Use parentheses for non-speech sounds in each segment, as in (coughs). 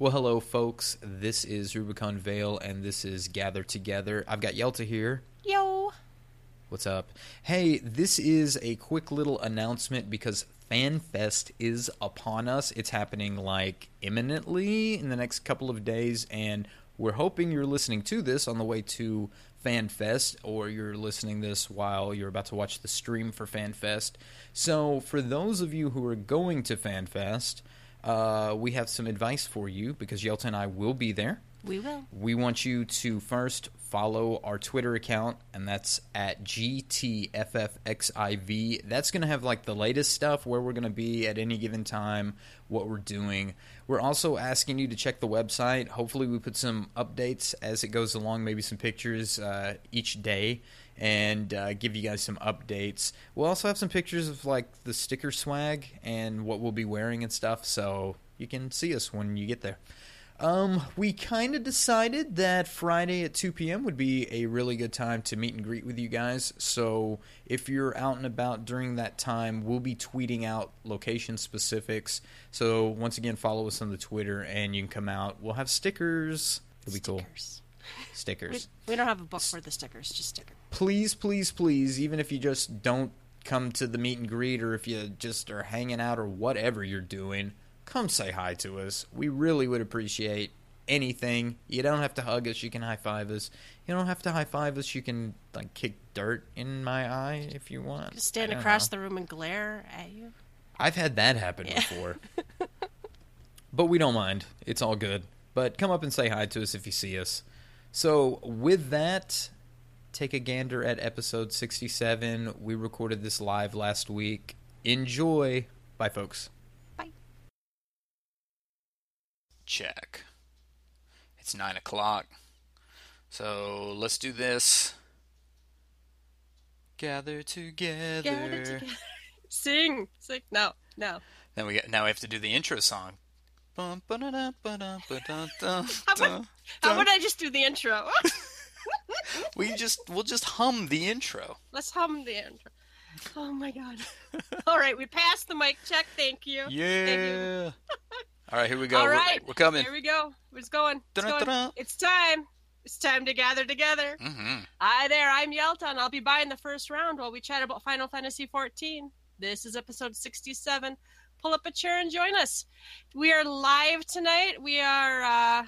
Well, hello, folks. This is Rubicon Vale, and this is Gather Together. I've got Yelta here. Yo. What's up? Hey, this is a quick little announcement because FanFest is upon us. It's happening like imminently in the next couple of days, and we're hoping you're listening to this on the way to FanFest, or you're listening this while you're about to watch the stream for FanFest. So, for those of you who are going to FanFest, uh, we have some advice for you because Yelta and I will be there. We will. We want you to first follow our Twitter account, and that's at GTFFXIV. That's going to have like the latest stuff, where we're going to be at any given time, what we're doing. We're also asking you to check the website. Hopefully, we put some updates as it goes along, maybe some pictures uh, each day, and uh, give you guys some updates. We'll also have some pictures of like the sticker swag and what we'll be wearing and stuff, so you can see us when you get there. Um, we kind of decided that Friday at 2 p.m. would be a really good time to meet and greet with you guys. So if you're out and about during that time, we'll be tweeting out location specifics. So once again, follow us on the Twitter and you can come out. We'll have stickers. It'll be cool. Stickers. We, Stickers. we don't have a book for the stickers, just stickers. Please, please, please, even if you just don't come to the meet and greet or if you just are hanging out or whatever you're doing, come say hi to us. We really would appreciate anything. You don't have to hug us, you can high five us. You don't have to high five us, you can like kick dirt in my eye if you want. Just stand across know. the room and glare at you. I've had that happen Yeah. before. (laughs) but we don't mind. It's all good. But come up and say hi to us if you see us. So, with that, take a gander at episode 67. We recorded this live last week. Enjoy. Bye, folks. Bye. Check. It's nine o'clock. So let's do this. Gather together. Gather together. (laughs) Sing. Sing. No, no. Then we got, now we have to do the intro song. Bum, ba-da-da, ba-da, ba-da, da, (laughs) How da, about, how about I just do the intro? (laughs) We just we'll just hum the intro. Let's hum the intro. Oh my god. (laughs) All right, we passed the mic check. Thank you. Thank you. Yeah. (laughs) All right, here we go. All right, We're- We're, coming. Here we go. It's going. It's, going. It's time. It's time to gather together. hmm Hi there, I'm Yelta, and I'll be buying the first round while we chat about Final Fantasy XIV. This is episode 67. Pull up a chair and join us. We are live tonight. We are uh,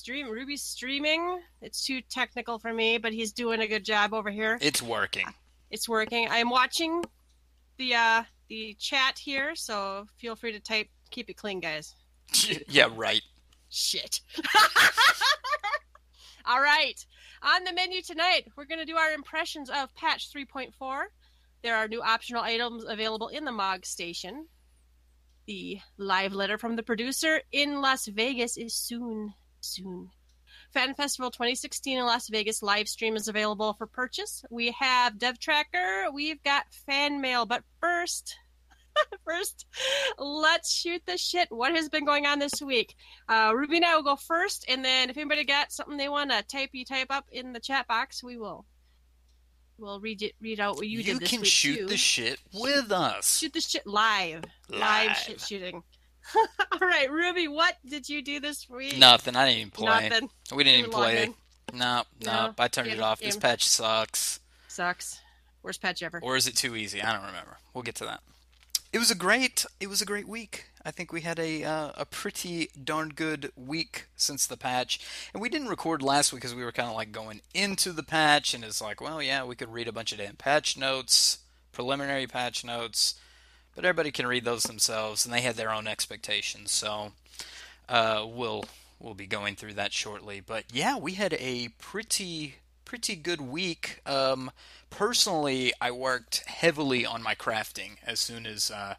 stream. Ruby's streaming. It's too technical for me, but he's doing a good job over here. It's working. It's working. I'm watching the uh, the chat here, so feel free to type. Keep it clean, guys. (laughs) yeah, right. Shit. (laughs) All right. On the menu tonight, we're going to do our impressions of patch 3.4. There are new optional items available in the MOG station. The live letter from the producer in Las Vegas is soon, soon. Fan Festival 2016 in Las Vegas live stream is available for purchase. We have Dev Tracker, we've got fan mail, but first, (laughs) first, let's shoot the shit. What has been going on this week? Uh, Ruby and I will go first, and then if anybody got something they want to type, you type up in the chat box. We will. We'll read it. Read out what you, You, did this can week shoot too. the shit with us. Shoot the shit live. Live, Live. shit shooting. (laughs) All right, Ruby, what did you do this week? Nothing. I didn't even play. Nothing. We didn't You even play. in. No, no, No, I turned it game- off. This patch sucks. Sucks. Worst patch ever. Or is it too easy? I don't remember. We'll get to that. It was a great. It was a great week. I think we had a uh, a pretty darn good week since the patch, and we didn't record last week because we were kind of like going into the patch, and it's like, well, yeah, we could read a bunch of damn patch notes, preliminary patch notes, but everybody can read those themselves, and they had their own expectations. So uh, we'll we'll be going through that shortly. But yeah, we had a pretty pretty good week. Um, personally, I worked heavily on my crafting as soon as uh,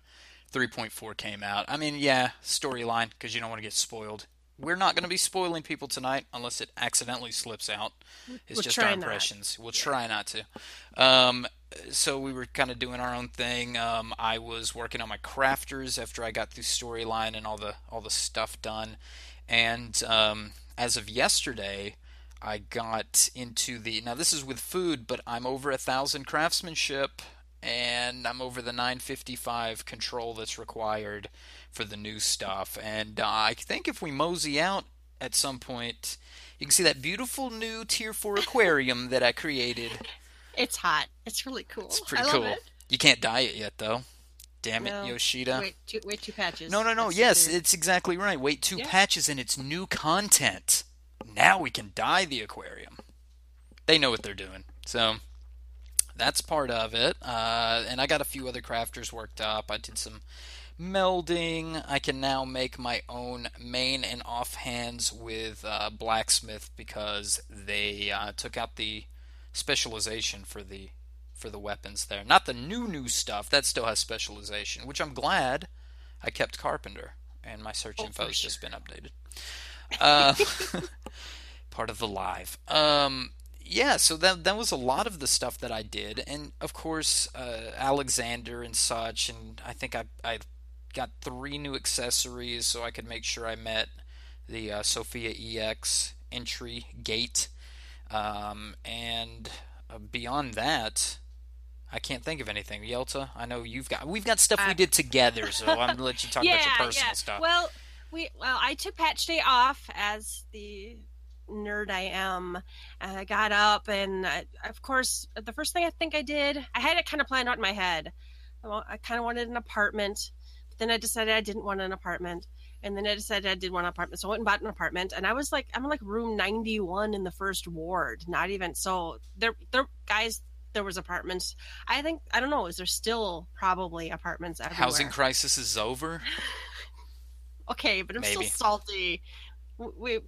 3.4 came out. I mean, yeah, storyline because you don't want to get spoiled. We're not going to be spoiling people tonight unless it accidentally slips out. It's We'll just our not. impressions. We'll try not to. Um, so we were kind of doing our own thing. Um, I was working on my crafters after I got through storyline and all the all the stuff done. And um, as of yesterday, I got into the now this is with food, but I'm over a thousand craftsmanship, and I'm over the 955 control that's required for the new stuff. And uh, I think if we mosey out at some point, you can see that beautiful new Tier 4 aquarium that I created. (laughs) It's hot. It's really cool. It's pretty I love cool. It. You can't dye it yet, though. Damn No. it, Yoshida. Wait, two, wait, two patches. No, no, no. That's yes, it's exactly right. Wait two Yeah. patches and it's new content. Now we can dye the aquarium. They know what they're doing. So that's part of it. Uh, and I got a few other crafters worked up. I did some melding. I can now make my own main and offhands with uh, blacksmith because they uh, took out the specialization for the for the weapons there. Not the new new stuff that still has specialization, which I'm glad I kept carpenter and my search Oh, info has just been updated. Uh, (laughs) part of the live. Um, yeah, so that that was a lot of the stuff that I did, and of course uh, Alexander and such, and I think I I got three new accessories so I could make sure I met the uh, Sophia EX entry gate, um, and uh, beyond that. I can't think of anything. Yelta, I know you've got we've got stuff we did together, so I'm gonna let you talk about your (laughs) personal yeah. stuff. Well, we well, I took patch day off as the nerd I am. And I got up, and I, of course, the first thing I think I did, I had it kind of planned out in my head. I, kind of wanted an apartment, then I decided I didn't want an apartment. And then I decided I did want an apartment, so I went and bought an apartment. And I was like, I'm like room 91 in the first ward. Not even so. There, there, guys. There was apartments. I think I don't know. Is there still probably apartments everywhere? Housing crisis is over. (laughs) Okay, but I'm Maybe. still salty. We,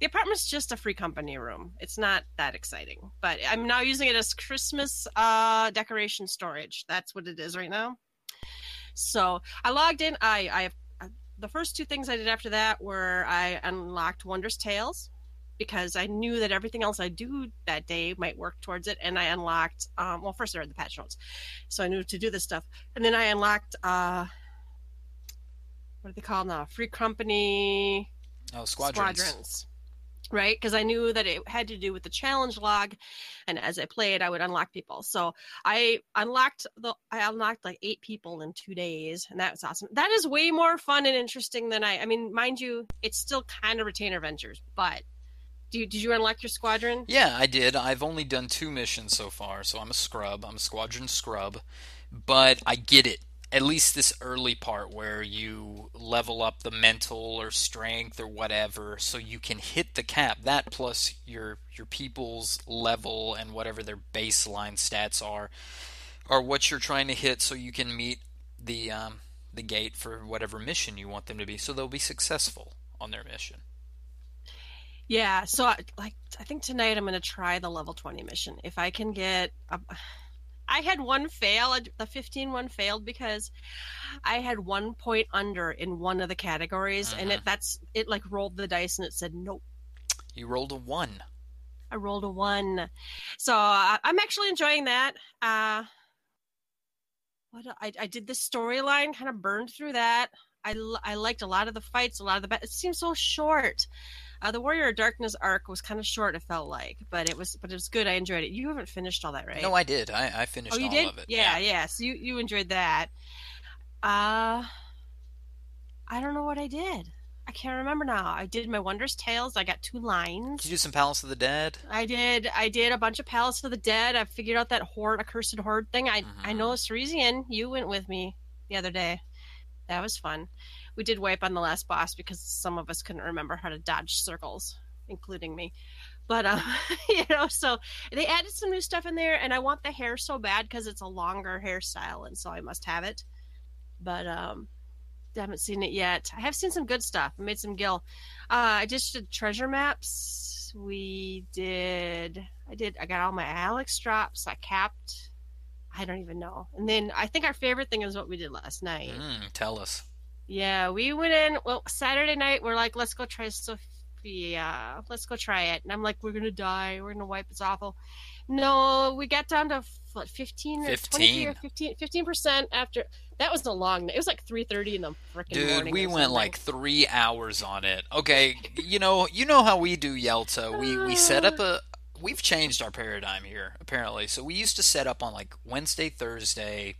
the apartment's just a free company room. It's not that exciting, but I'm now using it as Christmas uh, decoration storage. That's what it is right now. So I logged in. I, I, I the first two things I did after that were I unlocked Wondrous Tales because I knew that everything else I do that day might work towards it, and I unlocked. Um, well, first I read the patch notes, so I knew to do this stuff, and then I unlocked. Uh, what are they called now? Free company Oh, squadrons. squadrons. Right? Because I knew that it had to do with the challenge log, and as I played, I would unlock people. So I unlocked the I unlocked like eight people in two days, and that was awesome. That is way more fun and interesting than I. I mean, mind you, it's still kind of retainer ventures, but. Do you, did you unlock your squadron? Yeah, I did. I've only done two missions so far, so I'm a scrub. I'm a squadron scrub. But I get it. At least this early part where you level up the mental or strength or whatever so you can hit the cap. That plus your your people's level and whatever their baseline stats are are what you're trying to hit so you can meet the um, the gate for whatever mission you want them to be so they'll be successful on their mission. Yeah, so I, like I think tonight I'm going to try the level 20 mission. If I can get a, I had one fail, the 15 one failed because I had one point under in one of the categories and it that's it like rolled the dice and it said nope. You rolled a 1. I rolled a 1. So I, I'm actually enjoying that. Uh what I I did the storyline kind of burned through that. I, I liked a lot of the fights, a lot of the it seems so short. Uh, the Warrior of Darkness arc was kind of short. It felt like, but it was, but it was good. I enjoyed it. You haven't finished all that, right? No, I did. I, I finished oh, you all did. of it. Yeah, yeah. So you you enjoyed that. Uh, I don't know what I did. I can't remember now. I did my Wondrous Tales. I got two lines. Did you do some Palace of the Dead? I did. I did a bunch of Palace of the Dead. I figured out that horde, accursed horde thing. I I Mhm. know Ceresian. You went with me the other day. That was fun. We did wipe on the last boss because some of us couldn't remember how to dodge circles, including me. But um, (laughs) you know, so they added some new stuff in there, and I want the hair so bad because it's a longer hairstyle, and so I must have it. But um, I haven't seen it yet. I have seen some good stuff. I made some gill. Uh, I just did treasure maps. We did. I did. I got all my Alex drops. I capped. I don't even know. And then I think our favorite thing is what we did last night. Mm, tell us. Yeah, we went in. Well, Saturday night, we're like, let's go try Sophia. Let's go try it. And I'm like, we're gonna die. We're gonna wipe. It's awful. No, we got down to what 15 or 20 or 15 15 percent after. That was a long. night. It was like 3:30 in the freaking Dude, morning. we went like three hours on it. Okay, you know, you know how we do Yelta. We we set up a. We've changed our paradigm here apparently. So we used to set up on like Wednesday, Thursday,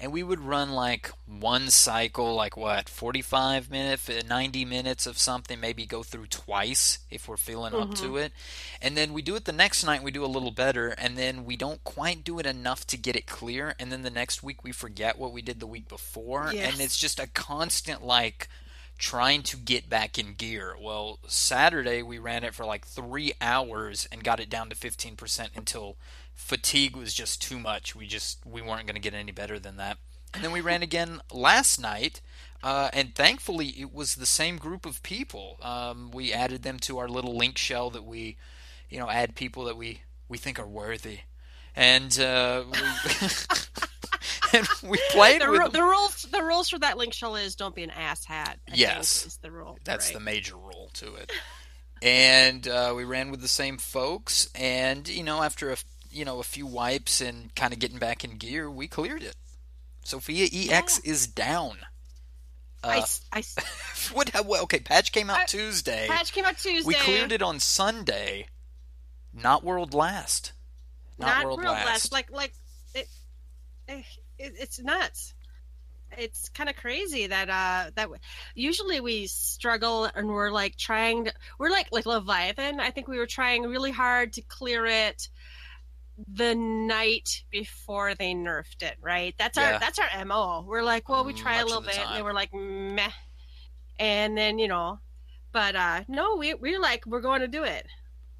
and we would run like one cycle, like what, 45 minutes, 90 minutes of something, maybe go through twice if we're feeling up to mm-hmm. it. And then we do it the next night, we do a little better, and then we don't quite do it enough to get it clear. And then the next week, we forget what we did the week before. Yes. And it's just a constant, like, trying to get back in gear. Well, Saturday we ran it for like three hours and got it down to 15% until fatigue was just too much. We just we weren't going to get any better than that. And then we ran again last night, uh, and thankfully it was the same group of people. Um, we added them to our little link shell that we, you know, add people that we we think are worthy, and uh, we, (laughs) and we played The, with ru- the rules the rules for that link shell is don't be an ass hat. I Yes. is the rule. That's right? the major rule to it. and uh, we ran with the same folks, and you know, after a you know a few wipes and kind of getting back in gear, we cleared it. Sophia EX is down. I, Uh, I s- (laughs) what? Well, okay, patch came out I- Tuesday. patch came out Tuesday. We cleared it on Sunday. Not world last. Not, world real last. last. Like like it, it, it's nuts. It's kind of crazy that uh that w- usually we struggle and we're like trying to we're like like Leviathan. I think we were trying really hard to clear it the night before they nerfed it. Right. That's Yeah. our that's our mo. We're like, well, we try Much a little bit, and time. then we're like, meh, and then you know, but uh no, we we're like we're going to do it.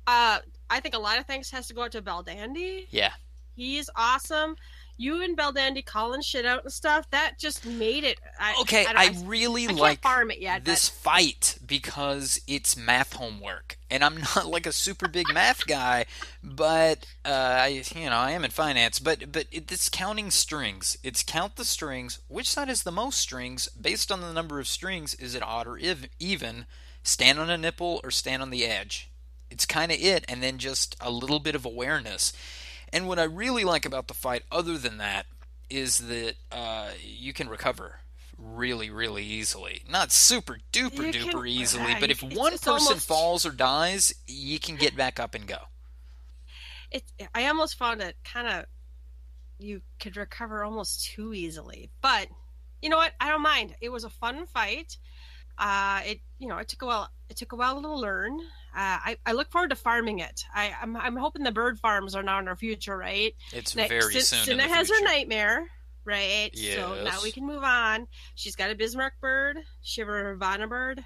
Uh, I think a lot of thanks has to go out to Baldandy. Yeah. He's awesome. You and Baldandy calling shit out and stuff. That just made it. I, Okay, I, I, really I can't like yet. this fight because it's math homework, and I'm (laughs) not like a super big math guy, but uh, I, you know, I am in finance. But but it, it's counting strings. It's count the strings. Which side has the most strings based on the number of strings? Is it odd or ev- even? Stand on a nipple or stand on the edge. It's kind of it, and then just a little bit of awareness. And what I really like about the fight, other than that, is that uh, you can recover really, really easily. Not super duper You duper can- easily, uh, but if one person almost- falls or dies, you can get back up and go. It, I almost found it kind of. You could recover almost too easily, but you know what? I don't mind. It was a fun fight. Uh, it you know it took a while. It took a while to learn. Uh, I, I look forward to farming it. I, I'm, I'm hoping the bird farms are now in our future, right? It's Like, very Cin- soon. Cinna has her nightmare, right? So now we can move on. She's got a Bismarck bird. She have a Ravana bird.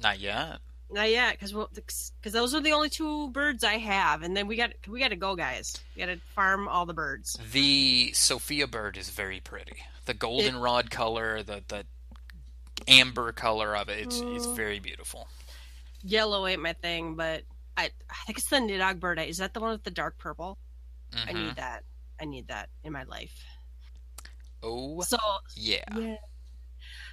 Not yet. Not yet, because because those are the only two birds I have, and then we got we got to go, guys. We got to farm all the birds. The Sophia bird is very pretty. The goldenrod color, the the amber color of it, it's it's very beautiful. Yellow ain't my thing, but I I think it's the Nidhogg bird. Is that the one with the dark purple? I Mhm. need that. I need that in my life. Oh So yeah, yeah.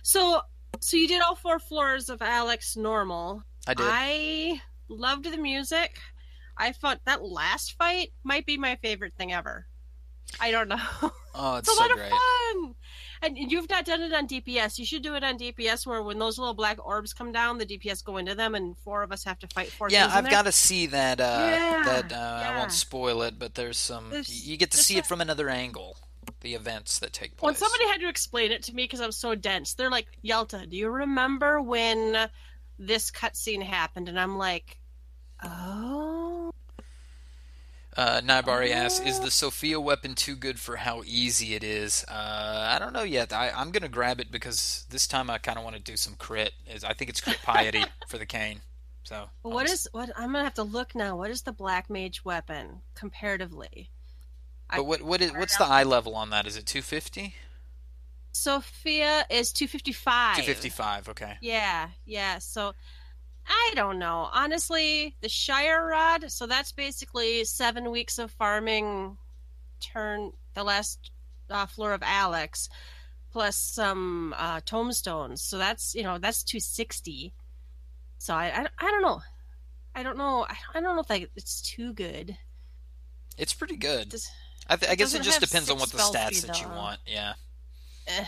So so you did all four floors of Alex normal. I did. I loved the music. I thought that last fight might be my favorite thing ever. I don't know. oh, it's, (laughs) it's a so lot great. of fun. And you've not done it on DPS. You should do it on DPS where when those little black orbs come down, the DPS go into them and four of us have to fight four Yeah, I've got to see that. Uh, Yeah, that uh, I won't spoil it, but there's some. There's- you get to see a- it from another angle. The events that take place. When somebody had to explain it to me because I'm so dense, they're like, Yelta, do you remember when this cutscene happened? And I'm like, oh. Uh, Nibari asks, "Is Oh. the Sophia weapon too good for how easy it is?" Uh, I don't know yet. I, I'm gonna grab it because this time I kind of want to do some crit. I think it's crit (laughs) piety for the cane. So What I'll is what? I'm gonna have to look now. What is the black mage weapon comparatively? I- But what what is what's the eye level on that? Is it 250? Sophia is 255. 255. Okay. Yeah, yeah. So I don't know. Honestly, the Shire Rod, so that's basically seven weeks of farming turn the last uh, floor of Alex plus some uh, tombstones. So that's, you know, that's 260. So I, I, I don't know. I don't know. I, I don't know if that, it's too good. It's pretty good. Does- I, th- I guess it just depends on what the stats that you want. Yeah. Eh.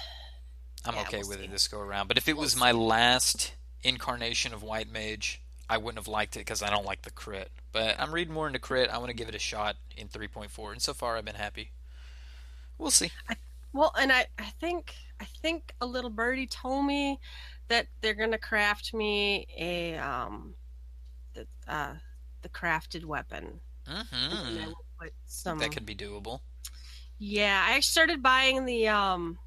I'm Yeah, okay we'll with see. it this go around. But if it We'll was see. my last incarnation of White Mage, I wouldn't have liked it because I don't like the crit. But I'm reading more into crit. I want to give it a shot in 3.4, and so far I've been happy. We'll see. Well, and I, I think I think a little birdie told me that they're gonna craft me a um the uh the crafted weapon. I Mm-hmm. some That could be doable. Yeah, I started buying the um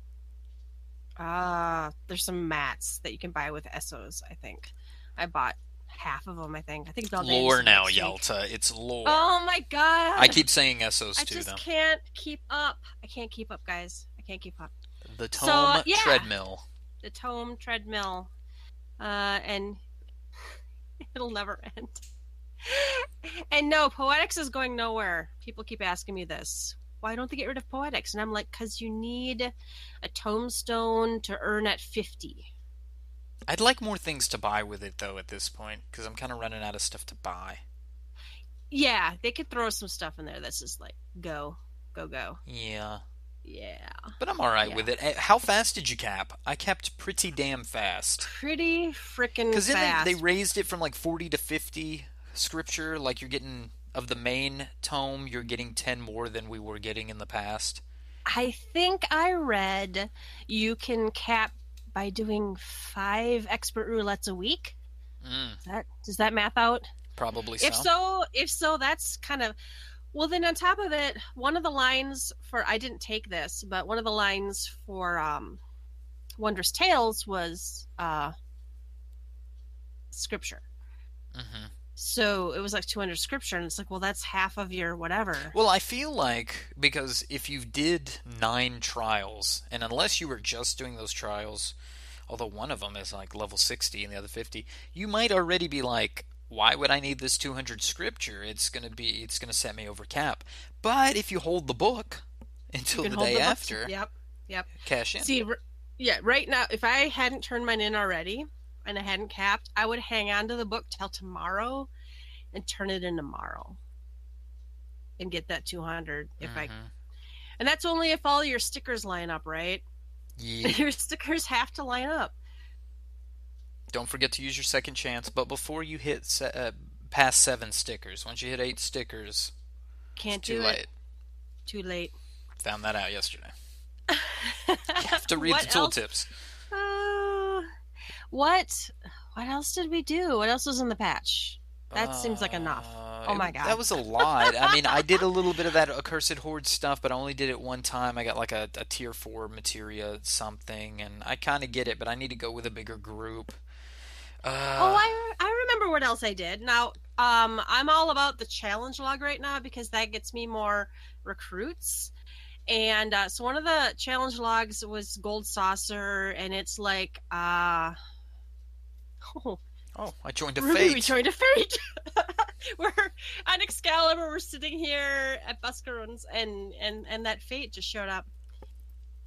uh there's some mats that you can buy with Essos, I think. I bought half of them, I think. I think they'll Lore now, Yalta. It's lore. Oh my god. I keep saying Essos too, though. I just can't keep up. I can't keep up, guys. I can't keep up. The So, Tome yeah. Treadmill. The tome treadmill. Uh and (laughs) it'll never end. (laughs) and no, poetics is going nowhere. People keep asking me this. Why don't they get rid of poetics? And I'm like, because you need a tombstone to earn at 50. I'd like more things to buy with it, though, at this point, because I'm kind of running out of stuff to buy. Yeah, they could throw some stuff in there that's just like, go, go, go. Yeah. Yeah. But I'm alright Yeah. with it. Eh, How fast did you cap? I capped pretty damn fast. Pretty freaking Because then they, they raised it from like 40 to 50 scripture. Like you're getting, of the main tome, you're getting 10 more than we were getting in the past. I think I read you can cap by doing five expert roulettes a week. Mm, Does that does that math out? probably so. If so, if so, that's kind of well. Then on top of it, one of the lines for I didn't take this, but one of the lines for um, Wondrous Tales was uh, scripture. hmm So it was like 200 scripture, and it's like, well, that's half of your whatever. Well, I feel like because if you did nine trials, and unless you were just doing those trials, although one of them is like level 60 and the other 50, you might already be like, why would I need this 200 scripture? It's gonna be, it's gonna set me over cap. But if you hold the book (laughs) until the day the after, Yep. Yep. cash in. See, yeah, right now, if I hadn't turned mine in already and I hadn't capped, I would hang on to the book till tomorrow and turn it in tomorrow and get that 200 if I Mhm. and that's only if all your stickers line up right (laughs) Yeah. your stickers have to line up Don't forget to use your second chance. But before you hit se- uh, past seven stickers, once you hit eight stickers, can't it's too do late. it too late Found that out yesterday. (laughs) You have to read What the tooltips. Uh, what what else did we do what else was in the patch That seems like enough. Uh, Oh my God. That was a lot. I mean, I did a little bit of that accursed horde stuff, but I only did it one time. I got like a, a tier four materia something, and I kind of get it, but I need to go with a bigger group. Uh, oh I, I remember what else i did now um i'm all about the challenge log right now because that gets me more recruits and uh, so one of the challenge logs was gold saucer and it's like uh oh oh, I joined a Ruby, fate. we joined a fate. (laughs) we're on Excalibur. We're sitting here at Buscaroons, and and and that fate just showed up.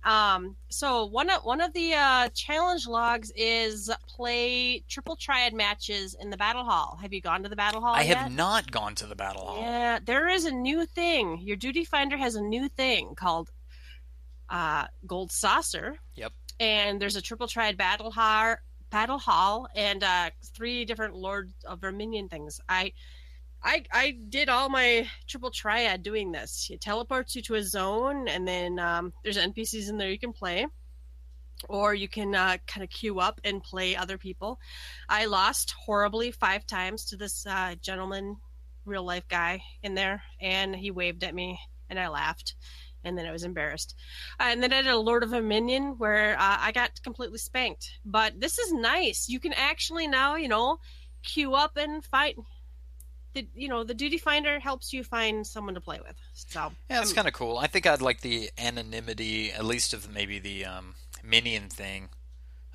Um. So one of one of the uh, challenge logs is play triple triad matches in the battle hall. Have you gone to the battle hall? I yet? have not gone to the battle hall. Yeah, there is a new thing. Your duty finder has a new thing called uh, Gold Saucer. Yep. And there's a triple triad battle hall, battle hall, and uh, three different Lord of Verminion things. I, I, I did all my triple triad doing this. It teleports you to a zone, and then um, there's NPCs in there you can play. Or you can uh, kind of queue up and play other people. I lost horribly five times to this uh, gentleman real life guy in there and he waved at me and I laughed and then I was embarrassed. Uh, and then I did a Lord of Verminion where uh, I got completely spanked. But this is nice. You can actually now, you know, queue up and fight. The, you know, the duty finder helps you find someone to play with. So Yeah, it's kind of cool. I think I'd like the anonymity, at least of maybe the um, minion thing.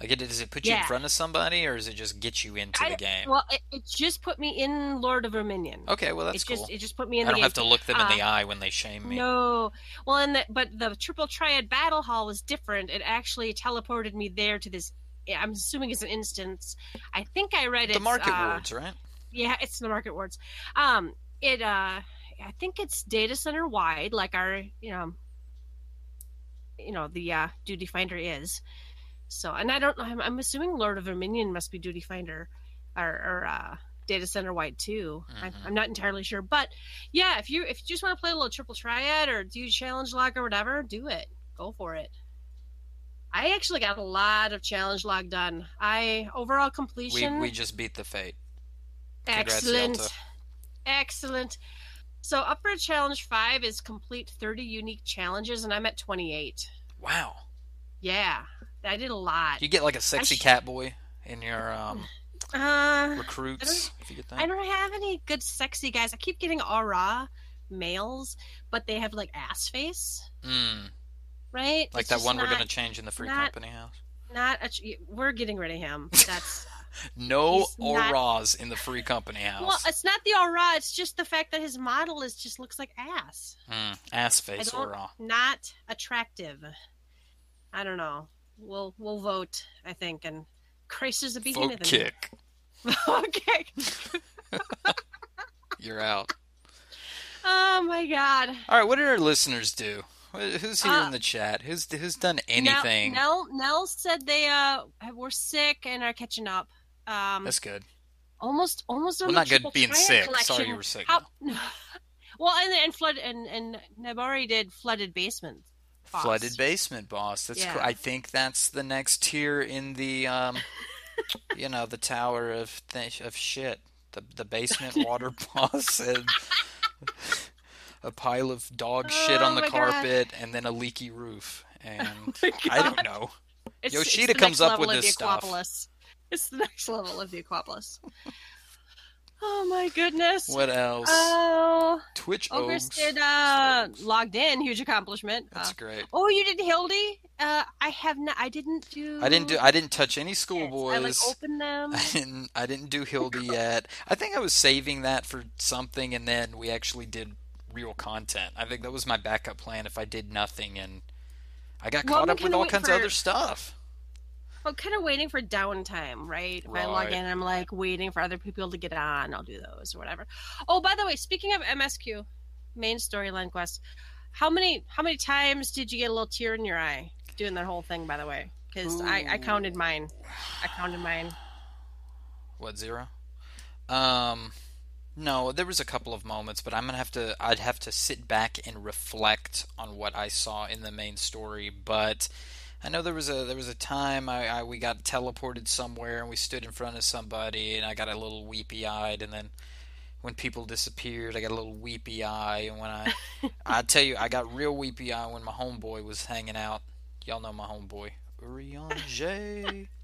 Like, it, does it put you in front of somebody, or does it just get you into I- the game? well, it, it just put me in Lord of Verminion. okay, well that's it cool. just it just put me in I the don't game. have to look them in the Uh, eye when they shame me. No. Well, and the, but the triple triad battle hall was different. It actually teleported me there to this. I'm assuming it's an instance. I think I read it. the market uh, wards, right? Yeah, it's the market wards. Um, it uh, I think it's data center wide, like our you know, you know the uh, duty finder is. So, and I don't know. I'm, I'm assuming Lord of Verminion must be duty finder, or, or uh, data center White too. I'm, Mhm. I'm not entirely sure, but yeah, if you if you just want to play a little triple triad or do challenge log or whatever, do it. go for it. I actually got a lot of challenge log done. I overall We completion. we just beat the fate. Congrats, excellent, excellent. So up for challenge five is complete thirty unique challenges, and I'm at twenty eight. Wow. Yeah, I did a lot. You get like a sexy sh- cat boy in your um, (sighs) Uh, recruits if you get that. I don't have any good sexy guys. I keep getting Au Ra males, but they have like ass face, Mm, right? like It's that one we're gonna change in the free not- company house. Not a, we're getting rid of him. (laughs) That's No not- Au Ras in the free company house. well, it's not the Au Ra. It's just the fact that his model is just looks like ass. Mm, ass face don't- Au Ra. Not attractive. I don't know. We'll we'll vote. I think and Christ is a behemoth. Vote in there. kick. (laughs) okay. (laughs) You're out. Oh my god. All right, what did our listeners do? Who's here Uh, in the chat? Who's who's done anything? Nell, Nell said they uh were sick and are catching up. Um, That's good. almost almost Well, not good being sick. collection. Sorry you were sick. How- (laughs) well, and and flood and and Nabari did flooded basement. Boss. Flooded basement boss. That's Yeah. cool. I think that's the next tier in the um, (laughs) you know, the tower of th- of shit. The the basement (laughs) water boss and a pile of dog shit Oh on the my God. carpet and then a leaky roof. And (laughs) my I don't know. It's, Yoshida it's comes up with this stuff. It's the next level of the Aquapolis. Oh my goodness. What else? Oh, Twitch Ogress Ogs. did uh logged in, huge accomplishment. That's Uh, great. oh, you did Hildy? Uh, I have not. I didn't do. I didn't do. I didn't touch any schoolboys. I like opened them. (laughs) I didn't. I didn't do Hildy yet. I think I was saving that for something, and then we actually did real content. I think that was my backup plan if I did nothing, and I got Well, caught up with all kinds for- of other stuff. I'm kind of waiting for downtime, right? If I log in, I'm like waiting for other people to get on. I'll do those or whatever. Oh, by the way, speaking of MSQ, main storyline quest, how many how many times did you get a little tear in your eye doing that whole thing? By the way, because I, I counted mine. I counted mine. What zero? Um, no, there was a couple of moments, but I'm gonna have to. I'd have to sit back and reflect on what I saw in the main story. But I know there was a there was a time I, I we got teleported somewhere and we stood in front of somebody and I got a little weepy eyed, and then when people disappeared, I got a little weepy eye, and when I (laughs) I tell you, I got real weepy eye when my homeboy was hanging out. Y'all know my homeboy, J. (laughs)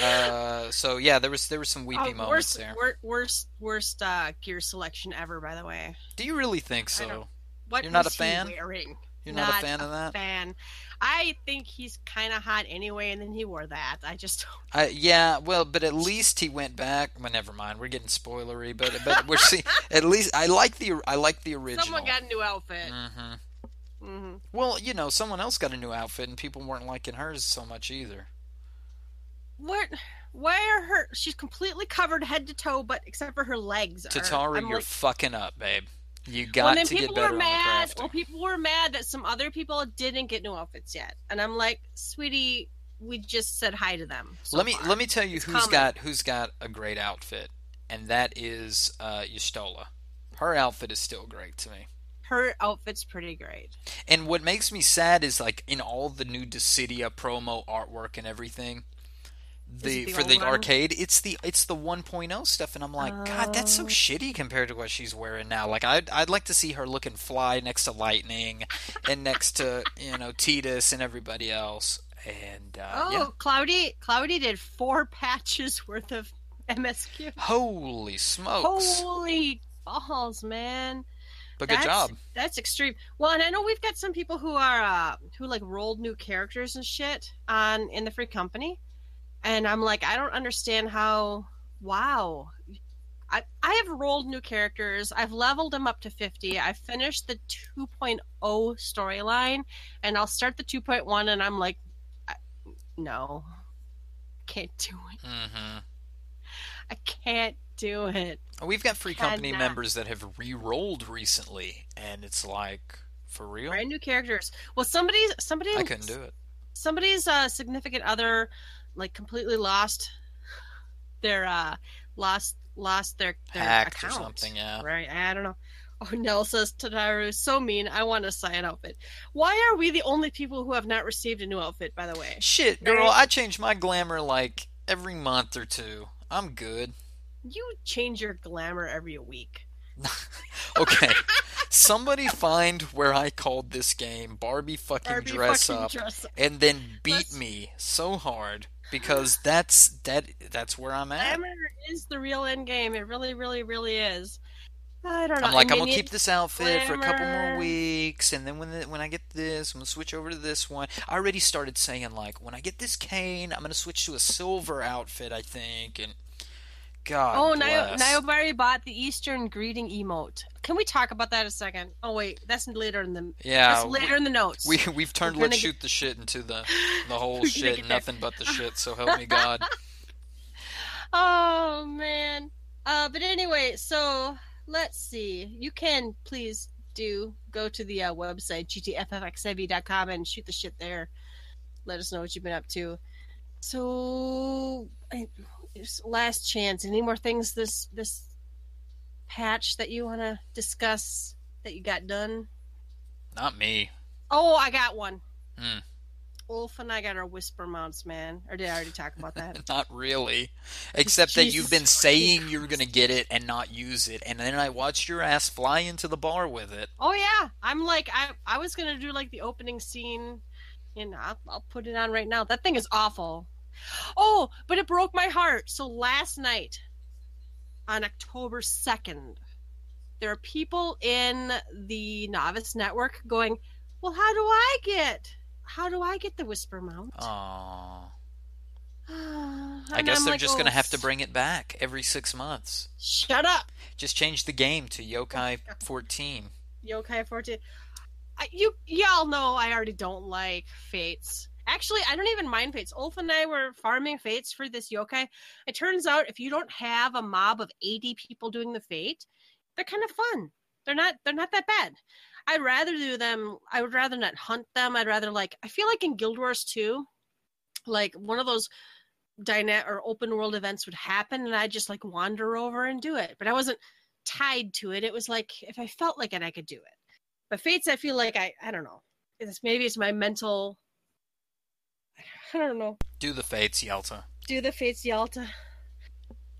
Uh, so yeah, there was there were some weepy Oh, moments worst, there. wor- worst, worst uh, gear selection ever. By the way, Do you really think so? what You're not a fan? Wearing? You're not, a fan of that? Fan. I think he's kind of hot anyway, and then he wore that. I just I, yeah, well, but at least he went back. Well, never mind. We're getting spoilery, but but (laughs) we're see. At least I like the I like the original. someone got a new outfit. hmm hmm Well, you know, someone else got a new outfit, and people weren't liking hers so much either. What? Why are her? She's completely covered head to toe, but except for her legs. Are, Tataru, I'm you're like, fucking up, babe. You well, got then to get people better were mad. Well, people were mad that some other people didn't get new outfits yet, and I'm like, sweetie, we just said hi to them. so let me far. let me tell you It's who's coming. got who's got a great outfit, and that is uh, Y'shtola. Her outfit is still great to me. Her outfit's pretty great. And what makes me sad is like in all the new Dissidia promo artwork and everything, the, the for the one? arcade, it's the it's the 1.0 stuff, and I'm like, God, that's so Oh. shitty compared to what she's wearing now. Like, I'd I'd like to see her looking fly next to Lightning, and next to (laughs) you know Tidus and everybody else. And uh, Oh, yeah, Cloudy, Cloudy did four (laughs) patches worth of MSQ. holy smokes! Holy balls, man! but good that's, job. That's extreme. Well, and I know we've got some people who are uh, who like rolled new characters and shit on in the free company, and I'm like, I don't understand how. Wow, I I have rolled new characters. I've leveled them up to fifty. I finished the 2.0 storyline, and I'll start the 2.1, and I'm like, I, no, can't do it. Mm-hmm. I can't do it. We've got free company Cannot. members that have re-rolled recently, and it's like for real. Brand new characters. Well, somebody's somebody I couldn't do it. somebody's uh, significant other like completely lost their uh lost lost their their Hacked or something, yeah. right i don't know Oh, Nell says Tataru so mean. I want a Saiyan outfit. Why are we the only people who have not received a new outfit? By the way, Shit, girl, I change my glamour like every month or two. I'm good. you change your glamour every week. (laughs) Okay. Somebody find where I called this game Barbie fucking Barbie dress fucking up dress up. and then beat Let's- me so hard because that's that that's where I'm at. Glamour is the real end game. It really, really, really is. I don't know. I'm like, I I'm mean, gonna keep this outfit for a couple more weeks, and then when the, when I get this, I'm gonna switch over to this one. I already started saying like, when I get this cane, I'm gonna switch to a silver outfit, I think. And God, Oh, bless. Niobari bought the Eastern greeting emote. Can we talk about that a second? Oh wait, that's later in the yeah, that's later in the notes. we we've turned We're let's shoot the shit into the the (laughs) whole shit, get nothing but the shit. So help me (laughs) God. Oh man. Uh, but anyway, so let's see. You can please do go to the uh, website gtffxiv.com and shoot the shit there. Let us know what you've been up to. So, I, last chance. Any more things this this patch that you want to discuss that you got done? Not me. Oh, I got one. Hmm. Ulf and I got our whisper mounts, man. Or did I already talk about that? (laughs) Not really. Except that you've been saying fucking you were going to get it and not use it. And then I watched your ass fly into the bar with it. Oh yeah, I'm like I I was gonna do like the opening scene, and I'll, I'll put it on right now. That thing is awful. Oh, but it broke my heart. So last night, on October second, there are people in the Novice Network going, "Well, how do I get? How do I get the Whisper Mount?" Aww. (sighs) I guess I'm they're like, just going to "Oh, have to bring it back every six months. Shut up. Just change the game to Yokai 14. Yokai 14. I, you y'all know I already don't like fates. Actually, I don't even mind fates. Ulf and I were farming fates for this yokai. It turns out if you don't have a mob of 80 people doing the fate, they're kind of fun. They're not they're not that bad. I'd rather do them I would rather not hunt them. I'd rather like I feel like in Guild Wars 2, like one of those dyna or open world events would happen and I'd just like wander over and do it. But I wasn't tied to it. It was like if I felt like it, I could do it. But Fates, I feel like I I don't know. It's maybe it's my mental. I don't know. Do the Fates, Yalta. Do the Fates Yalta.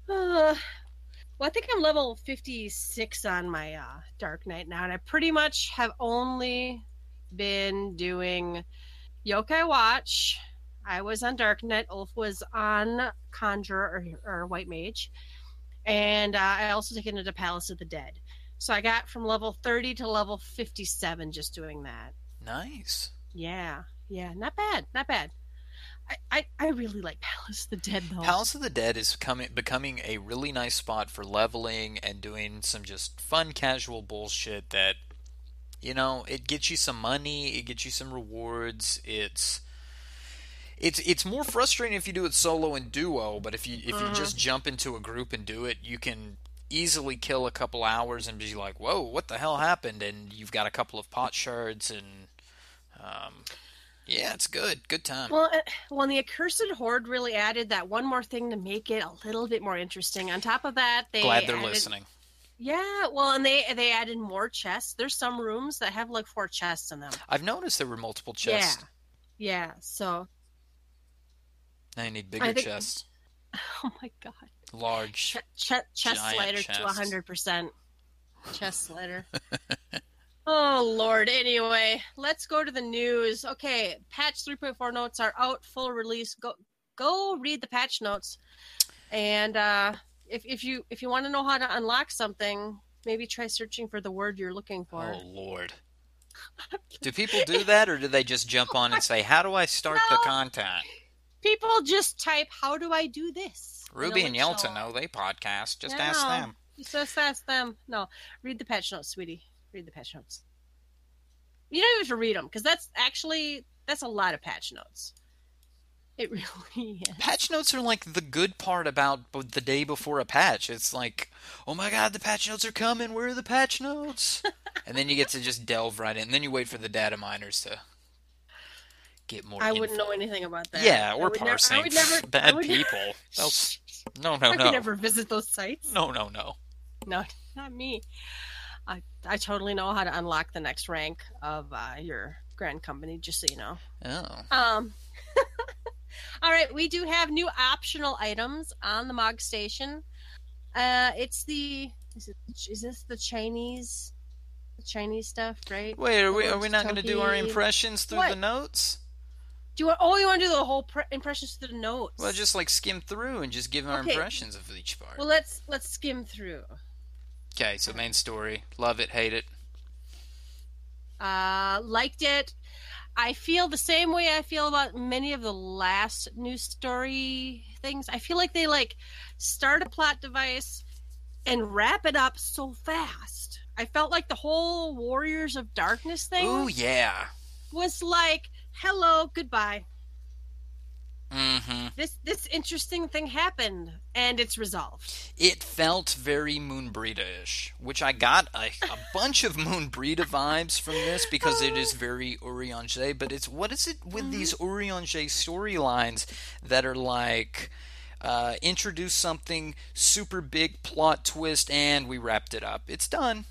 Uh, well, I think I'm level 56 on my uh, Dark Knight now, and I pretty much have only been doing Yokai Watch. I was on Dark Knight. Ulf was on Conjurer or, or White Mage, and uh, I also taken into Palace of the Dead. So I got from level 30 to level 57 just doing that. Nice. Yeah, yeah, not bad, not bad. I, I, I really like Palace of the Dead though. Palace of the Dead is coming, becoming a really nice spot for leveling and doing some just fun, casual bullshit that, you know, it gets you some money, it gets you some rewards. It's it's it's more frustrating if you do it solo and duo, but if you if you just jump into a group and do it, you can easily kill a couple hours and be like, "Whoa, what the hell happened?" And you've got a couple of pot shards and, um, yeah, it's good, good time. Well, uh, well, the accursed horde really added that one more thing to make it a little bit more interesting. On top of that, they Glad they're added- listening. Yeah, well, and they they added more chests. There's some rooms that have like four chests in them. I've noticed there were multiple chests. Yeah, yeah. So, Now you need bigger think- chests, (laughs) oh my god, large. Ch- ch- chest slider to hundred percent. Chest slider. (laughs) oh lord. Anyway, let's go to the news. Okay, patch 3.4 notes are out, full release. Go go read the patch notes, and uh, if if you if you want to know how to unlock something, maybe try searching for the word you're looking for. Oh lord. (laughs) Do people do that, or do they just jump on and say, "How do I start the No. content?" People just type, "How do I do this?" Ruby and Yelta know they podcast. Just Yeah, ask no. them. Just ask them. No, read the patch notes, sweetie. Read the patch notes. You don't even have to read them because that's actually that's a lot of patch notes. It (laughs) really is. Patch notes are like the good part about the day before a patch. It's like, oh my god, the patch notes are coming. Where are the patch notes? (laughs) and then you get to just delve right in. And then you wait for the data miners to get more. I info. wouldn't know anything about that. Yeah, I or would never- I parsing. would never, (laughs) I Bad would- people. They'll- No, no, I no. could never visit those sites. No, no, no. No, not me. I I totally know how to unlock the next rank of uh, your grand company. Just so you know. Oh. Um. (laughs) all right, we do have new optional items on the Mog Station. Uh, it's the is, it, is this the Chinese the Chinese stuff, right? Wait, are we are we not going to do our impressions through What? the notes? Do you want? Oh, you want to do the whole pre- impressions through the notes? Well, just like skim through and just give our Okay. impressions of each part. well, let's let's skim through. Okay, so main story. Love it, hate it. Uh, liked it. I feel the same way I feel about many of the last news story things. I feel like they like start a plot device and wrap it up so fast. I felt like the whole Warriors of Darkness thing Oh yeah. was like, "Hello, goodbye." Mm-hmm. This this interesting thing happened and it's resolved. It felt very Moenbryda-ish, which I got a, a (laughs) bunch of Moenbryda vibes from this because it is very Urianger. But it's what is it with these Urianger storylines that are like uh, introduce something super big plot twist and we wrapped it up. It's done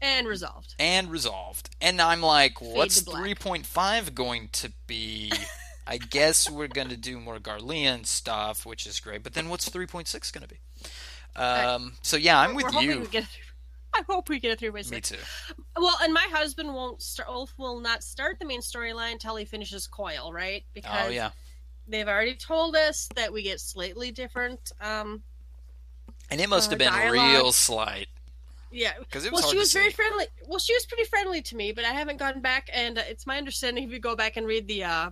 And resolved. and resolved. And I'm like, what's 3.5 going to be? (laughs) I guess we're going to do more Garlean stuff, which is great. But then what's 3.6 going to be? Um, so yeah, I'm with you. we get a three- I hope we get a three by Me too. Well, and my husband won't start. Ulf will not start the main storyline until he finishes Coil, right? Because Oh yeah. they've already told us that we get slightly different. Um, And it must uh, have been dialogue. real slight yeah. because it was Well, she was very friendly. Well, she was pretty friendly to me, but I haven't gone back. And uh, it's my understanding if you go back and read the uh,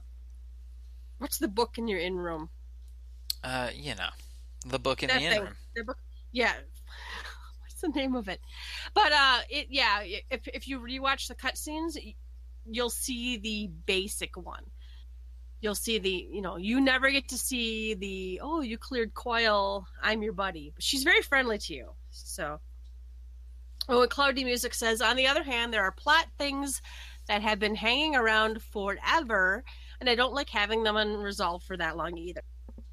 what's the book in your in room? Uh, you know, the book in That the. The book. Yeah. (laughs) What's the name of it? But uh, it yeah. If if you rewatch the cutscenes, you'll see the basic one. You'll see the you know you never get to see the oh you cleared coil I'm your buddy. But she's very friendly to you. So. Oh, and Cloudy Music says, on the other hand, there are plot things that have been hanging around forever, and I don't like having them unresolved for that long either.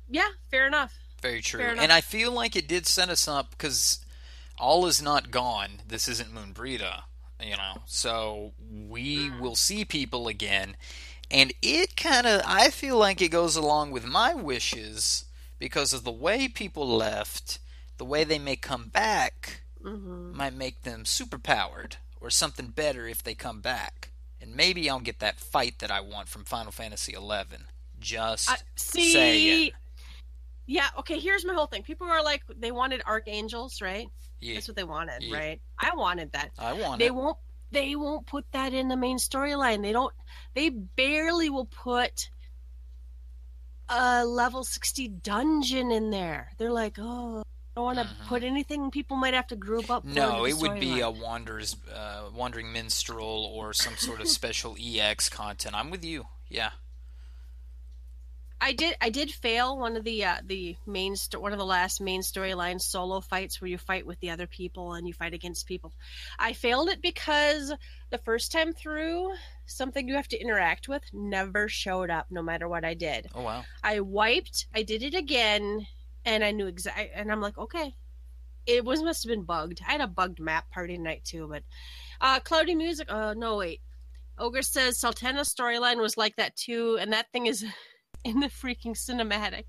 Yeah, fair enough. Very true. Enough. And I feel like it did set us up because all is not gone. This isn't Moenbryda, you know. So we will see people again. And it kind of, I feel like it goes along with my wishes because of the way people left, the way they may come back hmm might make them superpowered or something better if they come back. And maybe I'll get that fight that I want from Final Fantasy XI. Just I, see, saying. yeah, okay. Here's my whole thing. People are like, they wanted archangels, right? Yeah, That's what they wanted, Yeah. right? I wanted that. I want They it. won't. They won't put that in the main storyline. They don't. They barely will put a level sixty dungeon in there. They're like, oh, don't want to Mhm. put anything people might have to group up. for No, it would be a storyline. wanderers, uh, wandering minstrel or some sort of (laughs) special EX content. I'm with you. Yeah. I did. I did fail one of the uh, the main sto- one of the last main storyline solo fights where you fight with the other people and you fight against people. I failed it because the first time through, something you have to interact with never showed up, no matter what I did. Oh wow. I wiped. I did it again, and I knew exactly. And I'm like, okay, it was must have been bugged. I had a bugged map party tonight too, but uh, cloudy music. Uh, no wait. Ogre says Sultana's storyline was like that too, and that thing is (laughs) in the freaking cinematic.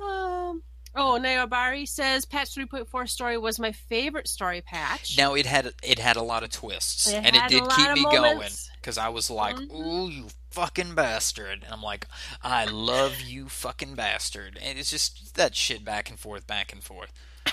Um. Oh, Nayobari says patch 3.4 story was my favorite story patch. Now it had it had a lot of twists, It and it did keep me going because I was like, Mhm. "Ooh, you fucking bastard!" And I'm like, "I love you, fucking bastard!" And it's just that shit back and forth, back and forth. (laughs)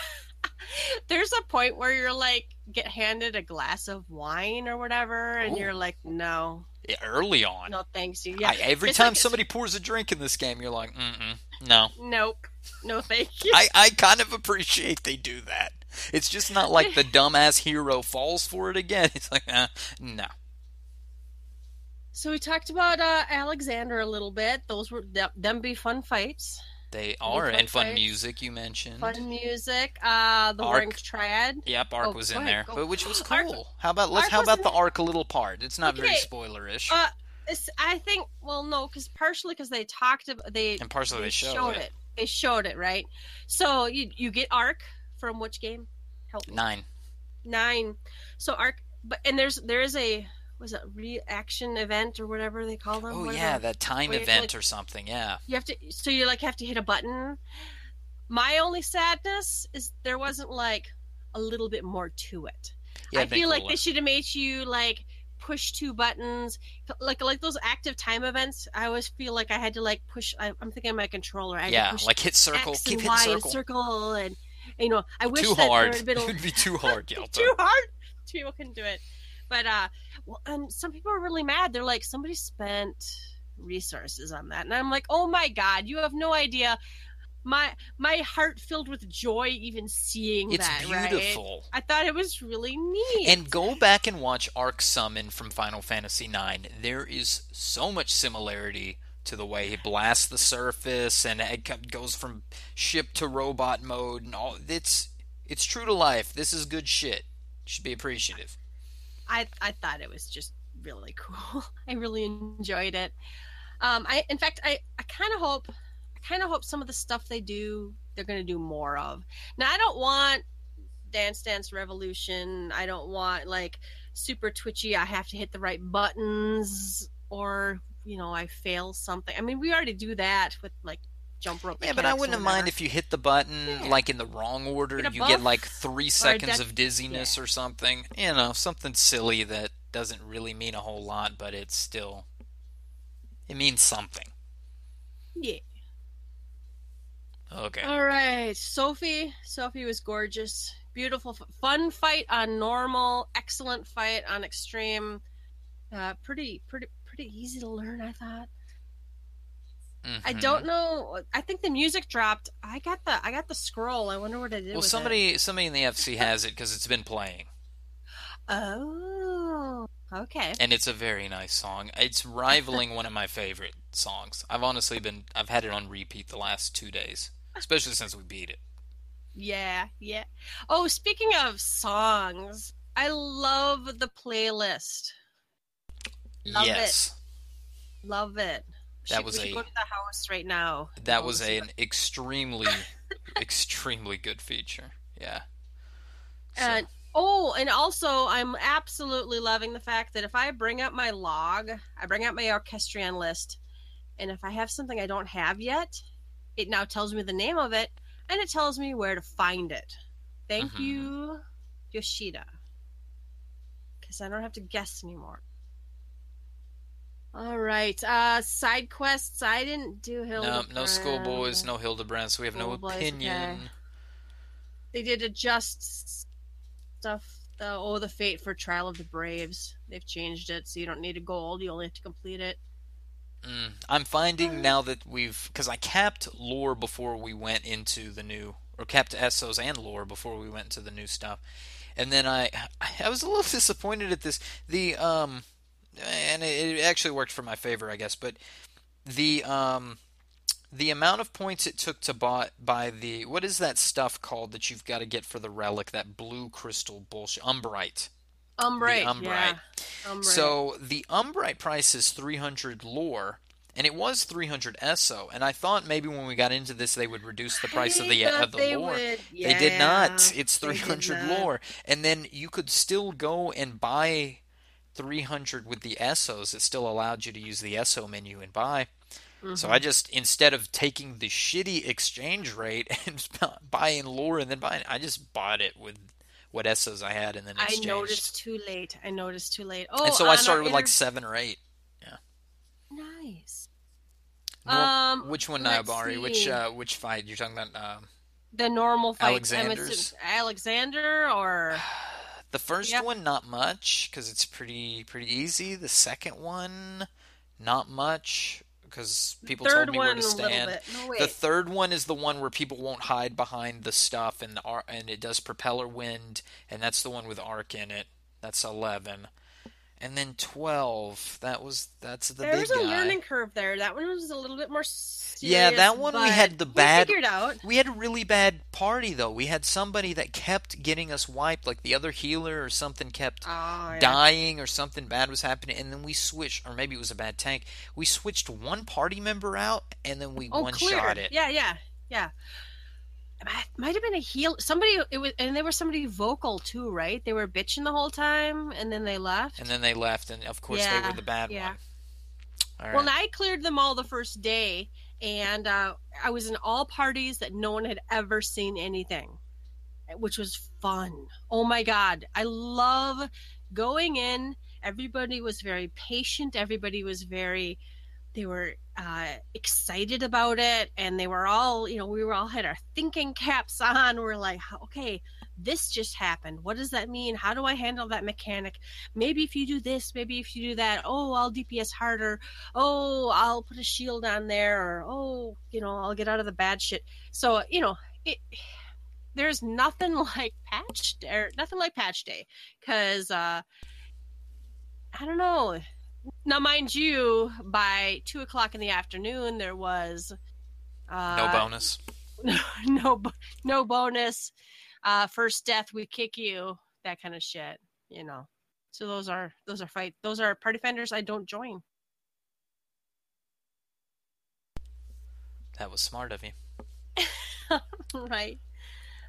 There's a point where you're like get handed a glass of wine or whatever, and Ooh. you're like, no, Yeah, early on, no, thanks you. Yeah, I, every It's time like- somebody pours a drink in this game, you're like, "Mm-mm, no." Nope. No, thank you. I, I kind of appreciate they do that. It's just not like the (laughs) dumbass hero falls for it again. (laughs) It's like, uh, no. So we talked about uh, Alexander a little bit. Those were th- them be fun fights, They are, fun and fun fights. music you mentioned. fun music. Uh, the Arc. triad. Yep, Ark Oh, was in there, go. but which was (gasps) cool. how about let's? Ark how about in the there. Ark a little part? It's not very Okay, spoilerish, Uh, I think. Well, no, because partially because they talked about they and partially they, show showed it. it. They showed it right. So you you get Arc from which game? Help me. Nine. nine. So arc, but and there's there is a was it reaction event or whatever they call them. Oh What yeah, that time where you to, event like- or something. Yeah. you have to so you like have to hit a button. My only sadness is there wasn't like a little bit more to it. Yeah. I feel like they should have made you like push two buttons, like like those active time events. I always feel like I had to like push. I, I'm thinking of my controller. I Yeah, like hit circle, X keep hitting circle. circle, and you know, I wish too that hard. there had been (laughs) it'd be too (laughs) hard, too hard. People couldn't do it. But uh, well, and some people are really mad. They're like, somebody spent resources on that, and I'm like, oh my god, you have no idea. My my heart filled with joy even seeing It's that. Right? beautiful. I thought it was really neat. And go back and watch Arc Summon from Final Fantasy IX. There is so much similarity to the way he blasts the surface and it goes from ship to robot mode and all. It's it's true to life. This is good shit. Should be appreciative. I I thought it was just really cool. (laughs) I really enjoyed it. Um, I in fact I I kind of hope I kind of hope some of the stuff they do they're going to do more of. Now I don't want Dance Dance Revolution. I don't want like super twitchy. I have to hit the right buttons or you know I fail something. I mean we already do that with like jump rope. Yeah, but I wouldn't mind if you hit the button Yeah. like in the wrong order. Get You get like three seconds of dizziness or something. You know, something silly that doesn't really mean a whole lot, but it's still it means something. yeah. Okay. All right, Sophie. Sophie was gorgeous, beautiful, fun fight on normal, excellent fight on extreme. Uh, pretty, pretty, pretty easy to learn. I thought. I Mhm. don't know. I think the music dropped. I got the, I got the scroll. I wonder what I did. Well, somebody somebody in the FC (laughs) has it because it's been playing, Oh, okay. and it's a very nice song. It's rivaling one of my favorite songs. I've honestly been I've had it on repeat the last two days, especially since we beat it. Yeah, yeah. Oh, speaking of songs, I love the playlist. Love it. yes, Love it. That Should- was we a- go to the house right now. that was an extremely (laughs) extremely good feature. Yeah. So- And oh, and also I'm absolutely loving the fact that if I bring up my log, I bring up my orchestrion list, and if I have something I don't have yet, it now tells me the name of it and it tells me where to find it. Thank Mhm. you, Yoshida. Because I don't have to guess anymore. All right. Uh side quests. I didn't do no, Hildebrand. no schoolboys, no Hildebrand, so we have no Schoolboys, opinion. okay. They did adjust stuff. Oh, the fate for Trial of the Braves. They've changed it, so you don't need a gold. You only have to complete it. Mm, I'm finding now that we've because I capped lore before we went into the new or capped Essos and lore before we went into the new stuff, and then I I was a little (laughs) disappointed at this the um and it, it actually worked for my favor I guess but the um the amount of points it took to buy, buy the what is that stuff called that you've got to get for the relic that blue crystal bullshit umbrite Umbrite. Umbrite. Yeah. Umbrite. so the Umbrite price is 300 lore, and it was 300 Esso. And I thought maybe when we got into this, they would reduce the price of the of the they lore. would. They did not. It's 300 not. lore, and then you could still go and buy 300 with the Essos. It still allowed you to use the ESO menu and buy. So Mhm. I just instead of taking the shitty exchange rate (laughs) and buying lore and then buying, I just bought it with what Essos I had and then I noticed too late. I noticed too late. Oh, and so I started with like seven or eight. Yeah. nice. Nor- Um, which one, let's Which uh, which fight you're talking about? Um, The normal fight. Alexander's? Alexander or (sighs) (sighs) (sighs) the first one, not much because it's pretty pretty easy. The second one, not much because people told me where to stand. No. The third one is the one where people won't hide behind the stuff, and the and it does propeller wind, and that's the one with arc in it. That's eleven, and then twelve. That was that's the there big was a guy. learning curve there. That one was a little bit more serious. Yeah, that one we had the bad- We figured out. We had a really bad party though. We had somebody that kept getting us wiped, like the other healer or something kept Oh, yeah. dying or something bad was happening, and then we switched, or maybe it was a bad tank. We switched one party member out, and then we Oh, one shot it. Yeah, yeah, yeah. Might have been a heel. Somebody it was, and they were somebody vocal too, right? They were bitching the whole time, and then they left. And then they left, and of course Yeah, they were the bad yeah. one. Right. Well, I cleared them all the first day, and uh, I was in all parties that no one had ever seen anything, which was fun. Oh my god, I love going in. Everybody was very patient. Everybody was very. They were uh, excited about it, and they were all, you know, we were all had our thinking caps on. We're like, okay, this just happened. What does that mean? How do I handle that mechanic? Maybe if you do this, maybe if you do that. Oh, I'll DPS harder oh, I'll put a shield on there, or oh, you know, I'll get out of the bad shit. So, you know, it there's nothing (laughs) like patch or nothing like patch day because uh, I don't know. Now, mind you, by two o'clock in the afternoon, there was uh, no bonus. (laughs) no, bo- no bonus. Uh, first death, we kick you. That kind of shit, you know. So those are those are fight those are party fenders I don't join. That was smart of you. (laughs) right.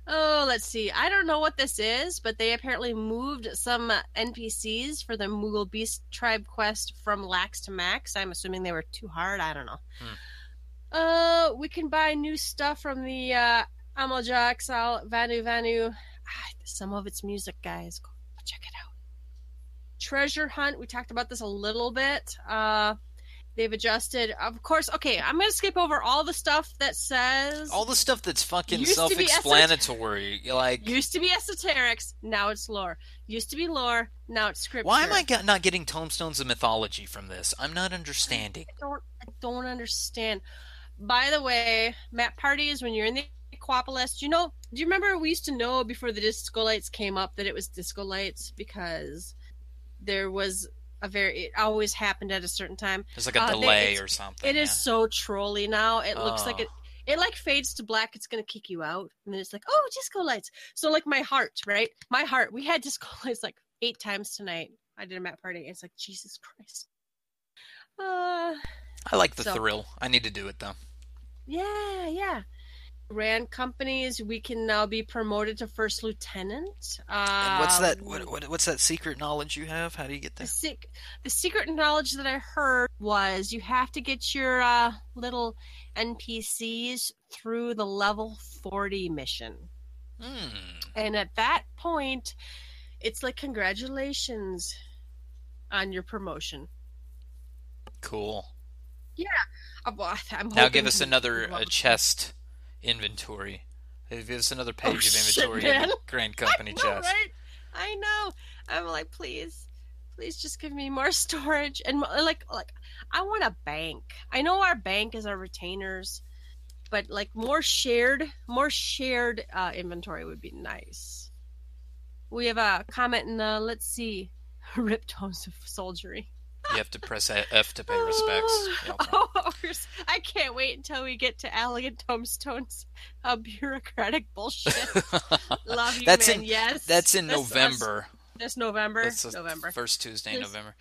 Oh, let's see. I don't know what this is, but they apparently moved some NPCs for the Moogle Beast Tribe quest from Lax to Max. I'm assuming they were too hard. I don't know. Uh, we can buy new stuff from the uh, Amalj'aa Exile Vanu Vanu. Ah, some of its music, guys. Go check it out. Treasure Hunt. We talked about this a little bit. Uh, they've adjusted. Of course, okay, I'm going to skip over all the stuff that says All the stuff that's fucking Used to be self-explanatory. Like, used to be esoterics, now it's lore. Used to be lore, now it's scripture. why am I get, not getting tombstones of mythology from this? I'm not understanding. I don't I don't understand. By the way, map parties when you're in the Aquapolis, do you know do you remember we used to know before the disco lights came up that it was disco lights because there was a very it always happened at a certain time. There's like a Uh, delay or something. It is yeah. so trolly now. It looks like Oh. it it like fades to black, it's gonna kick you out. And then it's like, oh disco lights. So like my heart, right? My heart, we had disco (laughs) lights like eight times tonight. I did a mat party. It's like Jesus Christ. Uh I like the so- thrill. I need to do it though. Yeah, yeah. Ran companies, we can now be promoted to first lieutenant. Uh, And what's that? What, what, what's that secret knowledge you have? How do you get The, there? sec- the secret knowledge that I heard was you have to get your uh, little NPCs through the level 40 mission. Hmm. And at that point, it's like, congratulations on your promotion. Cool. Uh, well, I'm Now give us another uh, chest inventory. Us another page of Oh, shit, inventory in the Grand (laughs) Company I know, chest. right? I know. I'm like, please, please just give me more (laughs) storage and like, like I want a bank. I know our bank is our retainers, but like more shared, more shared uh, inventory would be nice. We have a comment in the let's see, (laughs) rip tones of soldiery. You have to press F to pay respects. (laughs) Yep. Oh, I can't wait until we get to elegant tombstones of bureaucratic bullshit. (laughs) Love you, That's man. in- yes, That's in This November. This November. That's November. first Tuesday This- November.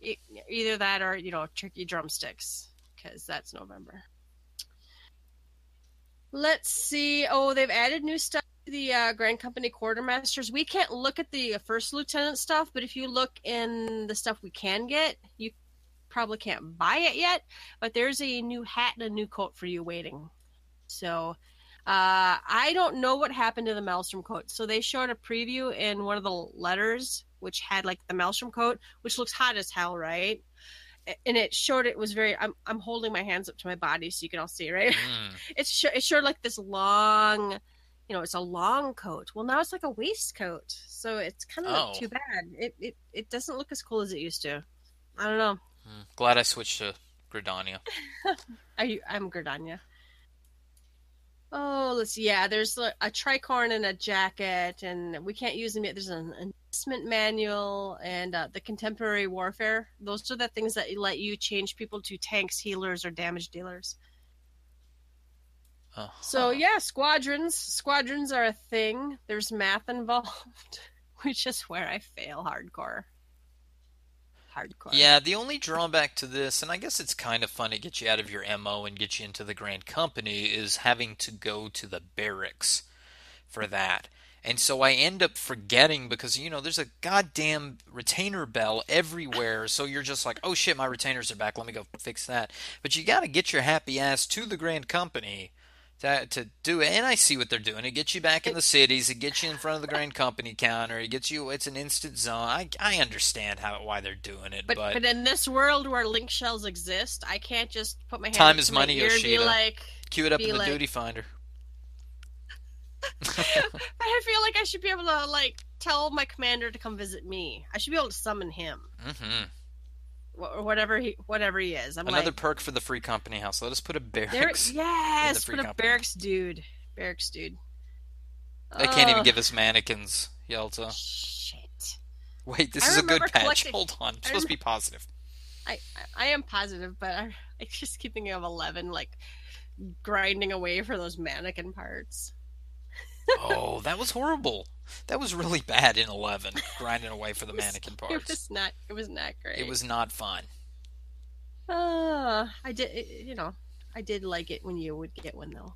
E- Either that or you know tricky drumsticks because that's November. Let's see. Oh, they've added new stuff the uh, Grand Company quartermasters. We can't look at the first lieutenant stuff, but if you look in the stuff we can get, you probably can't buy it yet. But there's a new hat and a new coat for you waiting. So. Uh, I don't know what happened to the Maelstrom coat. So they showed a preview in one of the letters, which had like the Maelstrom coat, which looks hot as hell, right? And it showed it was very. I'm I'm holding my hands up to my body so you can all see, right? (laughs) Mm. It's sh- it showed like this long, you know, it's a long coat. Well, now it's like a waistcoat, so it's kind of Oh. like too bad. It, it it doesn't look as cool as it used to. I don't know. Mm. Glad I switched to Gridania. (laughs) Are you? I'm Gridania. Oh, let's see. Yeah, there's a, a tricorn and a jacket, and we can't use them yet. There's an investment manual and uh, the contemporary warfare. Those are the things that let you change people to tanks, healers, or damage dealers. Uh, So yeah, squadrons. Squadrons are a thing. There's math involved, (laughs) which is where I fail hardcore. hardcore. Yeah, the only drawback to this, and I guess it's kind of fun to get you out of your MO and get you into the Grand Company, is having to go to the barracks for that. And so I end up forgetting because, you know, there's a goddamn retainer bell everywhere. So you're just like, oh shit, my retainers are back. Let me go fix that. But you got to get your happy ass to the Grand Company to, to do it. And I see what they're doing. It gets you back in the cities. It gets you in front of the Grand Company counter. It gets you. It's an instant zone. I I understand how why they're doing it, But, but, but in this world where link shells exist, I can't just put my hand Time is money, and be Yoshida. like, cue it up in the like- duty finder. (laughs) I feel like I should be able to like tell my commander to come visit me. I should be able to summon him, hmm wh- or whatever he whatever he is. I'm Another like, perk for the free company house. Let us put a there, barracks. yes, free put a company. barracks dude, barracks dude. They can't even give us mannequins, Yelta. Shit. Wait, this I is a good patch. Hold on. I'm supposed to be positive. I, I I am positive, but I, (laughs) I just keep thinking of Eleven like grinding away for those mannequin parts. Oh, that was horrible. That was really bad in 11, grinding away for the (laughs) mannequin parts. It was not. It was not great. It was not fun. Uh, I did. You know, I did like it when you would get one though.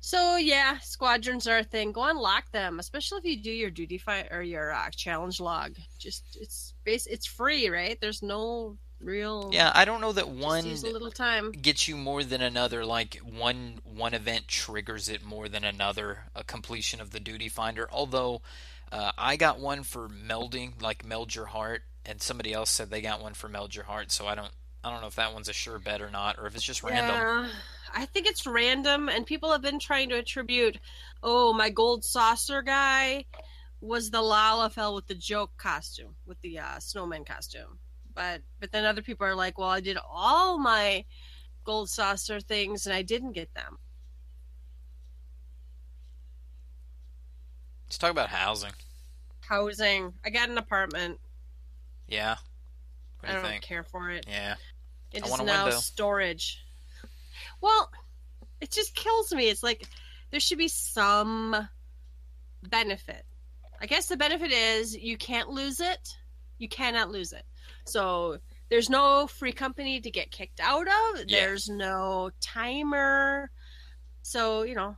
So yeah, squadrons are a thing. Go unlock them, especially if you do your duty fight or your uh, challenge log. Just it's base. It's free, right? There's no real. Yeah, I don't know that one a little time. gets you more than another. Like one one event triggers it more than another. A completion of the duty finder. Although uh, I got one for melding, like meld your heart, and somebody else said they got one for meld your heart. So I don't I don't know if that one's a sure bet or not, or if it's just random. Yeah, I think it's random, and people have been trying to attribute, oh, my gold saucer guy was the Lalafell with the joke costume, with the uh, snowman costume. But but then other people are like, well, I did all my gold saucer things and I didn't get them. Let's talk about housing. Housing, I got an apartment. Yeah. Do I don't think? care for it. Yeah. It I is want a now window. storage. Well, it just kills me. It's like there should be some benefit. I guess the benefit is you can't lose it. You cannot lose it. So there's no free company to get kicked out of. Yeah. There's no timer. So, you know.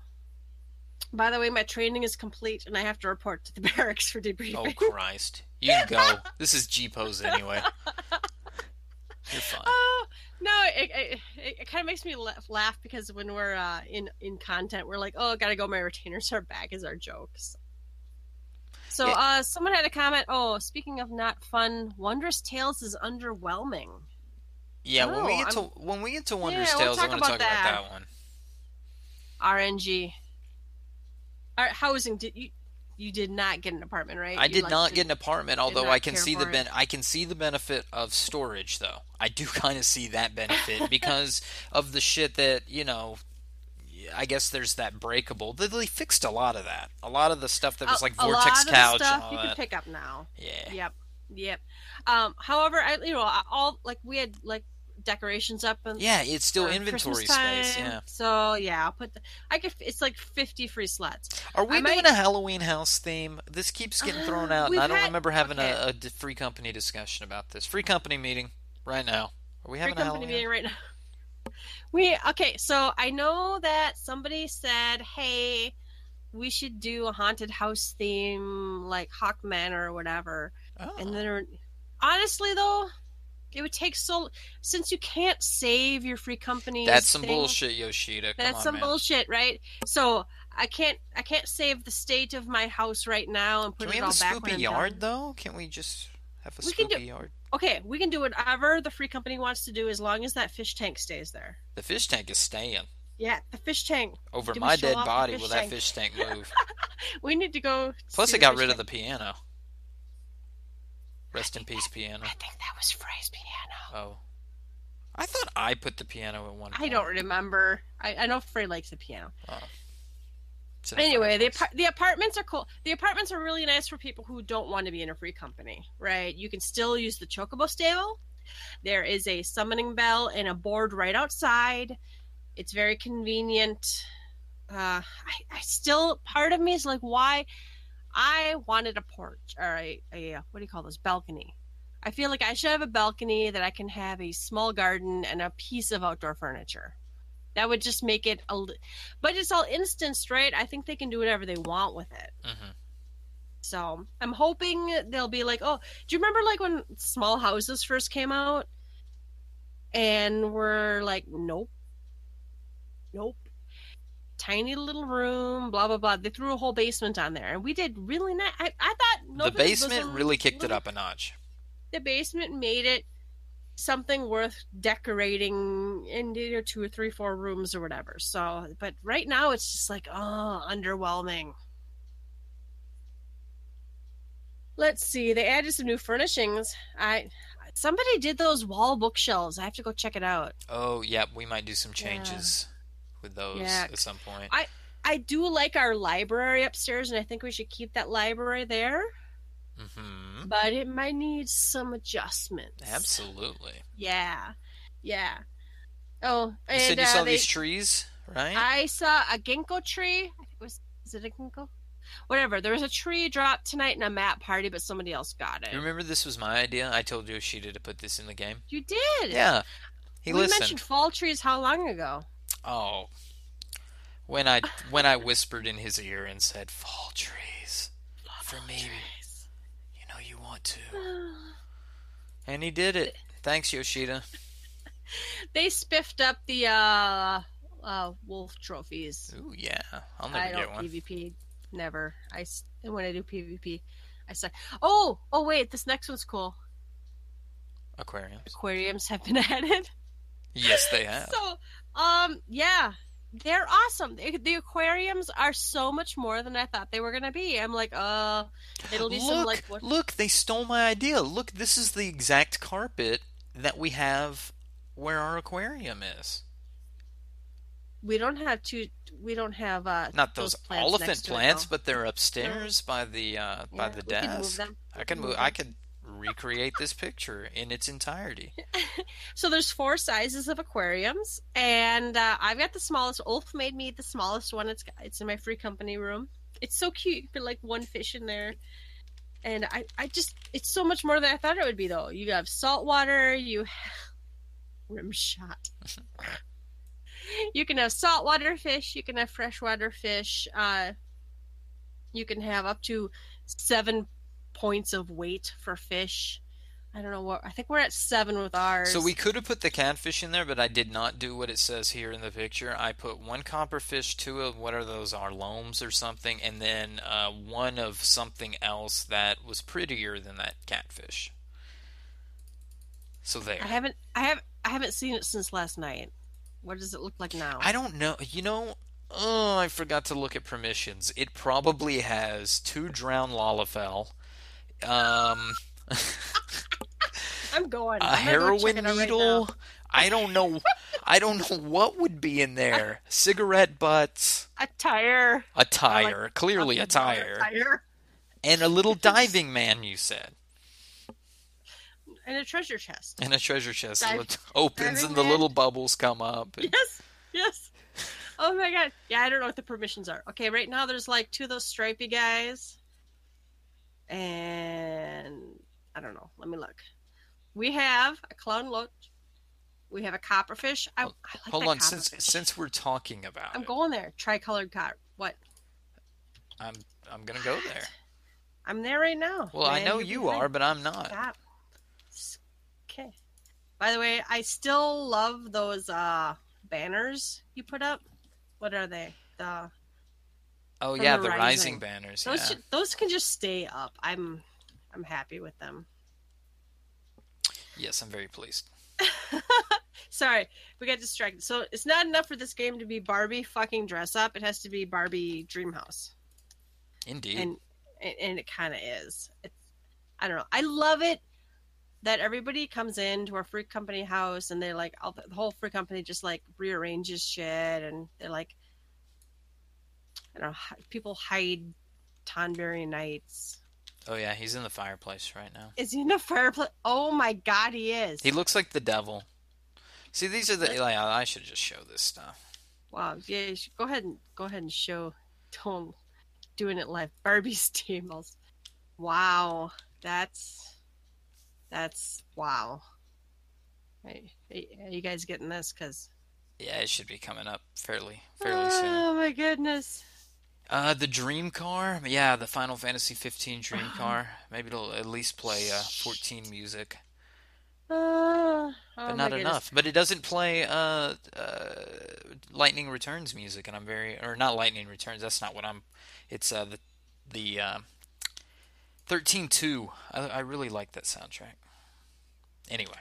By the way, my training is complete and I have to report to the (laughs) barracks for debriefing. Oh Christ! You go. this is G pose anyway. (laughs) You're fine. Oh no! It, it, it, kind of makes me laugh, because when we're uh, in in content, we're like, "Oh, gotta go." My retainers are back as our jokes. So, Yeah. uh, someone had a comment. Oh, speaking of not fun, Wondrous Tales is underwhelming. Yeah, when we Oh, get to I'm- when we get to Wondrous Yeah, we'll Tales, I'm going to about talk that. about that one. RNG. Our housing. Did you? You did not get an apartment, right? I You, did not did- get an apartment, although I can see the ben- I can see the benefit of storage, though. I do (laughs) kind of see that benefit (laughs) because of the shit that you know. I guess there's that breakable. They, they fixed a lot of that. A lot of the stuff that was a- like a lot vortex couch and stuff you that. can pick up now. Yeah. Yep. Yep. Um, however, I you know all like we had like decorations up and Yeah, it's still inventory space. Yeah. So yeah, I'll put. The, I could. It's like fifty free slots. Are we I doing might- a Halloween house theme? This keeps getting (gasps) thrown out, and I don't had- remember having okay. a, a free company discussion about this. Free company meeting right now. Are we Free having a company Halloween? meeting right now. We okay. So I know that somebody said, "Hey, we should do a haunted house theme, like Haukke Manor or whatever." Oh. And then, honestly, though. It would take so since you can't save your free company. That's some thing, bullshit, Yoshida. Come That's on, some man. bullshit, right? So I can't I can't save the state of my house right now and put Can we it have all a back when spoopy I'm yard though? Can't we just have a We can do- yard? Okay, we can do whatever the free company wants to do as long as that fish tank stays there. The fish tank is staying Yeah, the fish tank. over Do my dead body. Will that fish tank (laughs) move? We need to go. Plus, it got rid of the piano. Rest in peace, piano. I think that was Frey's piano. Oh, I thought I put the piano in one. I point. don't remember. I, I know Frey likes the piano. A Anyway, the the apartments are cool. The apartments are really nice for people who don't want to be in a free company, right? You can still use the chocobo stable. There is a summoning bell and a board right outside. It's very convenient. Uh, I, I still part of me is like, why? I wanted a porch or a, a uh, what do you call this balcony. I feel like I should have a balcony that I can have a small garden and a piece of outdoor furniture. That would just make it a. But it's all instanced, right? I think they can do whatever they want with it. hmm So I'm hoping they'll be like, oh, do you remember like when small houses first came out? And we're like, nope, nope. Tiny little room, blah blah blah. They threw a whole basement on there, and we did really nice. I, I thought The basement really kicked it up a notch. The basement made it something worth decorating in you know, two or three, four rooms or whatever. So, but right now it's just like, oh, underwhelming. Let's see. They added some new furnishings. I somebody did those wall bookshelves. I have to go check it out. Oh, yeah, we might do some Yeah. changes with those Yeah. at some point. I- I do like our library upstairs, and I think we should keep that library there. Hmm But it might need some adjustments. Absolutely. Yeah, yeah. Oh, You and said you uh, saw they- these trees, right? I saw a ginkgo tree. Was is it a ginkgo? Whatever. There was a tree dropped tonight in a map party, but somebody else got it. You remember this was my idea? I told Yoshida to put this in the game. You did. Yeah. He we listened. mentioned fall trees how long ago? Oh. When I when I whispered in his ear and said fall trees Not for me, Trees. You know you want to. And he did it. Thanks Yoshida. (laughs) They spiffed up the uh, uh, wolf trophies. Ooh yeah. I'll never I never don't get one. PvP. Never. I when I do PvP, I suck. "Oh, oh wait, this next one's cool. Aquariums. Aquariums have been (laughs) added." Yes, they have. So, um, yeah, they're awesome. The, the aquariums are so much more than I thought they were gonna be. I'm like, uh, it'll be look, some like what? look, they stole my idea. Look, this is the exact carpet that we have where our aquarium is. We don't have two. We don't have uh Not those, plants elephant it, plants, but they're upstairs by the uh, by the can desk. them. I can move move. I could recreate this picture in its entirety. (laughs) So there's four sizes of aquariums, and uh, I've got the smallest. Ulf made me the smallest one. It's it's in my free company room. It's so cute. You put like one fish in there, and I I just it's so much more than I thought it would be. Though you have salt water, you have rim shot. (laughs) you can have saltwater fish. You can have freshwater fish. Uh, you can have up to seven points of weight for fish. I don't know what. I think we're at seven with ours. So we could have put the catfish in there, but I did not do what it says here in the picture. I put one copperfish, two of what are those, our loams or something, and then uh, one of something else that was prettier than that catfish. So there. I haven't. I have. I haven't seen it since last night. What does it look like now? I don't know. You know, oh, I forgot to look at permissions. It probably has two drowned lalafell, um, (laughs) I'm going. a I'm heroin it right needle. I don't know. I don't know what would be in there. Cigarette butts, a tire. a tire, clearly a tire, tire. and a little (laughs) diving man. You said, And a treasure chest. and a treasure chest Dive- that opens diving and the man. little bubbles come up. and- Yes. Yes. Oh my god. Yeah, I don't know what the permissions are. Okay, right now there's like two of those stripy guys. And I don't know. Let me look. We have a clown loach. We have a copperfish. I, I like Hold on, since since we're talking about I'm it, going there. Tricolored copper. What? I'm I'm gonna go there. I'm there right now. Well, I know You'll you are, but I'm not. Stop. Okay. By the way, I still love those uh banners you put up. What are they? The Oh yeah, the the Rising. banners. those yeah. should- those can just stay up. I'm I'm happy with them. Yes, I'm very pleased. (laughs) Sorry, we got distracted. So it's not enough for this game to be Barbie fucking dress up. It has to be Barbie Dreamhouse, Indeed. and and, it kind of is. It's I don't know. I love it that everybody comes into our free company house and they're like all the, the whole free company just like rearranges shit and they're like I don't know people hide Tonberry nights. oh yeah, he's in the fireplace right now. Is he in the fireplace? Oh my god, he is. He looks like the devil. See, these are the. Like, I should just show this stuff. Wow. Yeah, you should go ahead and go ahead and show. Don't doing it live. Barbie's (laughs) tables. Wow, that's That's wow. Hey, are you guys getting this? Because Yeah, it should be coming up fairly fairly soon. oh my goodness. Uh, the Dream Car, yeah, the Final Fantasy 15 Dream (sighs) Car. Maybe it'll at least play uh, 14 music, Uh, oh but not enough. But it doesn't play uh, uh, Lightning Returns music, and I'm very or not Lightning Returns. That's not what I'm. It's uh, the the uh, 13-2. I, I really like that soundtrack. Anyway,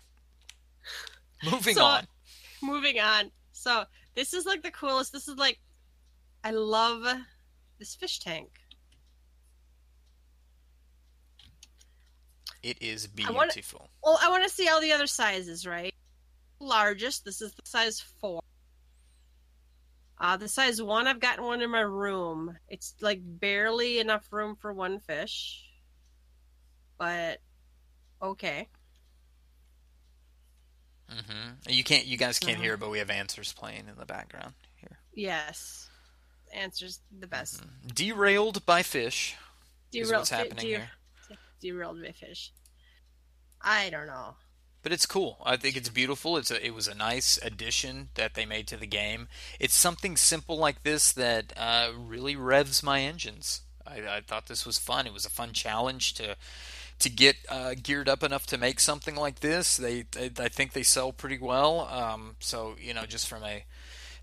(sighs) moving So- on. Moving on. So this is like the coolest. This is like, I love this fish tank. It is I wanna- beautiful. Well, I want to see all the other sizes, right? Largest. This is the size four. Uh, the size one, I've gotten one in my room. It's like barely enough room for one fish, but okay. hmm You can't. You guys can't Uh-huh. hear, but we have answers playing in the background here. Yes, answers the best. Mhm. Derailed by fish. is Derailed- what's happening de- here. Derailed by fish. I don't know. But it's cool. I think it's beautiful. It's a, it was a nice addition that they made to the game. It's something simple like this that uh, really revs my engines. I, I thought this was fun. It was a fun challenge to to get uh, geared up enough to make something like this. They, they I think they sell pretty well. Um, so you know, just from a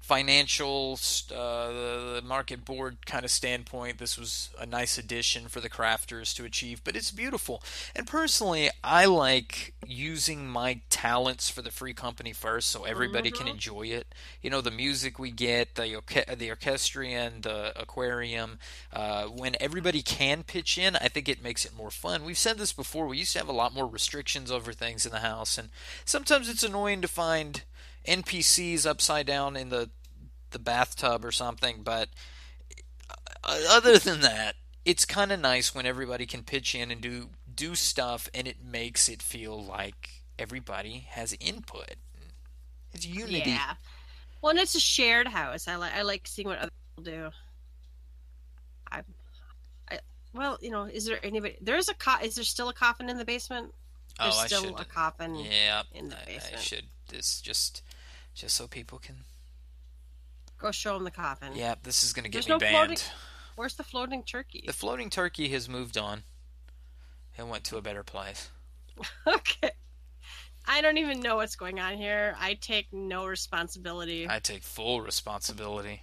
financial uh, the market board kind of standpoint, this was a nice addition for the crafters to achieve. But it's beautiful, and personally, I like using my talents for the free company first, so everybody can Mhm. enjoy it. You know, the music we get, the orche- the orchestrion, the aquarium. Uh, when everybody can pitch in, I think it makes it more fun. We've said this before. We used to have a lot more restrictions over things in the house, and sometimes it's annoying to find NPCs upside down in the the bathtub or something. But uh, other than that, it's kind of nice when everybody can pitch in and do do stuff, and it makes it feel like everybody has input. It's unity. Yeah. Well, and it's a shared house. I like I like seeing what other people do. I, I well, you know, is there anybody? There is a co- Is there still a coffin in the basement? There's oh, I still should. a coffin. Yeah, in the I, I should. This just just so people can. Go show them the coffin. Yeah, this is gonna get There's me no banned. floating- Where's the floating turkey? The floating turkey has moved on and went to a better place. (laughs) okay. I don't even know what's going on here. I take no responsibility. I take full responsibility.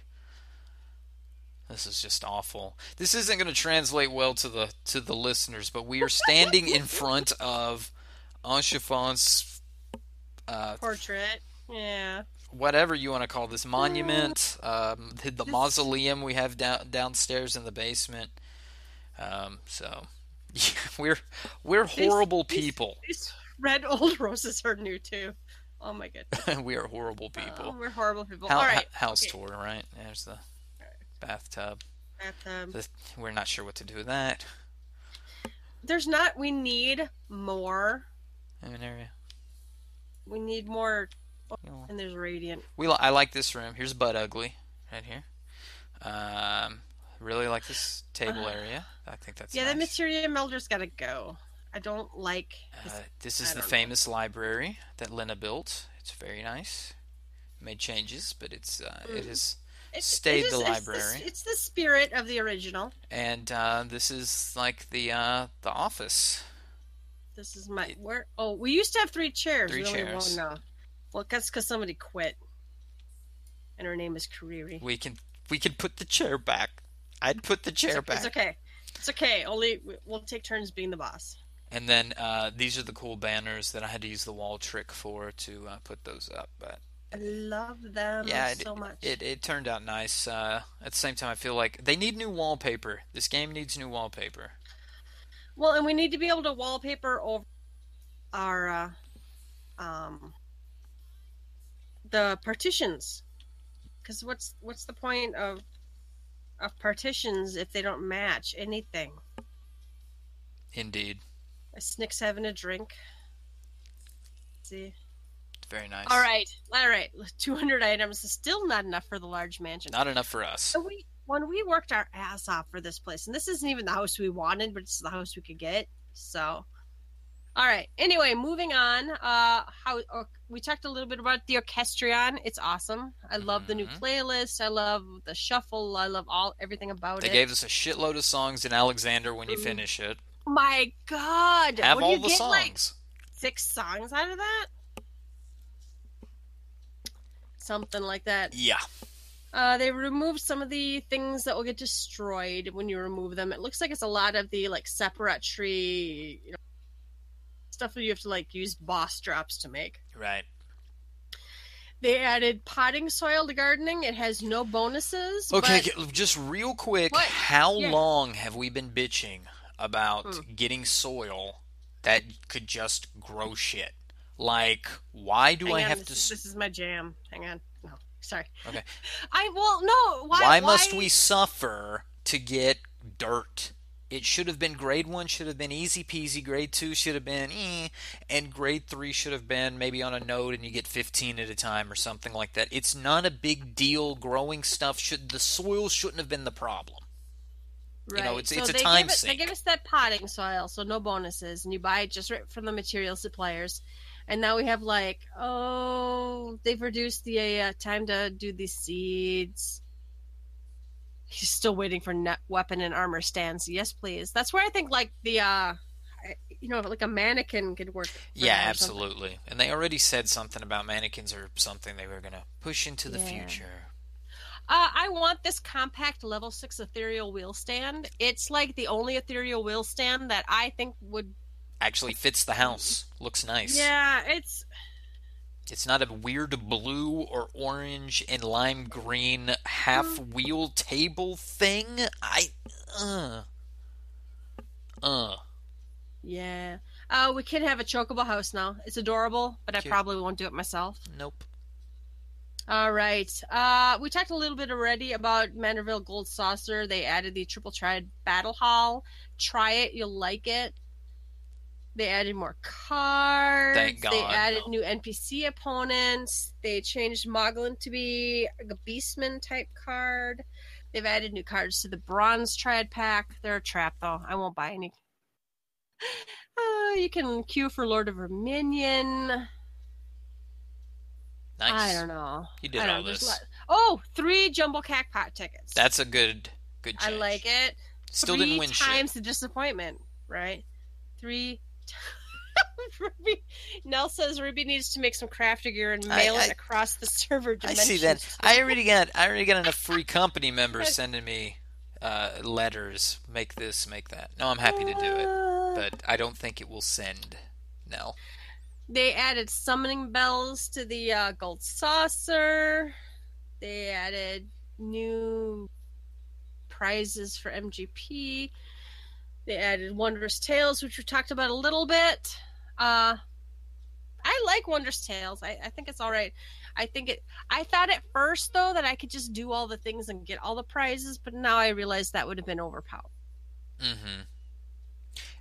This is just awful. This isn't going to translate well to the to the listeners, but we are standing in front of Enchefant's uh, Portrait. Yeah. whatever you want to call this monument, um, the, the mausoleum we have down downstairs in the basement. Um, so (laughs) we're we're horrible these- people. These red (laughs) old roses are new too. Oh my goodness. (laughs) we are horrible Oh, people. we're horrible people. Hou- All right. house okay. tour, right? There's the bathtub. Bathtub. The, we're not sure what to do with that. There's not. We need more. I mean, area. We need more. You know, And there's radiant. we li- I like this room. Here's Bud Ugly right here. Um, really like this table area. I think that's yeah, the nice. materia melder's got to go. I don't like. This. Uh, this is the know. famous library that Lena built. It's very nice. Made changes, but it's uh, it Mm. has It- stayed it is- the it's library. It's the spirit of the original. and uh, this is like the uh, the office. This is my where. Oh, we used to have three chairs. Three we only chairs. one now. Well, that's because somebody quit, and her name is Kariri. We can we can put the chair back. I'd put the chair it's, back. It's okay. It's okay. Only we'll take turns being the boss. And then uh, these are the cool banners that I had to use the wall trick for to uh, put those up. But I love them yeah, it, so much. it it turned out nice. Uh, at the same time, I feel like they need new wallpaper. This game needs new wallpaper. Well, and we need to be able to wallpaper over our uh, um the partitions. Because what's what's the point of of partitions if they don't match anything? Indeed, Snick's having a drink. see. very nice. All right, all right. (laughs) Two hundred items is still not enough for the large mansion. not enough for us. So we when we worked our ass off for this place, and this isn't even the house we wanted, but it's the house we could get. So All right. Anyway, moving on. Uh, how uh, we talked a little bit about the orchestrion. It's awesome. I love the new Mhm. playlist. I love the shuffle. I love all everything about They it. They gave us a shitload of songs in Alexander when you Mhm. finish it. My God, Have when all you the get songs. like six songs out of that, something like that. Yeah. Uh, they removed some of the things that will get destroyed when you remove them. It looks like it's a lot of the like separate tree, you know, stuff that you have to like use boss drops to make. Right. They added potting soil to gardening. It has no bonuses. Okay, but- just real quick, What? how Yeah. long have we been bitching about Hmm. getting soil that could just grow shit? Like, why do Hang I on, have this, to? this is my jam. Hang on. No, sorry. Okay. I well no. Why? why must we suffer to get dirt? It should have been grade one, should have been easy peasy. Grade two should have been eh, and grade three should have been maybe on a node and you get 15 at a time or something like that. It's not a big deal. Growing stuff should the soil shouldn't have been the problem. Right. you know, it's- so it's a time give it, They give us that potting soil, so no bonuses, and you buy it just right from the material suppliers. And now we have like, oh, they've reduced the uh, time to do these seeds. He's still waiting for net weapon and armor stands. Yes, please. That's where I think like the, uh, you know, like a mannequin could work. Yeah, that or something. absolutely. And they already said something about mannequins or something they were going to push into the Yeah. future. Uh, I want this compact level six ethereal wheel stand. It's like the only ethereal wheel stand that I think would. Actually fits the house. Looks nice. Yeah, it's It's not a weird blue or orange and lime green half wheel table thing. I uh uh Yeah. Uh, we can have a chocobo house now. It's adorable, but I probably won't do it myself. nope. All right. Uh, we talked a little bit already about Manderville Gold Saucer. They added the Triple Triad Battle Hall. Try it, you'll like it. They added more cards. Thank God. They added new NPC opponents. They changed Moglin to be a Beastman type card. They've added new cards to the Bronze Triad pack. They're a trap, though. I won't buy any. Uh, (sighs) you can queue for Lord of Verminion. Nice. I don't know. You did all know, this. lot- Oh, three jumbo cactpot tickets. That's a good good I like it. Still Three didn't win times shit. the disappointment, right? Three. (laughs) Ruby. Nell says Ruby needs to make some crafter gear and mail I- it across the server I dimensions. see that. I already got I already got enough free company members (laughs) sending me uh, letters. Make this, make that. No, I'm happy to do it, Uh, but I don't think it will send. No. They added summoning bells to the uh, gold saucer. They added new prizes for MGP. They added Wondrous Tales, which we talked about a little bit. Uh, I like Wondrous Tales. I, I think it's all right. I think it. I thought at first though that I could just do all the things and get all the prizes, but now I realize that would have been overpowered. Mm-hmm.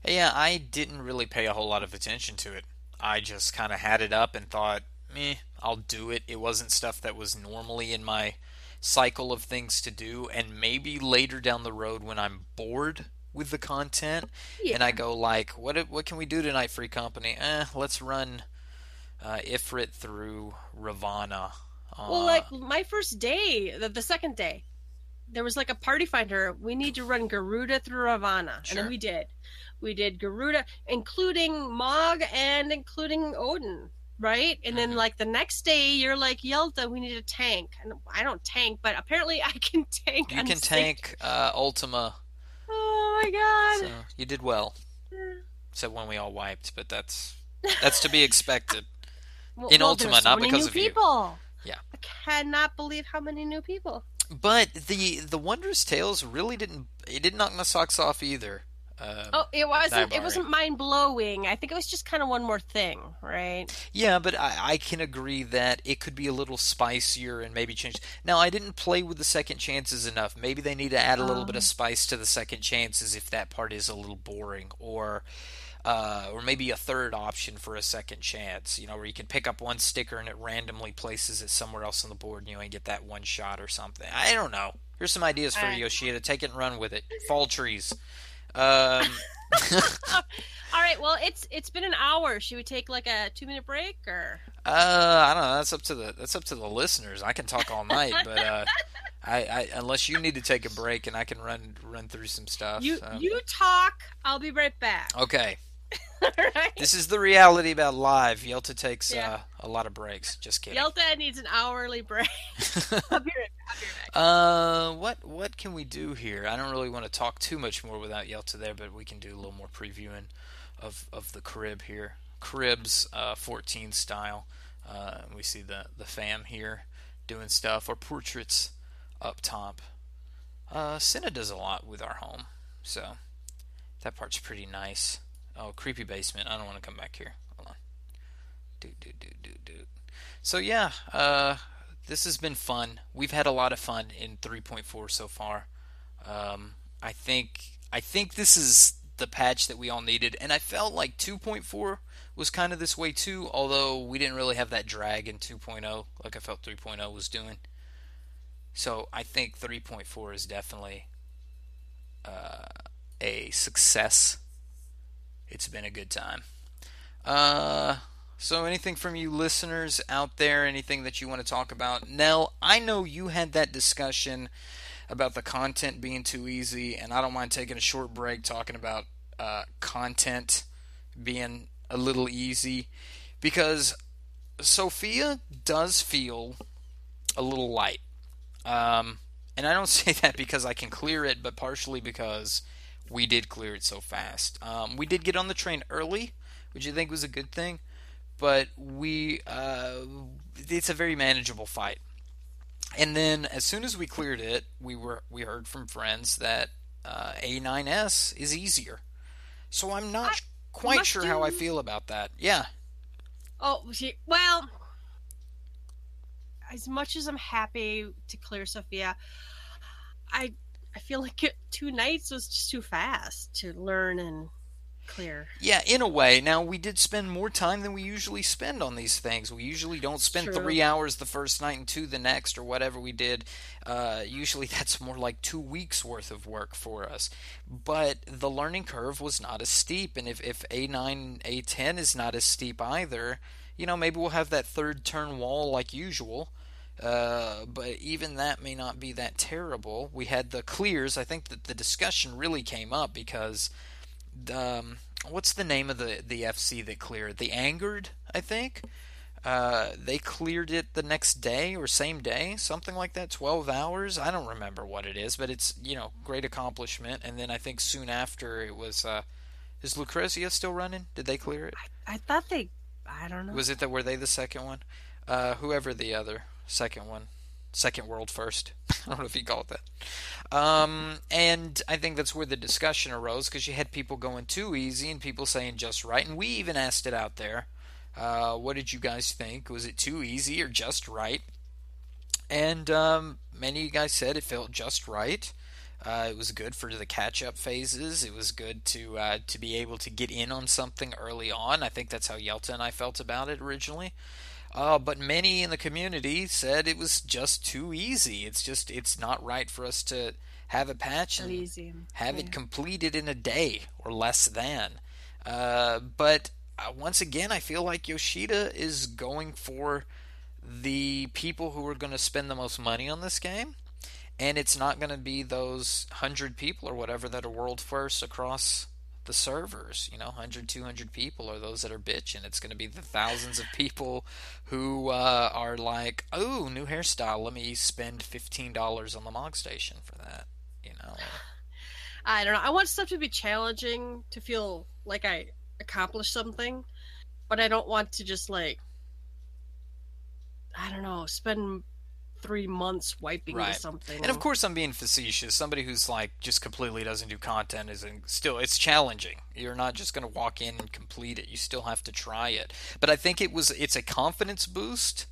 Yeah, I didn't really pay a whole lot of attention to it. I just kind of had it up and thought, "Meh, I'll do it." It wasn't stuff that was normally in my cycle of things to do, and maybe later down the road when I'm bored with the content Yeah. and I go like, "What what can we do tonight, free company? Eh, let's run uh, Ifrit through Ravana." Uh, Well, like my first day, the, the second day, there was like a party finder. We need to run Garuda through Ravana, and Sure. then we did. We did Garuda, including Mog and including Odin, right? And then Mhm. like the next day, you're like Yelta, we need a tank, and I don't tank, but apparently (laughs) I can tank. you can (laughs) tank uh, Ultima, Oh my god! so you did well. Except when we all wiped, but that's (laughs) that's to be expected. Well- in well, Ultima, so not because of you. people. Yeah. I cannot believe how many new people. But the the Wondrous Tales really didn't it didn't knock my socks off either. Um, Oh, it wasn't. It wasn't mind blowing. I think it was just kind of one more thing, right? Yeah, but I, I can agree that it could be a little spicier and maybe change. Now, I didn't play with the second chances enough. Maybe they need to add a little bit of Oh. spice to the second chances if that part is a little boring, or uh, or maybe a third option for a second chance. You know, where you can pick up one sticker and it randomly places it somewhere else on the board, and you only get that one shot or something. I don't know. Here's some ideas for I- Yoshida. Take it and run with it. Fall trees. Um, (laughs) All right. Well, it's it's been an hour. Should we take like a two minute break or? Uh, I don't know. That's up to the that's up to the listeners. I can talk all night, but uh, (laughs) I, I unless you need to take a break, and I can run run through some stuff. You so. you talk. I'll be right back. Okay. (laughs) Right. This is the reality about live. Yelta takes Yeah. uh, a lot of breaks. Just kidding. Yelta needs an hourly break. (laughs) (laughs) I'll be right, I'll be right back. Uh, what what can we do here? I don't really want to talk too much more without Yelta there, but we can do a little more previewing of of the crib here. Cribs, uh, 14 style. Uh, we see the the fam here doing stuff or portraits up top. Uh, Cinna does a lot with our home, so that part's pretty nice. Oh, creepy basement. I don't want to come back here. Hold on. Do do do do do. So yeah, uh, this has been fun. We've had a lot of fun in 3.4 so far. Um, I think I think this is the patch that we all needed, and I felt like 2.4 was kind of this way too. Although we didn't really have that drag in 2.0 like I felt 3.0 was doing. So I think 3.4 is definitely uh, a success. It's been a good time. Uh, so, anything from you listeners out there? Anything that you want to talk about? Nell, I know you had that discussion about the content being too easy, and I don't mind taking a short break talking about uh, content being a little easy because Sophia does feel a little light. Um, and I don't (laughs) say that because I can clear it, but partially because we did clear it so fast. Um, we did get on the train early, which I think was a good thing but we uh, it's a very manageable fight. And then as soon as we cleared it, we were we heard from friends that uh, A9S is easier. So I'm not I quite sure how I feel about that. Yeah. Oh, well, as much as I'm happy to clear Sophia, I I feel like it, two nights was just too fast to learn and clear. Yeah, in a way. Now we did spend more time than we usually spend on these things. We usually don't spend True. three hours the first night and two the next, or whatever we did. Uh, usually (laughs) that's more like two weeks worth of work for us. But the learning curve was not as steep, and if if A9 A10 is not as steep either, you know maybe we'll have that third turn wall like usual. Uh, but even that may not be that terrible. We had the clears. I think that the discussion really came up because um, what's the name of the the FC that cleared? The Angered, I think. Uh, they cleared it the next day or same day, something like that. Twelve hours. I don't remember what it is, but it's you know great accomplishment. And then I think soon after it was. Uh, is Lucrezia still running? Did they clear it? I thought they, I don't know. Was it that were they the second one? Uh, whoever the other second one, second world first. (laughs) I don't know if you call it that. Um, and I think that's where the discussion arose because you had people going too easy and people saying just right, and we even asked it out there. Uh, what did you guys think? Was it too easy or just right? And um, many of you guys said it felt just right. Uh, it was good for the catch-up phases. It was good to uh, to be able to get in on something early on. I think that's how Yelta and I felt about it originally. Uh, but many in the community said it was just too easy. It's just it's not right for us to have a patch and easy. have Yeah. it completed in a day or less than. Uh, but uh, once again, I feel like Yoshida is going for the people who are going to spend the most money on this game. And it's not going to be those 100 people or whatever that are world first across the servers. You know, 100, 200 people are those that are bitching. It's going to be the thousands of people who uh, are like, oh, new hairstyle. Let me spend $15 on the Mog Station for that. You know? (sighs) I don't know. I want stuff to be challenging to feel like I accomplished something, but I don't want to just like I don't know, spend three months wiping Right. something. And of course, I'm being facetious. Somebody who's like just completely doesn't do content is still it's challenging. You're not just going to walk in and complete it. You still have to try it. But I think it was it's a confidence boost.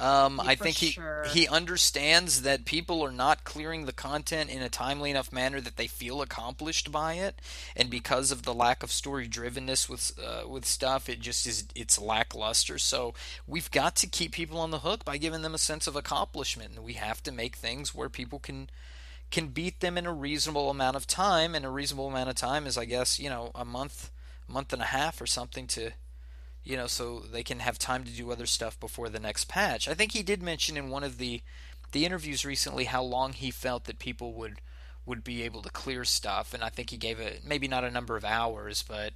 Um, I think he sure. he understands that people are not clearing the content in a timely enough manner that they feel accomplished by it, and because of the lack of story drivenness with uh, with stuff, it just is it's lackluster. So we've got to keep people on the hook by giving them a sense of accomplishment, and we have to make things where people can can beat them in a reasonable amount of time. And a reasonable amount of time is, I guess, you know, a month month and a half or something to you know, so they can have time to do other stuff before the next patch. I think he did mention in one of the the interviews recently how long he felt that people would would be able to clear stuff, and I think he gave it maybe not a number of hours, but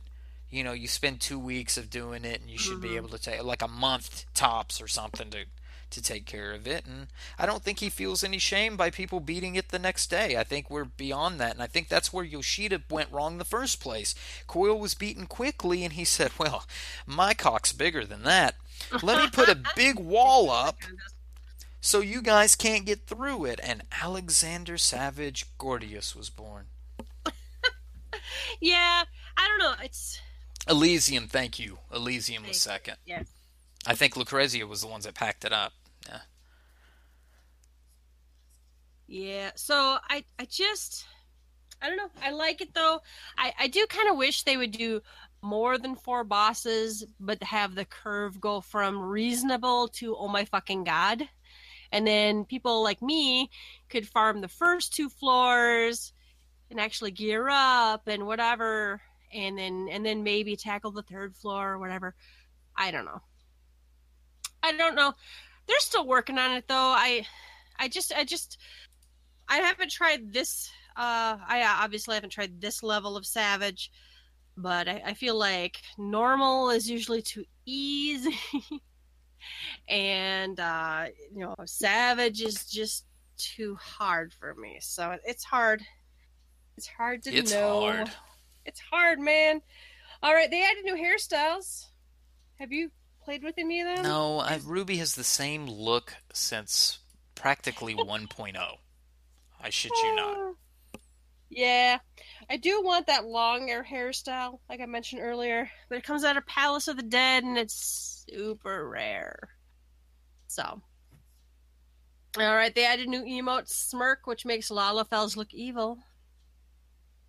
you know, you spend two weeks of doing it, and you should Mm-hmm. be able to take like a month tops or something to to take care of it. And I don't think he feels any shame by people beating it the next day. I think we're beyond that, and I think that's where Yoshida went wrong in the first place. Coil was beaten quickly, and he said, "Well, my cock's bigger than that. Let me put a (laughs) big wall up." So you guys can't get through it, and Alexander Savage Gordias was born. (laughs) Yeah, I don't know. It's Elysium, thank you. Elysium was second. yeah. I think Lucrezia was the ones that packed it up. Yeah. Yeah. So I I just I don't know. I like it though. I I do kind of wish they would do more than four bosses, but have the curve go from reasonable to oh my fucking god. And then people like me could farm the first two floors and actually gear up and whatever and then and then maybe tackle the third floor or whatever. I don't know. I don't know. They're still working on it though. I I just I just I haven't tried this. Uh, I obviously haven't tried this level of Savage, but I, I feel like normal is usually too easy, (laughs) and uh, you know, Savage is just too hard for me. So it's hard. It's hard to It's know. hard. It's hard, man. All right, they added new hairstyles. Have you played with any of them? No, I, Ruby has the same look since practically (laughs) 1.0. I shit you not. Uh, Yeah, I do want that long hair hairstyle, like I mentioned earlier, but it comes out of Palace of the Dead and it's super rare. So, all right, they added new emote smirk, which makes Lalafels look evil.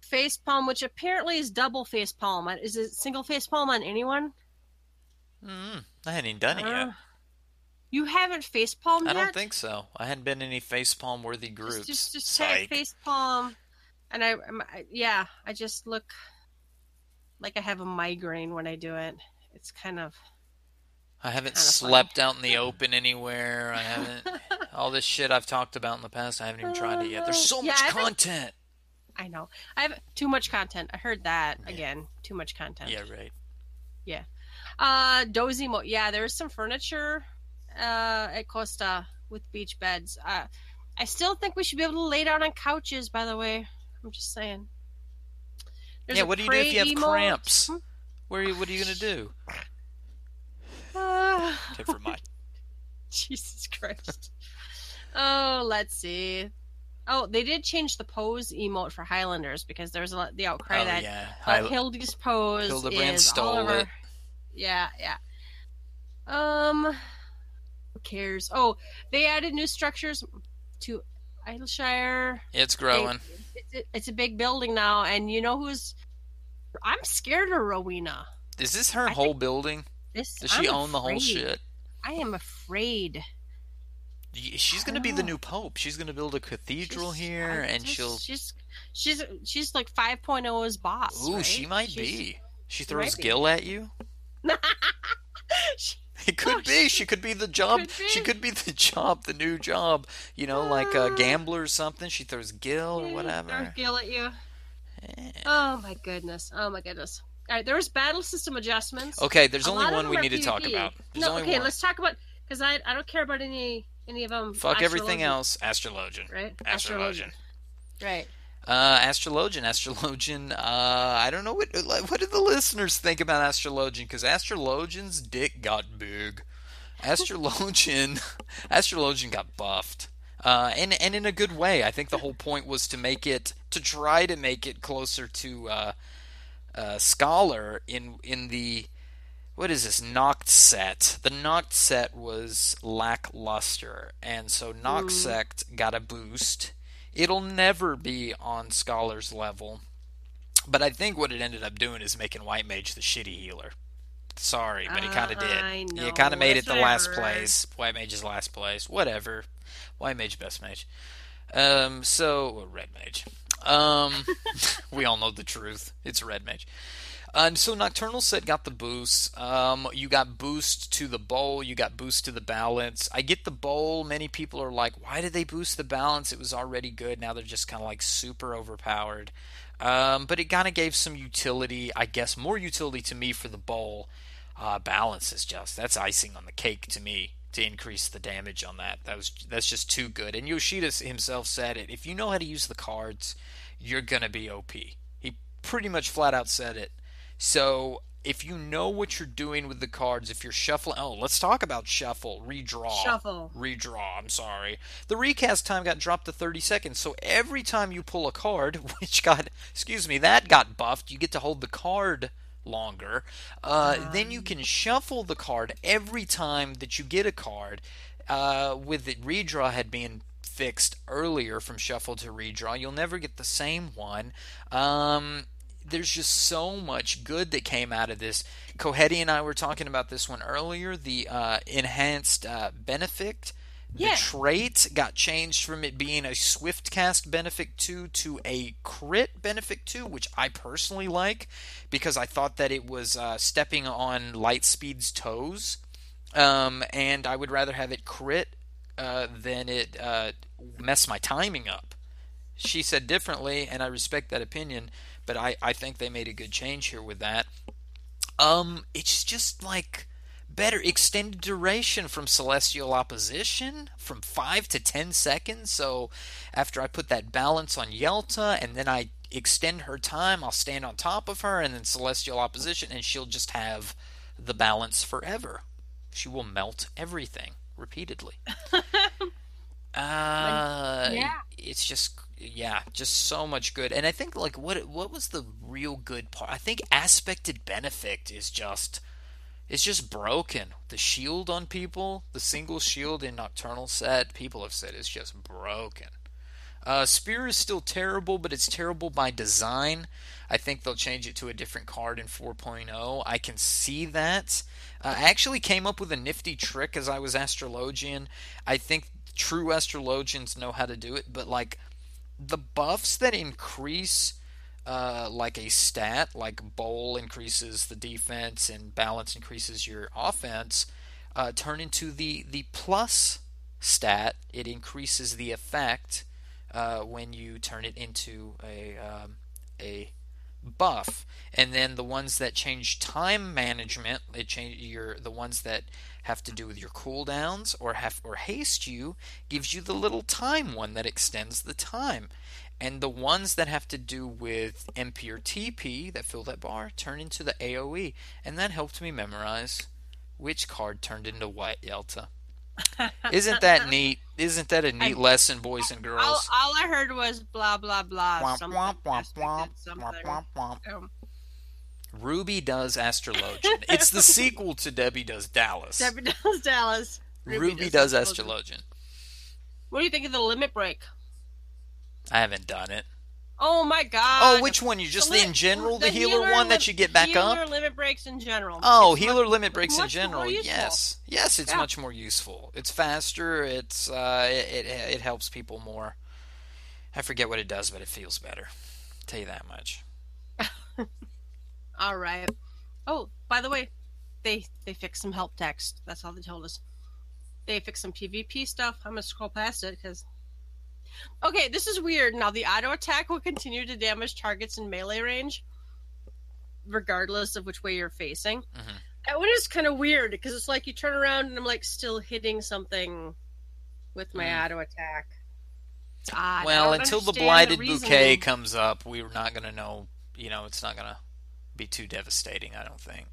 Face palm, which apparently is double face palm. Is it single face palm on anyone? Mm, I hadn't even done it yet. You haven't face palmed I don't think so. I hadn't been in any facepalm worthy groups. Just, just, just Psych. tag face palm, and I, I'm- yeah, I just look like I have a migraine when I do it. It's kind of I haven't kinda funny. slept out in the (laughs) open anywhere. I haven't. all this shit I've talked about in the past, I haven't even tried it yet. There's so Yeah, much I content. I know I have too much content. I heard that again. Too much content. Yeah, right. Yeah. Uh, dozy mo. Yeah, there's some furniture uh at Costa with beach beds. Uh, I still think we should be able to lay down on couches. By the way, I'm just saying. There's yeah, what do you do if you have emote. cramps? Where are you, what are you gonna do? Ah. Never mind. (laughs) Jesus Christ. oh, let's see. Oh, they did change the pose emote for Highlanders because there was a lot the outcry oh that yeah, uh, Hi- Hildy's pose Hildebrand is stole all over. it. Yeah, yeah. Um, cares? Oh, they added new structures to Idleshire. it's growing. It's, it's a big building now, and you know who's? I'm scared of Rowena. Is this her I whole building? This Does she I'm own the whole shit? I am afraid. She's gonna be the new pope. She's gonna build a cathedral She's- here, I and just- she'll. she's she's she's like 5.0's boss. Ooh, right? she might She's- be. She throws be. Gil at you. (laughs) (laughs) She- (laughs) It could Oh, be. she- She could be the job. could She could be the job, the new job. You know, like a Ah. gambler or something. She throws gill or whatever. gill at you. Eh. Oh my goodness. Oh my goodness. All right, there was battle system adjustments. Okay, there's A only one we need to talk about. There's no, okay, one. let's talk about because I I don't care about any any of them. Fuck everything else. Astrologian. Right. Astrologian. Right. Uh, Astrologian, Astrologian. Uh, I don't know what what do the listeners think about Astrologian because Astrologian's dick got big. Astrologian, (laughs) Astrologian got buffed, uh, and and in a good way. I think the whole point was to make it to try to make it closer to uh, uh, Scholar in in the what is this Noct sect? The Noct sect was lackluster, and so Noct sect got a boost. It'll never be on Scholar's level, but I think what it ended up doing is making White Mage the shitty healer. Sorry, but he kind of did. I know, He kind of made it the last place. White Mage is last place. Whatever. White Mage best mage. Um. So Red Mage. Um, (laughs) we all know the truth. It's red mage. Uh, and so Nocturnal Sect got the boost. Um, you got boost to the Bole. You got boost to the balance. I get the Bole. Many people are like, why did they boost the balance? It was already good. Now they're just kind of like super overpowered. Um, but it kind of gave some utility, I guess, more utility to me for the Bole. Uh, balance is just that's icing on the cake to me to increase the damage on that. That was that's just too good. And Yoshida himself said it. If you know how to use the cards, you're gonna be OP. He pretty much flat out said it. So if you know what you're doing with the cards, if you're shuffling, oh, let's talk about shuffle, redraw, Shuffle. redraw. I'm sorry. The recast time got dropped to 30 seconds, so every time you pull a card, (laughs) which got, excuse me, that got buffed, you get to hold the card longer. Uh, then you can shuffle the card every time that you get a card. Uh, with the redraw had been fixed earlier from shuffle to redraw, you'll never get the same one. Um, there's just so much good that came out of this. Cohedi and I were talking about this one earlier. The uh, enhanced uh, Benefic, the trait got changed from it being a swift cast Benefic two to a crit Benefic two, which I personally like because I thought that it was uh, stepping on Lightspeed's toes, um, and I would rather have it crit uh, than it uh, mess my timing up she said differently, and I respect that opinion, but I, I think they made a good change here with that. Um, it's just like better extended duration from celestial opposition from five to ten seconds. So after I put that balance on Yelta, and then I extend her time, I'll stand on top of her, and then celestial opposition, and she'll just have the balance forever. She will melt everything repeatedly. (laughs) Uh, Yeah. it's just yeah, just so much good. And I think like what what was the real good part? I think aspected Benefic is just it's just broken. The shield on people, the single shield in Nocturnal sect, people have said is just broken. Uh, Spear is still terrible, but it's terrible by design. I think they'll change it to a different card in 4.0. I can see that. Uh, I actually came up with a nifty trick as I was Astrologian. I think true Astrologians know how to do it, but like the buffs that increase uh, like a stat, like Bole increases the defense and balance increases your offense, uh, turn into the the plus stat. It increases the effect uh, when you turn it into a um, a buff, and then the ones that change time management, it change your the ones that have to do with your cooldowns or have or haste you gives you the little time one that extends the time. And the ones that have to do with MP or TP that fill that bar turn into the AoE. And that helped me memorize which card turned into what, Yelta. (laughs) Isn't that neat? Isn't that a neat I- lesson, boys and girls? All, all I heard was blah blah blah. Womp, womp, womp, womp, womp, womp, womp. Ruby does Astrologian. it's the (laughs) sequel to Debbie Does Dallas. Debbie does Dallas. Ruby, does Astrologian. What do you think of the limit break? I haven't done it. Oh my god. Oh, which one? You just The in general the, healer, one that you get back healer up? limit breaks in general. Oh, It's healer much- limit breaks in general. Yes, yes, it's Yeah. much more useful. It's faster. It's uh, it, it it helps people more. I forget what it does, but it feels better. tell you that much. All right. Oh, by the way, they they fixed some help text. That's all they told us. They fixed some PvP stuff. I'm gonna scroll past it because. Okay, this is weird. Now the auto attack will continue to damage targets in melee range, regardless of which way you're facing. Mhm. That one is kind of weird because it's like you turn around and I'm like still hitting something with my Mm. auto attack. Odd. I well, until the blighted reasoning. bouquet comes up, we're not gonna know. You know, it's not gonna be too devastating. I don't think.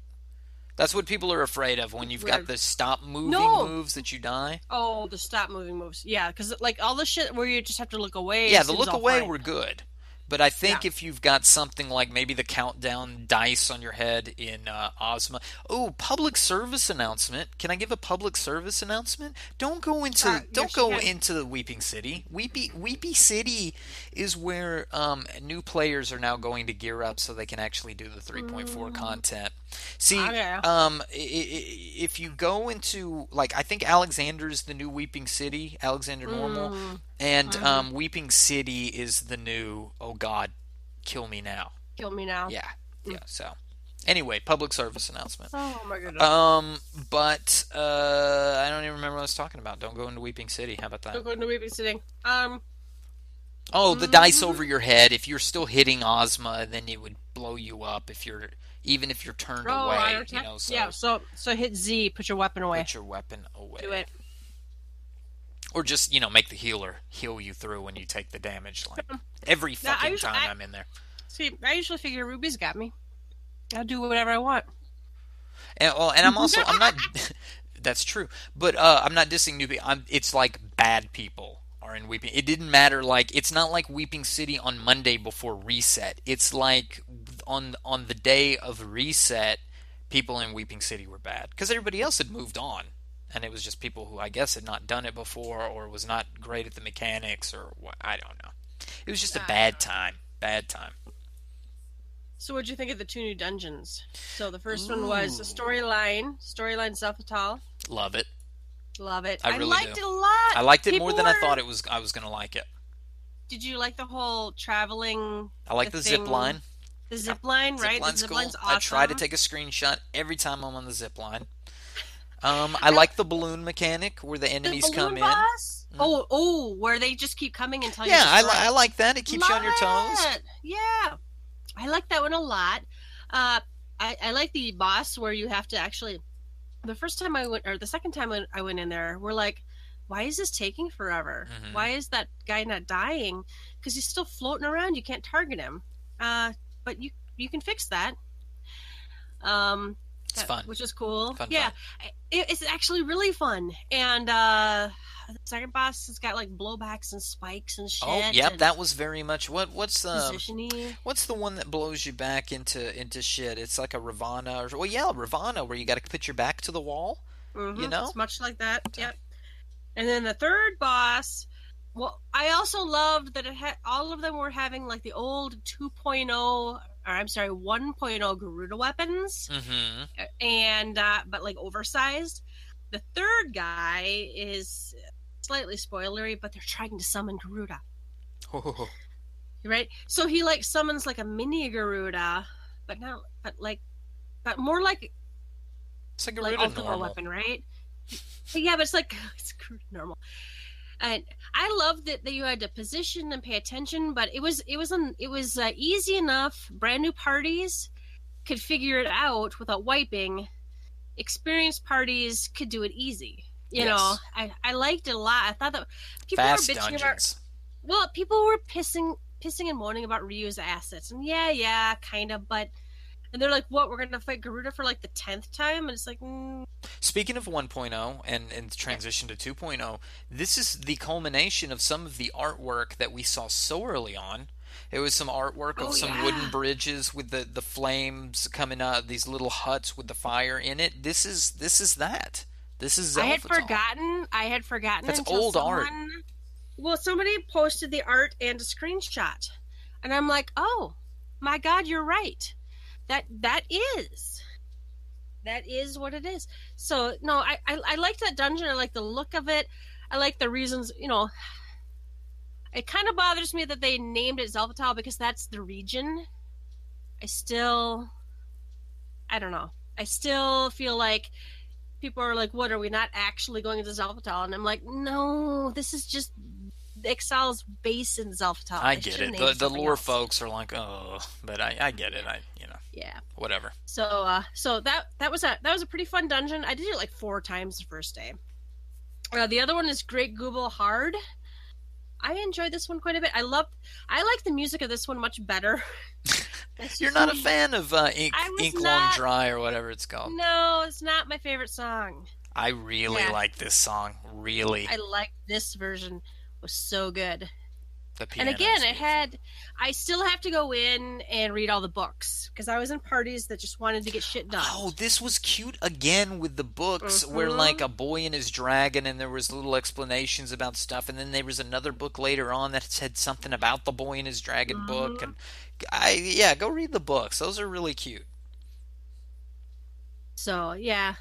That's what people are afraid of when you've got the stop moving No. moves that you die. Oh, the stop moving moves. Yeah, because like all the shit where you just have to look away. Yeah, the look away fine. were good. But I think Yeah. if you've got something like maybe the countdown dice on your head in uh, Ozma. Oh, public service announcement. Can I give a public service announcement? Don't go into Uh, don't yes, go into the Weeping City. Weepy Weepy City is where um, new players are now going to gear up so they can actually do the 3.4 Mm. content. See, Okay. um, if you go into like, I think Alexander's the new Weeping City, Alexander Normal, Mm, and Mhm. um, Weeping City is the new. Oh God, kill me now. kill me now. Yeah, yeah. So, anyway, public service announcement. Oh my goodness. Um, but uh, I don't even remember what I was talking about. Don't go into Weeping City. How about that? Don't go into babysitting. Um, Oh, the dice Mhm. over your head. If you're still hitting Ozma, then it would blow you up. If you're even if you're turned oh, away, you know. So yeah. So so hit Z. Put your weapon away. put your weapon away. Do it. Or just you know make the healer heal you through when you take the damage. Like (laughs) every I fucking usually- time I- I'm in there. See, I usually figure Ruby's got me. I'll do whatever I want. And, well, and I'm also I'm not. (laughs) (laughs) that's true, but uh, I'm not dissing new people. I'm. It's like bad people are in Weeping. It didn't matter. Like it's not like Weeping City on Monday before reset. It's like on on the day of reset, people in Weeping City were bad because everybody else had moved on, and it was just people who I guess had not done it before or was not great at the mechanics or what. I don't know. It was just a bad ah. time. Bad time. So, what'd you think of the two new dungeons? So, the first one was a Ooh. storyline, storyline Xelphatol. Love it. Love it. I really liked do. it a lot. I liked it People more than I thought it was. I was gonna like it. Did you like the whole traveling, I like The the, zip thing- line. The zip line, Zip right? line's the zip cool. line's awesome. I try to take a screenshot every time I'm on the zip line. Um, I like the balloon mechanic where the the enemies balloon come in. boss? Mm. Oh, oh, where they just keep coming until you Yeah, I, li- I like that. It keeps you on your Love toes. it. Yeah, I like that one a lot. Uh, I, I like the boss where you have to actually. The first time I went, or the second time I- I went in there, we're like, "Why is this taking forever? Mhm. Why is that guy not dying? Because he's still floating around. You can't target him. Uh, but you you can fix that. Um, It's that- fun. which is cool. Fun, yeah, fun. It, it's actually really fun. And uh, the second boss has got like blowbacks and spikes and shit. Oh, yep, that was very much what. What's the positiony. what's the one that blows you back into into shit? It's like a Ravana or well, yeah, Ravana, where you got to put your back to the wall. Mhm, know? it's much like that. Yep. And then the third boss. Well, I also loved that it had all of them were having like the old 2.0 or I'm sorry 1.0 Garuda weapons, Mm-hmm. and uh, but like oversized. The third guy is slightly spoilery, but they're trying to summon Garuda. right? So he like summons like a mini Garuda, but not, but like, but more like It's like a like normal. weapon, right? Yeah, but it's like (laughs) it's Garuda normal. And I loved that, that you had to position and pay attention, but it was it was an, it was uh, easy enough. Brand new parties could figure it out without wiping. Experienced parties could do it easy. You know, I, I liked it a lot. I thought that people Fast were bitching about well, people were pissing pissing and moaning about Ryu's assets, and yeah, yeah, kind of, but and they're like, "What? We're gonna fight Garuda for like the tenth time?" And it's like, mm, Speaking of 1.0 and, and transition to 2.0, this is the culmination of some of the artwork that we saw so early on. It was some artwork of Oh, some yeah. wooden bridges with the, the flames coming out, of these little huts with the fire in it. This is this is that. This is I had forgotten. I had forgotten. That's old art. Well, somebody posted the art and a screenshot, and I'm like, "Oh, my God, you're right. That that is." That is what it is. So no, I, I I like that dungeon. I like the look of it. I like the reasons. You know, it kind of bothers me that they named it Xelphatol because that's the region. I still, I don't know. I still feel like people are like, "What are we not actually going into Xelphatol?" And I'm like, "No, this is just Exile's base in Xelphatol." I get it. The, the lore else. folks are like, oh, but I, I get it. I Yeah. whatever. So uh so that that was a that was a pretty fun dungeon. I did it like four times the first day. Uh, the other one is Great Gubal Hard. I enjoyed this one quite a bit. I love I like the music of this one much better. (laughs) You're not a fan of uh, Ink Ink Long Dry or whatever it's called. No, it's not my favorite song. I really Yeah. like this song. Really, I like this version was so good. And again, it had I still have to go in and read all the books because I was in parties that just wanted to get shit done. Oh, this was cute again with the books where Mhm. like a boy and his dragon and there was little explanations about stuff and then there was another book later on that said something about the boy and his dragon book Mhm. and I yeah, go read the books. Those are really cute. So yeah,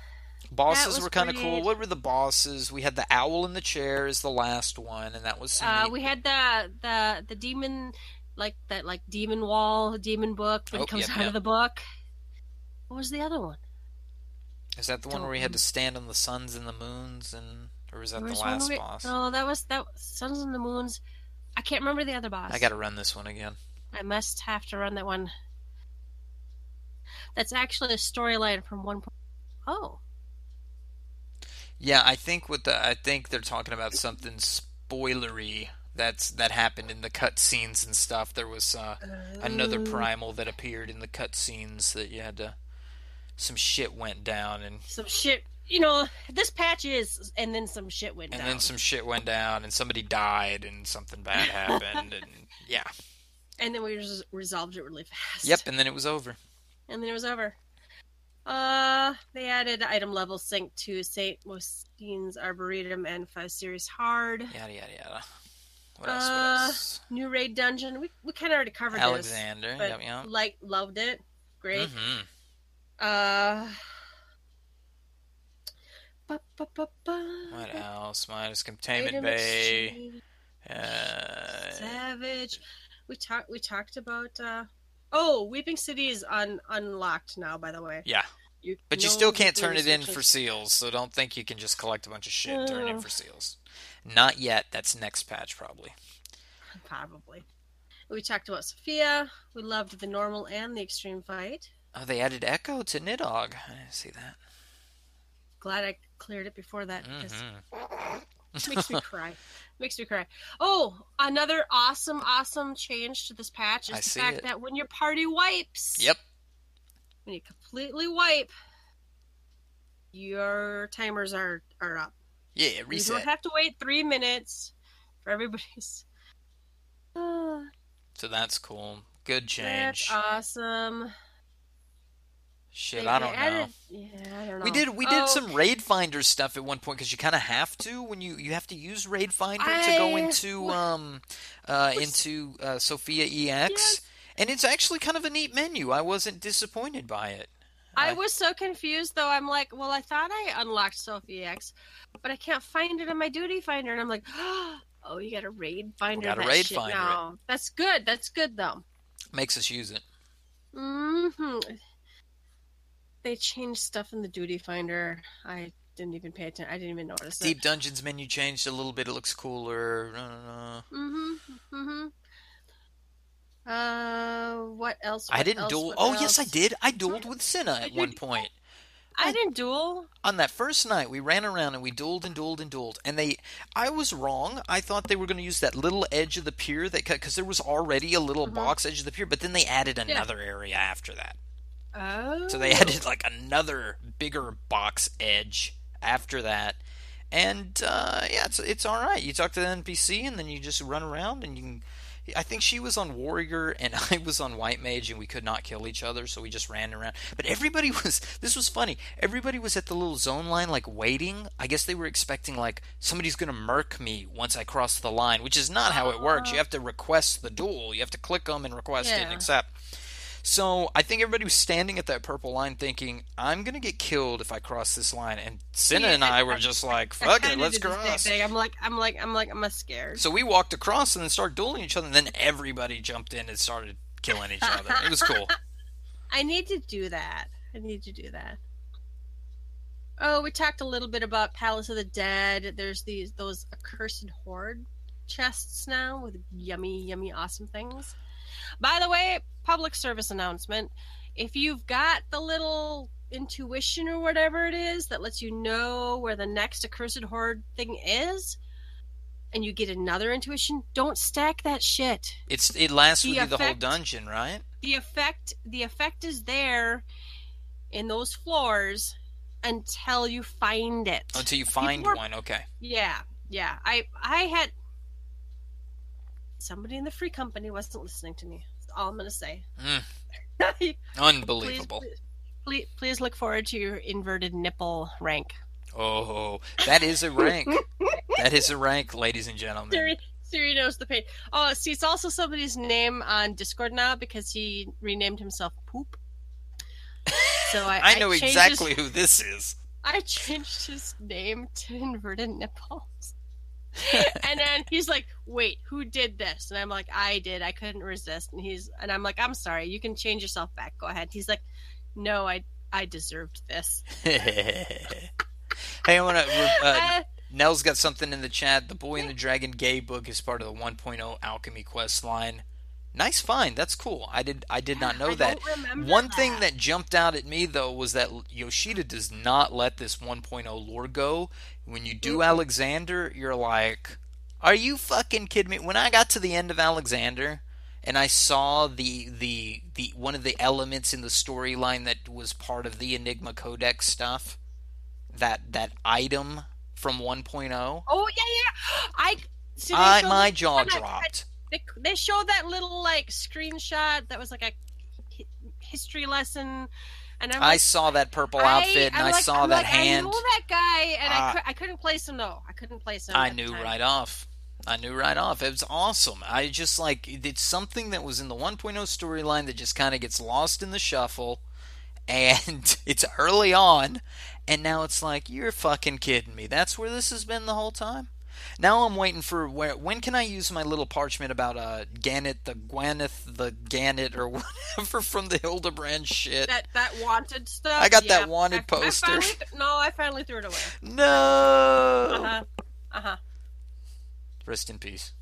Bosses were kind of cool. What were the bosses? We had the owl in the chair is the last one, and that was uh, neat- we had the the the demon like that like demon wall demon book when Oh, comes yep, out yep. of the book. What was the other one? Is that the one don't where we had to stand on the suns and the moons, and or was that the last where- boss? No, that was that Suns and the Moons. I can't remember the other boss. I got to run this one again. I must have to run that one. That's actually a storyline from one. Oh, Yeah, I think with the I think they're talking about something spoilery that's that happened in the cutscenes and stuff. There was uh, another Oh. primal that appeared in the cutscenes that you had to. Some shit went down, and some shit. You know, this patch is, and then some shit went and down. And then some shit went down, and somebody died, and something bad (laughs) happened, and yeah, and then we res- resolved it really fast. yep, and then it was over. and then it was over. Uh, they added item level sync to Saint Mocianne's Arboretum and Pharos Sirius Hard. Yada yada yada. What else? Uh, what else? New raid dungeon. We we kind of already covered Alexander. this, Yep, yep. like loved it. Great. hmm Uh. Ba, ba, ba, ba. What else? Minus Containment Item Bay. Uh, Savage. We talked. We talked about. uh Oh, Weeping City is un- unlocked now. By the way. yeah, You, but you still can't turn it in for seals, so don't think you can just collect a bunch of shit and turn it in for seals. Not yet. That's next patch probably. Probably. We talked about Sophia. We loved the normal and the extreme fight. Oh, they added Echo to Nidhogg. I didn't see that. Glad I cleared it before that hmm it makes me (laughs) cry. Makes me cry. Oh, another awesome, awesome change to this patch is I the fact it. that when your party wipes, Yep. when you completely wipe, your timers are are up. Yeah, reset. You don't have to wait three minutes for everybody's. So that's cool. Good (laughs) that's change. awesome. Shit, I don't know. Yeah, I don't know. We did we did Oh, some raid finder stuff at one point because you kind of have to when you you have to use raid finder to go I- into um uh into uh, Sophia EX, Yes. and it's actually kind of a neat menu. I wasn't disappointed by it. I Uh, was so confused though. I'm like, well, I thought I unlocked Sophia EX, but I can't find it in my duty finder, and I'm like, (gasps) oh, you got a raid finder Gotta that raid finder it. now. That's good. That's good though. makes us use it. hmm They changed stuff in the duty finder. I didn't even pay attention. I didn't even notice it. Deep Dungeons menu changed a little bit. It looks cooler. Uh, Mm-hmm. Mm-hmm. Uh, what else? I didn't else? duel. What Oh yes, I did. I dueled with Cinna at one point. I didn't duel. on that first night we ran around and we dueled and dueled and dueled and they i was wrong i thought they were going to use that little edge of the pier that because there was already a little Mhm. box edge of the pier but then they added another area after that Oh. so they added like another bigger box edge after that and uh, yeah it's it's all right you talk to the npc and then you just run around and you can I think she was on warrior and (laughs) I was on white mage and we could not kill each other so we just ran around. But everybody (laughs) was this was funny. Everybody was at the little zone line like waiting. I guess they were expecting like somebody's going to murk me once I cross the line, which is not how it works. You have to request the duel. You have to click them and request it and accept. So I think everybody was standing at that purple line thinking, I'm gonna get killed if I cross this line. And Cinna Yeah, and I I- were I- just like, fuck it, let's did the same cross. I'm like, I'm like, I'm like, I'm scared. So we walked across and then started dueling each other, and then everybody jumped in and started killing each other. It was cool. (laughs) I need to do that. I need to do that. Oh, we talked a little bit about Palace of the Dead. There's these those accursed horde chests now with yummy, yummy, awesome things. By the way, public service announcement: if you've got the little intuition or whatever it is that lets you know where the next accursed horde thing is, and you get another intuition, don't stack that shit. It's it lasts The with you the whole dungeon, right? the effect the effect is there in those floors until you find it Until you find are- one. Okay. yeah yeah i i had somebody in the free company wasn't listening to me that's all i'm gonna say (laughs) Mm, unbelievable. please please look forward to your inverted nipple rank Oh, that is a rank. that is a rank, ladies and gentlemen. Siri, Siri knows the pain. Oh, see, it's also somebody's name on Discord now because he renamed himself Poop. So (laughs) I, I know his- exactly who this is. I changed his name to inverted nipples. (laughs) and then he's like, "Wait, who did this?" And I'm like, "I did. I couldn't resist." And he's and I'm like, "I'm sorry. You can change yourself back. Go ahead." He's like, "No, I I deserved this." (laughs) hey, I want to. Uh, Uh, Nell's got something in the chat. The Boy and the Dragon gay book is part of the 1.0 Alchemy quest line. Nice find. That's cool. I did. I did not (laughs) know that. One thing that. that jumped out at me though was that Yoshida does not let this 1.0 lore go. When you do Alexander, you're like, "Are you fucking kidding me?" When I got to the end of Alexander and I saw the the the one of the elements in the storyline that was part of the Enigma Codex stuff, that that item from 1.0, Oh yeah, yeah. I. (gasps) I my that- jaw that- dropped. They, they showed that little like screenshot that was like a hi- history lesson, and I'm I like, saw that purple I- outfit and I'm I saw I'm that like, hand. I know that guy, and Ah. I, cou- I couldn't place him though. I couldn't place him. I knew right off. I knew right off. It was awesome. I just like it's something that was in the 1.0 storyline that just kind of gets lost in the shuffle, (laughs) and it's early on, and now it's like you're fucking kidding me. That's where this has been the whole time. Now I'm waiting for where. When can I use my little parchment about uh Gannet the Gwyneth the Gannet or (laughs) whatever from the Hildibrand shit? That that wanted stuff. I got that wanted I- I poster. th- no, I finally threw it away. no. Uh huh. Uh huh. Rest in peace.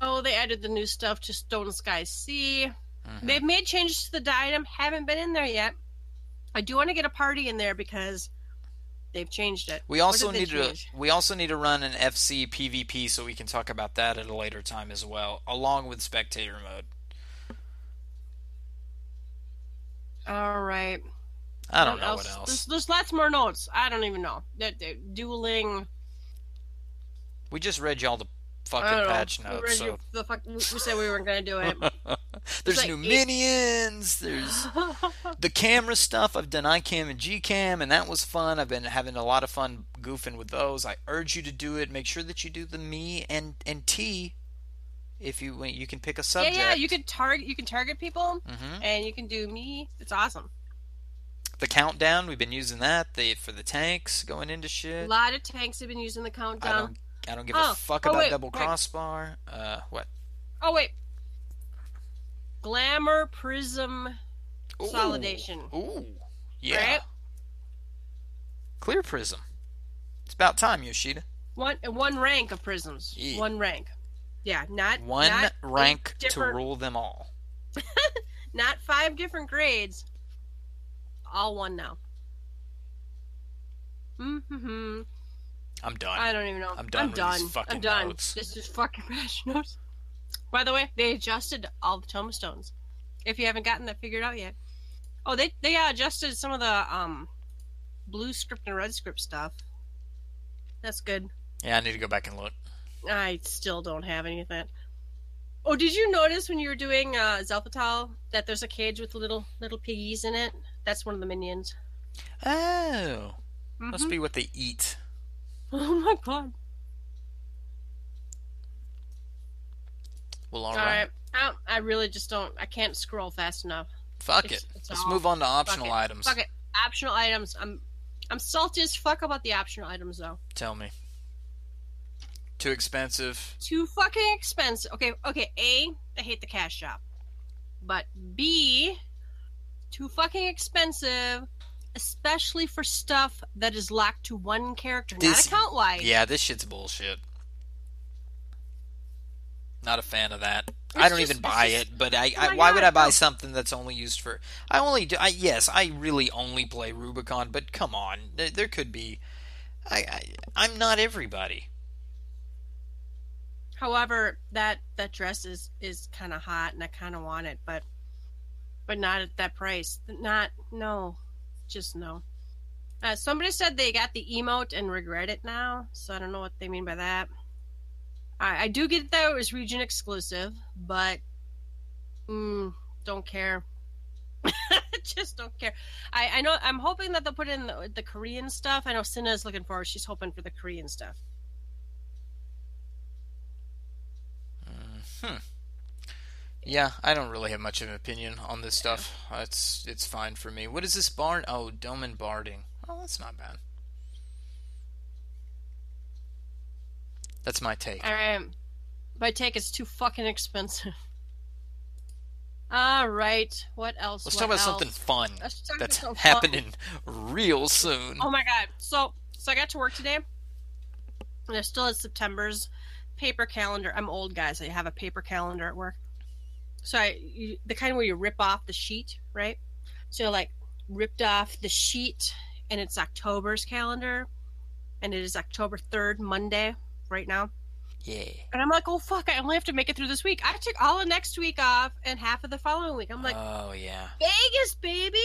Oh, they added the new stuff to Stone Sky Sea. Mhm. They've made changes to the diadem. Haven't been in there yet. I do want to get a party in there because they've changed it. We also need to we also need to run an FC PvP so we can talk about that at a later time as well, along with spectator mode. All right. I don't know what There's, else. there's lots more notes. I don't even know. That dueling. We just read y'all the fucking patch notes. So the fuck, we said we weren't going to do it. (laughs) there's like new minions. There's (laughs) the camera stuff. I've done iCam and Gcam, and that was fun. I've been having a lot of fun goofing with those. I urge you to do it. Make sure that you do the me and and T. If you you can pick a subject. yeah. yeah. You can target. You can target people, hmm and you can do me. It's awesome. The countdown. We've been using that. The for the tanks going into shit. A lot of tanks have been using the countdown. I don't give Oh, a fuck oh, about wait, double wait. crossbar. Uh, what? Oh wait. Glamour Prism Ooh. Consolidation. Ooh, yeah. Right? Clear prism. It's about time, Yoshida. One one rank of prisms. Yeah. One rank. Yeah, not One not rank to rule them all. (laughs) Not five different grades. All one now. Mm-hmm. I'm done. I don't even know. I'm done I'm done. I'm done. notes. This is fucking (laughs) patch notes. By the way, they adjusted all the tomestones. If you haven't gotten that figured out yet. Oh, they they uh, adjusted some of the um blue scrip and red scrip stuff. That's good. yeah, I need to go back and look. I still don't have any of that. Oh, did you notice when you were doing uh, Xelphatol that there's a cage with little little piggies in it? That's one of the minions. Oh, must Mhm. be what they eat. (laughs) Oh my god! Well, all All right. right, I, I really just don't. I can't scroll fast enough. Fuck It's- it. it's Let's all- move on to optional it. items. Fuck it. Optional items. I'm I'm salty as fuck about the optional items though. Tell me. Too expensive. Too fucking expensive. Okay, okay. A, I hate the cash shop, but B, too fucking expensive, especially for stuff that is locked to one character, This- not account wide. Yeah, this shit's bullshit. Not a fan of that. I don't just- even buy just- it, but I, I why would I buy no. something that's only used for? I only do. I, yes, I really only play Rubicon, but come on, there, there could be. I, I I'm not everybody. However, that that dress is is kind of hot, and I kind of want it, but but not at that price. Not no, just no. Uh, somebody said they got the emote and regret it now, so I don't know what they mean by that. I, I do get that it was region exclusive, but mm, don't care. (laughs) just don't care. I, I know. I'm hoping that they'll put in the, the Korean stuff. I know Cinna is looking forward. She's hoping for the Korean stuff. Hmm. Yeah, I don't really have much of an opinion on this stuff. Uh, It's it's fine for me. What is this barn? Oh, Doman Barding. Oh, that's not bad. That's my take. All right. My take is too fucking expensive. All right. What else? Let's What talk about else? something fun Let's talk that's about something fun. happening real soon. Oh my god. So so I got to work today. And I still had September's paper calendar. I'm old guys. I have a paper calendar at work. So I you, the kind where you rip off the sheet, right? So like ripped off the sheet and it's October's calendar and it is October 3rd Monday right now. Yeah. And I'm like, "Oh fuck, I only have to make it through this week." I took all of next week off and half of the following week. I'm like, oh yeah. "Vegas, baby.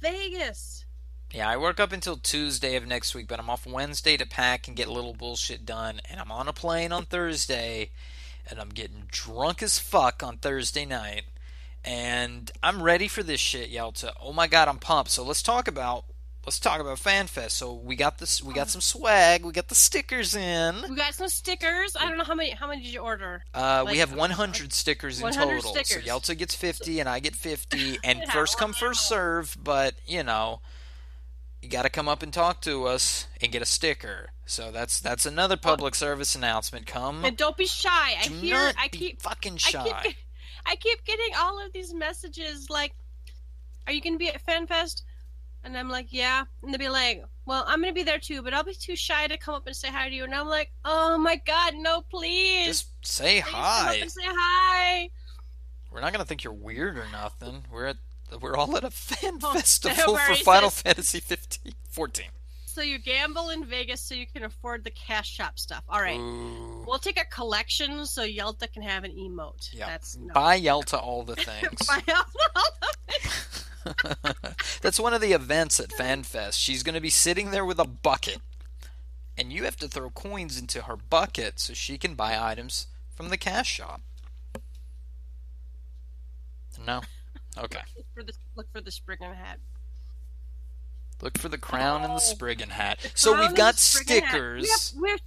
Vegas." Yeah, I work up until Tuesday of next week, but I'm off Wednesday to pack and get a little bullshit done, and I'm on a plane on Thursday, and I'm getting drunk as fuck on Thursday night, and I'm ready for this shit, Yelta. Oh my god, I'm pumped. So let's talk about let's talk about FanFest. So we got this, we got some swag, we got the stickers in. We got some stickers. I don't know how many. How many did you order? Uh, we have 100 stickers in 100 total. stickers. So Yelta gets 50 and I get 50 (laughs) and Yeah, first come wow. first serve, but you know, you got to come up and talk to us and get a sticker. So that's that's another public service announcement. Come. And don't be shy. I hear. I keep. fucking I shy. keep. (laughs) I keep getting all of these messages like, "Are you going to be at FanFest?" And I'm like, "Yeah." And they'll be like, "Well, I'm going to be there too, but I'll be too shy to come up and say hi to you." And I'm like, "Oh my god, no, please." Just say Please come up and say hi. We're not gonna think you're weird or nothing. We're at we're all at a fan Oh, festival for Final says- Fantasy 15, 14. So you gamble in Vegas so you can afford the cash shop stuff. All right. Ooh. We'll take a collection so Yelta can have an emote. Yeah. That's no. Buy Yelta all the (laughs) things. Buy all of (laughs) it. That's one of the events at FanFest. She's going to be sitting there with a bucket, and you have to throw coins into her bucket so she can buy items from the cash shop. No? Okay. Look for the look for the Spriggan hat. Look for the crown and Oh. the Spriggan hat. So we've got the stickers. We have, we have,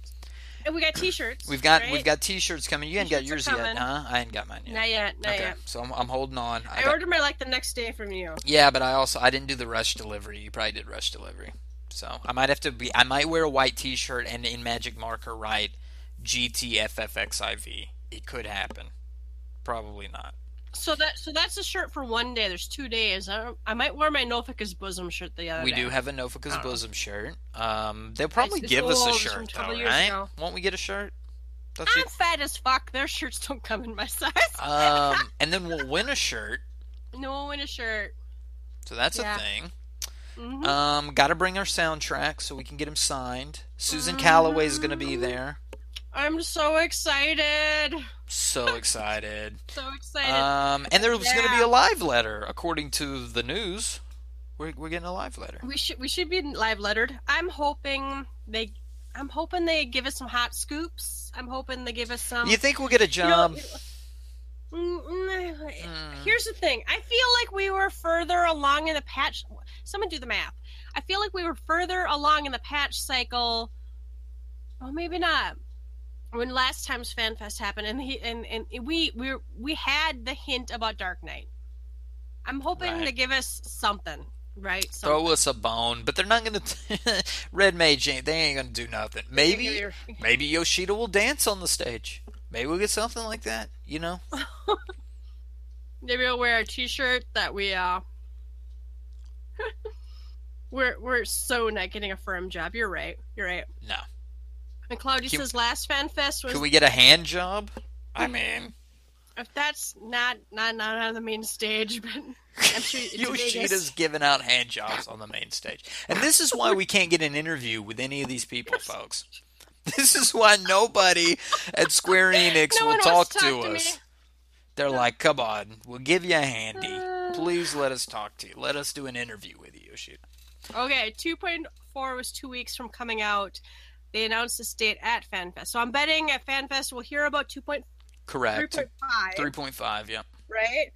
and we got T-shirts. We've got right? we've got T-shirts coming. You ain't got yours yet, huh? I ain't got mine yet. Not yet. Not okay, yet. so I'm, I'm holding on. I, got- ordered my like the next day from you. Yeah, but I also I didn't do the rush delivery. You probably did rush delivery. So I might have to be. I might wear a white T-shirt and in magic marker write GTFFXIV. It could happen. Probably not. So that so that's a shirt for one day. There's two days. I, I might wear my Nophica's bosom shirt the other day. we day. do have a Nophica's Oh. bosom shirt. Um, they'll probably give us a old, it's from shirt though, right? Won't we get a shirt? Don't? I'm fat as fuck. Their shirts don't come in my size. Um, (laughs) and then we'll win a shirt. no one in a shirt. So that's Yeah. a thing. hmm Um, got to bring our soundtrack so we can get him signed. Susan Calloway is going to be there. I'm so excited. So (laughs) excited. So excited. Um, and there was going to be a live letter, according to the news. We're, we're getting a live letter. we should we should be live lettered. I'm hoping they. I'm hoping they give us some hot scoops. I'm hoping they give us some. You think we'll get a you know, job? Mm, mm, Mm. Here's the thing. I feel like we were further along in the patch. Someone do the math. I feel like we were further along in the patch cycle. Oh, maybe not. When last time's FanFest happened, and he and, and we we we had the hint about Dark Knight. I'm hoping Right. to give us something, right? Something. Throw us a bone, but they're not going (laughs) to. Red Mage ain't. They ain't going to do nothing. Maybe, maybe Yoshida will dance on the stage. Maybe we'll get something like that. You know. (laughs) Maybe we'll wear a T-shirt that we uh. (laughs) we're we're so not getting a firm job. You're right. You're right. No. And Claudia Can- says last FanFest was Could we get a hand job? I mean, if that's not not not on the main stage, (laughs) but I'm sure (laughs) Yoshida's giving out hand jobs on the main stage. And this is why we can't get an interview with any of these people, folks. (laughs) This is why nobody at Square Enix No will talk, to to, to me. us. They're like, come on, we'll give you a handy. Uh. Please let us talk to you. Let us do an interview with you, Yoshida. Okay, 2.4 was two weeks from coming out. They announced this date at FanFest, so I'm betting at FanFest we'll hear about 2.3.5, Correct. 3.5. 3.5, yeah. right?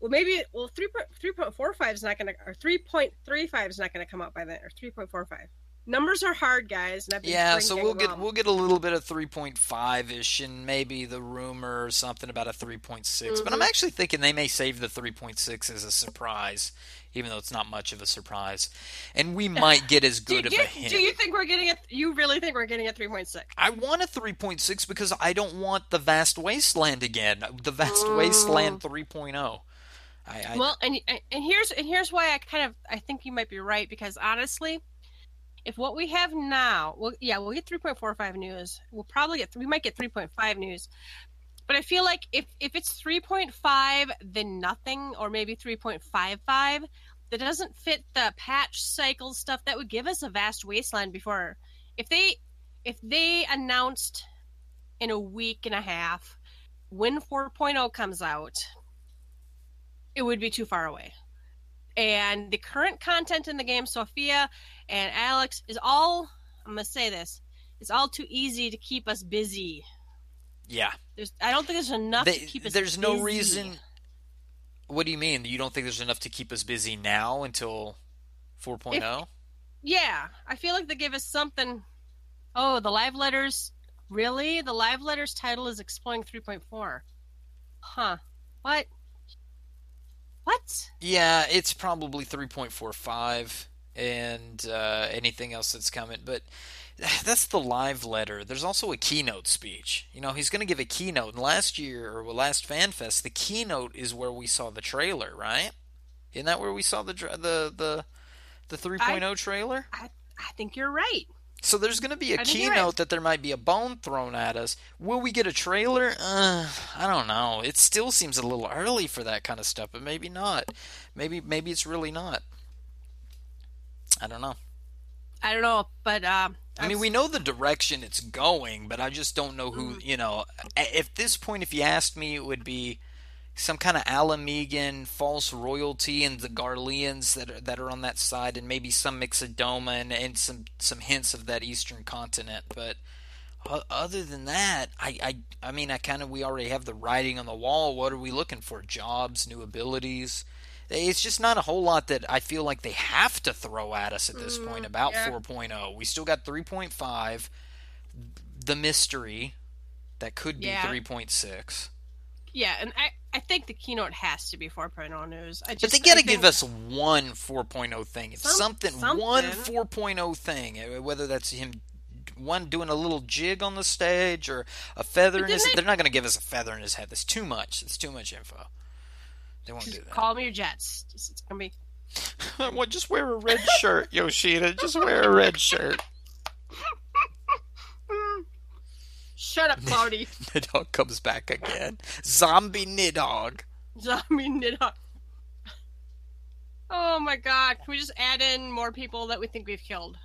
Well, maybe well 3 3.45 is not going to or 3.35 is not going to come out by then or 3.45. numbers are hard, guys. Yeah, so we'll get we'll get a little bit of 3.5 ish, and maybe the rumor or something about a 3.6. But I'm Mhm. actually thinking they may save the 3.6 as a surprise, even though it's not much of a surprise, and we (laughs) might get as good do, of a hint. do you think we're getting a? You really think we're getting a three point six? I want a 3.6 because I don't want the Vast Wasteland again. The Vast Mm. Wasteland 3.0. I, I Well, and and here's and here's why I kind of I think you might be right because honestly, if what we have now, well, yeah, we'll get 3.45 news. We'll probably get we might get 3.5 news, but I feel like if if it's 3.5, then nothing, or maybe 3.55, that doesn't fit the patch cycle stuff that would give us a vast wasteland before. If they if they announced in a week and a half when 4.0 comes out it would be too far away. And the current content in the game, Sophia and Alex, is all I'm gonna say this, it's all too easy to keep us busy. yeah. There's I don't think there's enough They- to keep us there's no reason. What do you mean? You don't think there's enough to keep us busy now until oh? 4.0? Yeah. I feel like they give us something Oh, the live letters really? The live letters title is exploring three point four. Huh. What? What? Yeah, it's probably 3.45 and uh, anything else that's coming. But (sighs) that's the live letter. There's also a keynote speech. You know, he's going to give a keynote. And last year, or last FanFest, the keynote is where we saw the trailer, right? Isn't that where we saw the the the the 3.0 trailer? I I think you're right. So there's going to be a I keynote right. that there might be a bone thrown at us. Will we get a trailer? Uh, I don't know. It still seems a little early for that kind of stuff, but maybe not. Maybe maybe it's really not. I don't know. I don't know, but um I mean, we know the direction it's going, but I just don't know who. Mm-hmm. You know, at this point, if you asked me, it would be some kind of Ala Mhigan false royalty and the Garleans that are, that are on that side, and maybe some Mixodoma and, and some some hints of that eastern continent. But other than that, I I, I mean, I kind of we already have the writing on the wall. What are we looking for? Jobs, new abilities. It's just not a whole lot that I feel like they have to throw at us at this point about yeah. 4.0. We still got 3.5, the mystery that could be Yeah. 3.6. Yeah, and I, I think the keynote has to be 4.0 news. I just, But they got to give us one 4.0 thing. If Some- something, one something. 4.0 thing, uh, whether that's him one doing a little jig on the stage or a feather in his didn't They're not going to give us a feather in his head. That's too much. It's too much info. They won't do Just that. call me your jets. Just, it's gonna be. (laughs) well, just wear a red shirt, Yoshida. Just wear a red shirt. (laughs) Shut up, Cloudy. (laughs) Nidhogg comes back again. Zombie Nidhogg. Zombie Nidhogg. Oh my god! Can we just add in more people that we think we've killed?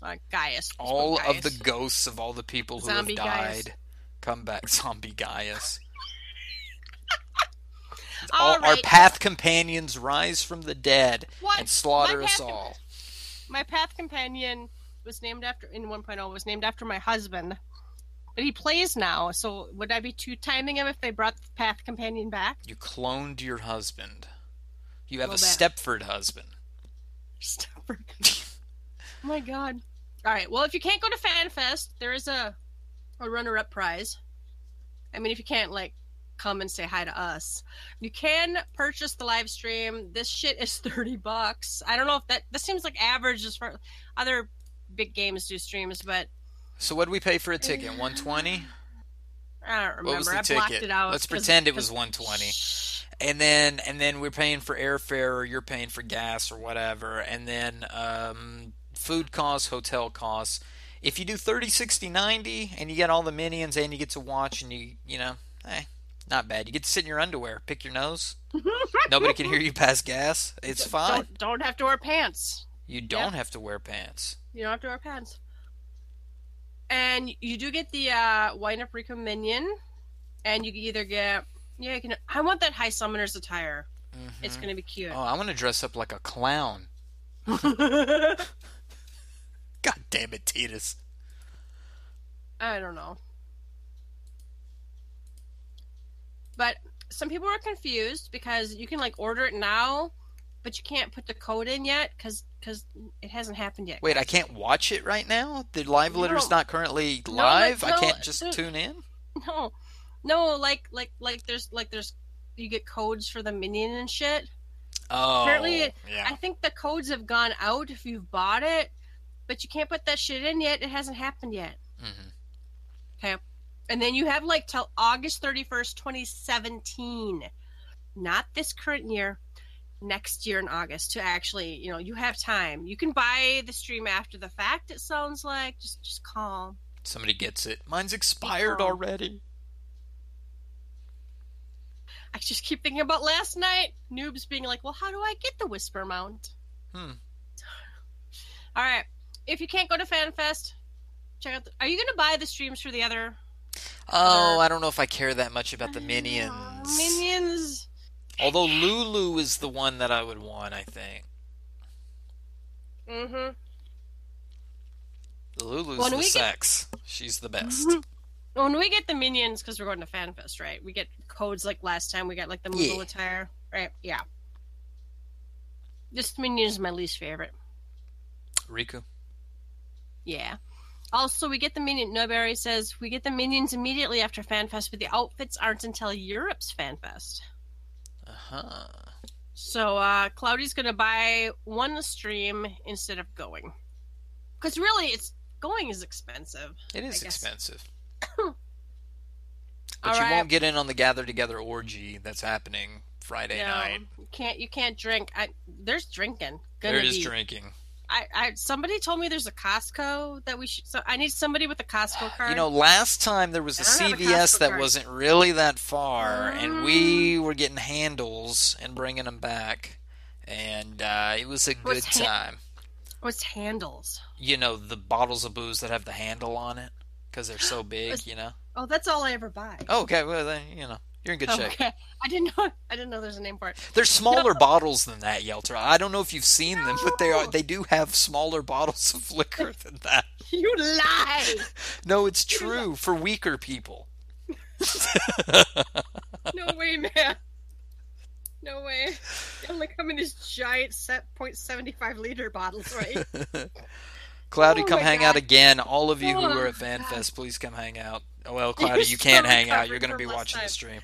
Like Gaius. Just put All of the ghosts of all the people who Zombie have Gaius. died come back. Zombie Gaius. All all our path companions rise from the dead What? and slaughter us all. My path companion was named after in 1.0 was named after my husband, but he plays now. So would I be too timing him if they brought the path companion back? You cloned your husband. You have a Little. Stepford husband. (laughs) Stepford. oh my god. All right. Well, if you can't go to FanFest, there is a a runner-up prize. I mean, if you can't like come and say hi to us, you can purchase the live stream. This shit is (laughs) thirty bucks. I don't know if that this seems like average as far other big games do streams, but So what do we pay for a ticket? 120? (sighs) I don't remember. What was the I blocked ticket? it out. Let's pretend it was 120. And then and then we're paying for airfare or you're paying for gas or whatever and then um, food costs, hotel costs. If you do 30 60 90 and you get all the minions and you get to watch and you you know, eh, not bad. You get to sit in your underwear, pick your nose. (laughs) Nobody can hear you pass gas. It's fine. Don't, don't have to wear pants. You don't have to wear pants. You don't have to wear pants. And you do get the uh, Wind-up Rikku minion, and you can either get yeah, you can. I want that High Summoner's attire. It's Mhm. gonna be cute. Oh, I want to dress up like a clown. (laughs) (laughs) God damn it, Tidus. I don't know. But some people are confused because you can like order it now, but you can't put the code in yet because because it hasn't happened yet. Wait, I can't watch it right now. The live letter's No. not currently No, live. I can't just dude. tune in. (laughs) No, no, like like like there's like there's you get codes for the minion and shit. Oh, Apparently, yeah. I think the codes have gone out if you've bought it, but you can't put that shit in yet. It hasn't happened yet. Mhm. Okay. And then you have like till August 31st, 2017. Not this current year, next year in August to actually, you know, you have time. You can buy the stream after the fact, it sounds like. Just just calm. Somebody gets it. Mine's expired already. I just keep thinking about last night. Noobs being like, well, how do I get the Whisper Mount? Hmm. All right. If you can't go to FanFest, check out. The, are you going to buy the streams for the other Oh, I don't know if I care that much about the minions. Uh, Minions. Although Lulu is the one that I would want, I think. Mm-hmm. Lulu's When the we get- sex. She's the best. When we get the minions, because we're going to FanFest, right? We get codes like last time. We got like the Yeah. Moogle attire, right? Yeah. This minion is my least favorite. Rikku. Yeah. Also, we get the minion. Noberry says we get the minions immediately after FanFest, but the outfits aren't until Europe's FanFest. Uh huh. So uh, Cloudy's going to buy one stream instead of going, because really, it's going is expensive. It is expensive. All (coughs) But you right. won't get in on the gather together orgy that's happening Friday No, night. you can't you can't drink. I, there's drinking. There is be. drinking. I, I somebody told me there's a Costco that we should. So I need somebody with a Costco card. You know, last time there was a I don't have a CVS Costco that card. wasn't really that far, and Mm. we were getting handles and bringing them back, and uh, it was a good han- time. what's handles? You know, the bottles of booze that have the handle on it because they're so (gasps) big. You know. Oh, that's all I ever buy. Oh, okay, well then you know you're in good shape. okay, I didn't know. (laughs) I didn't know there's a name for it. There's smaller (laughs) bottles than that, Yelta. I don't know if you've seen them, but they are they do have smaller bottles of liquor (laughs) than that. You lie. No, it's true for weaker people. No way, man. No way. They only come in these giant set point seventy five liter bottles, right? Cloudy, Oh come hang out again. All of you who Oh were at God. FanFest, please come hang out. Oh, well, (laughs) Cloudy, You're you can't so hang out. You're going to be watching the stream.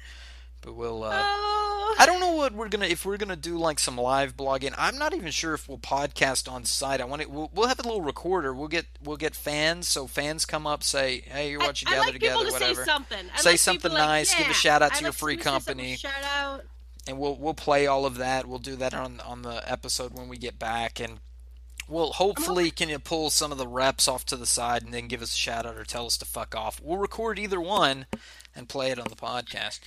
But we'll. Uh, oh. I don't know what we're gonna if we're gonna do like some live blogging. I'm not even sure if we'll podcast on site. I want it. We'll, we'll have a little recorder. We'll get we'll get fans. So fans come up, say, "Hey, you're watching I, Gather like Together, to whatever." say something. I Say like something people like, nice, give a shout out to I your like free to company. Shout out. and we'll we'll play all of that. We'll do that on on the episode when we get back, and we'll hopefully can you pull some of the reps off to the side and then give us a shout out or tell us to fuck off. We'll record either one and play it on the podcast,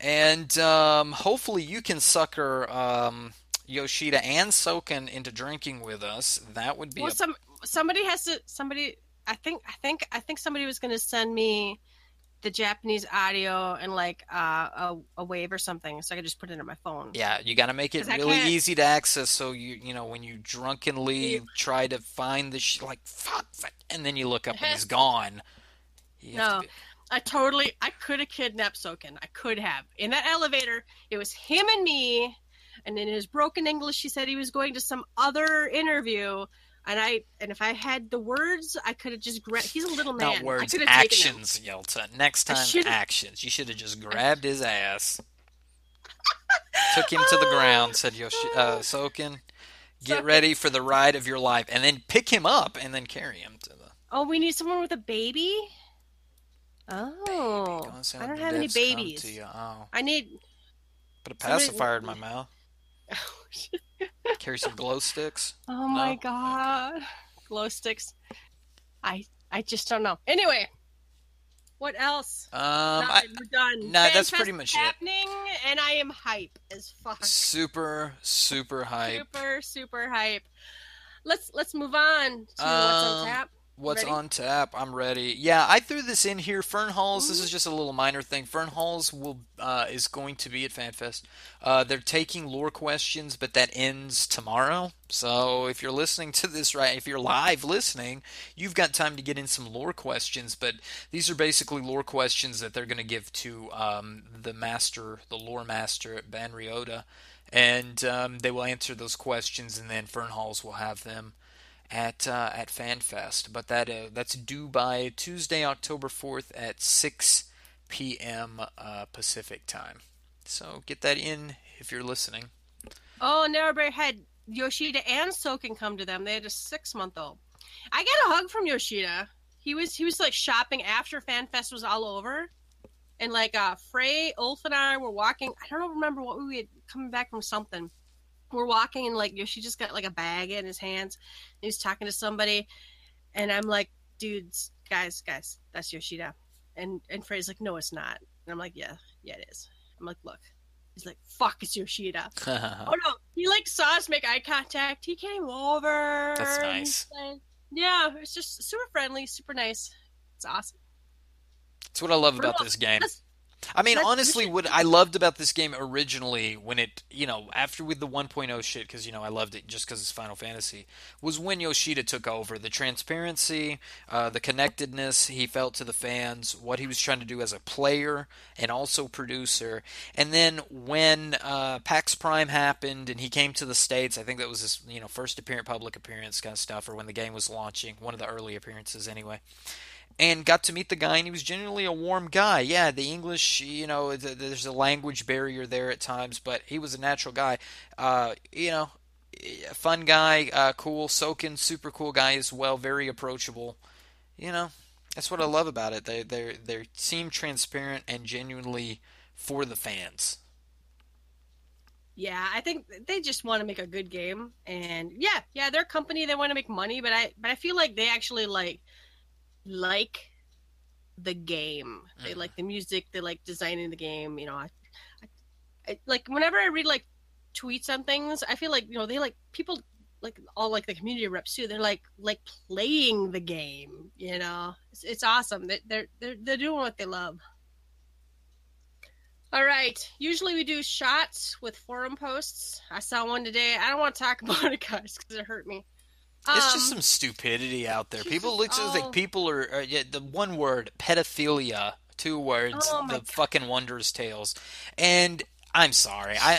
and um, hopefully you can sucker um, Yoshida and Soken into drinking with us. That would be Well, a some somebody has to. Somebody. I think. I think. I think somebody was going to send me the Japanese audio and like uh, a a wave or something, so I could just put it in my phone. Yeah, you got to make it really easy to access. So you you know when you drunkenly try to find the sh- like fuck, fuck, and then you look up and he's (laughs) gone. You No. be- I totally. I could have kidnapped Soken. I could have in that elevator. It was him and me, and in his broken English, he said he was going to some other interview. And I, and if I had the words, I could have just grabbed. He's a little man. Not I words, could have taken him. actions, Yelta. Next time, actions. You should have just (laughs) grabbed his ass, took him to the (laughs) ground, said Yoshi, uh, Soken, get ready for the ride of your life, and then pick him up and then carry him to the. Oh, we need someone with a baby. Oh, say I don't have any babies. Oh, I need. put a Somebody- pacifier in my mouth. (laughs) Carry some glow sticks. Oh my No? god, glow sticks. I I just don't know. Anyway, what else? Um, I, We're done. no, that's pretty much it. happening, and I am hype as fuck. super super hype. Super super hype. Let's let's move on to what's on Um, tap. What's Ready? on tap? I'm ready. Yeah, I threw this in here. Fern Halls. This Mm-hmm. is just a little minor thing. Fern Halls will uh, is going to be at FanFest. Uh, they're taking lore questions, but that ends tomorrow. So if you're listening to this right, if you're live listening, you've got time to get in some lore questions. But these are basically lore questions that they're going to give to um, the master, the lore master at Banri Oda. and um, they will answer those questions, and then Fern Halls will have them at uh, at FanFest. But that uh, that's due by Tuesday, October fourth at six p.m. Uh, Pacific time. So get that in if you're listening. Oh, and had Yoshida and Soken come to them. They had a six month old. I got a hug from Yoshida. He was he was like shopping after FanFest was all over. And like uh Frey, Ulf and I were walking I don't remember what we had coming back from something. We're walking and like Yoshi just got like a bag in his hands and he's talking to somebody and I'm like, dudes, guys, guys, that's Yoshida. And and Frey's like, no, it's not. And I'm like, yeah, yeah, it is. I'm like, look. He's like, fuck, it's Yoshida. (laughs) oh no, he like saw us make eye contact. He came over. That's nice. and- yeah, it's just super friendly, super nice. It's awesome. That's what I love about this game. That's- I mean, That's- honestly, what I loved about this game originally, when it, you know, after with the 1.0 shit, because, you know, I loved it just because it's Final Fantasy, was when Yoshida took over. The transparency, uh, the connectedness he felt to the fans, what he was trying to do as a player and also producer. And then when uh, PAX Prime happened and he came to the States, I think that was his, you know, first appearance, public appearance kind of stuff, or when the game was launching, one of the early appearances anyway and got to meet the guy, and he was genuinely a warm guy. Yeah, the English, you know, th- there's a language barrier there at times, but he was a natural guy. Uh, you know, fun guy, uh, cool. Soken, super cool guy as well, very approachable. You know, that's what I love about it. They they they seem transparent and genuinely for the fans. Yeah, I think they just want to make a good game, and yeah, yeah, they're a company. They want to make money, but I but I feel like they actually like like the game. They Mhm. like the music. They like designing the game. You know, I, I, I like whenever I read like tweets on things, I feel like you know they like people like all like the community reps too. They're like like playing the game. You know, it's, it's awesome. They, they're they're they're doing what they love. All right. Usually we do shots with forum posts. I saw one today. I don't want to talk (laughs) about it, guys, because it hurt me. It's just Um, some stupidity out there. People look oh. like people are, are yeah, the one word pedophilia, two words, Oh the God. fucking wondrous tales, and I'm sorry. I,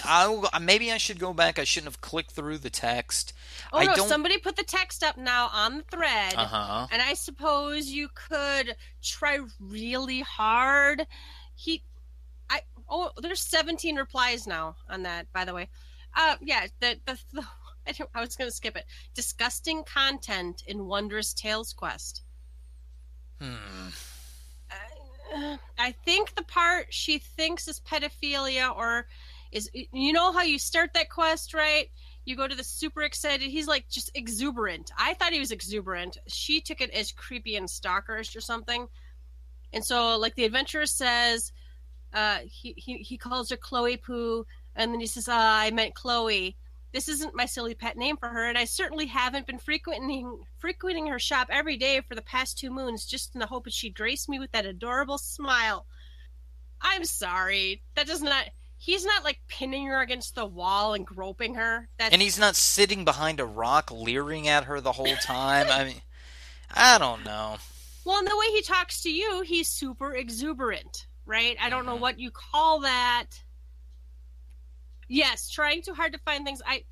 I maybe I should go back. I shouldn't have clicked through the text. Oh I no! don't- Somebody put the text up now on the thread, Uh huh. and I suppose you could try really hard. He, I oh, there's 17 replies now on that. By the way, uh, yeah, the the, the I, I was gonna skip it. Disgusting content in Wondrous Tales quest. Hmm. Uh, I think the part she thinks is pedophilia or is you know how you start that quest right you go to the super excited he's like just exuberant i thought he was exuberant she took it as creepy and stalkerish or something and so like the adventurer says uh he he, he calls her chloe poo and then he says ah, i meant chloe this isn't my silly pet name for her and i certainly haven't been frequenting frequenting her shop every day for the past two moons just in the hope that she'd grace me with that adorable smile i'm sorry that does not he's not like pinning her against the wall and groping her that's And he's not sitting behind a rock leering at her the whole time. I mean, I don't know. well and the way he talks to you he's super exuberant right i don't know Mhm. what you call that yes trying too hard to find things. I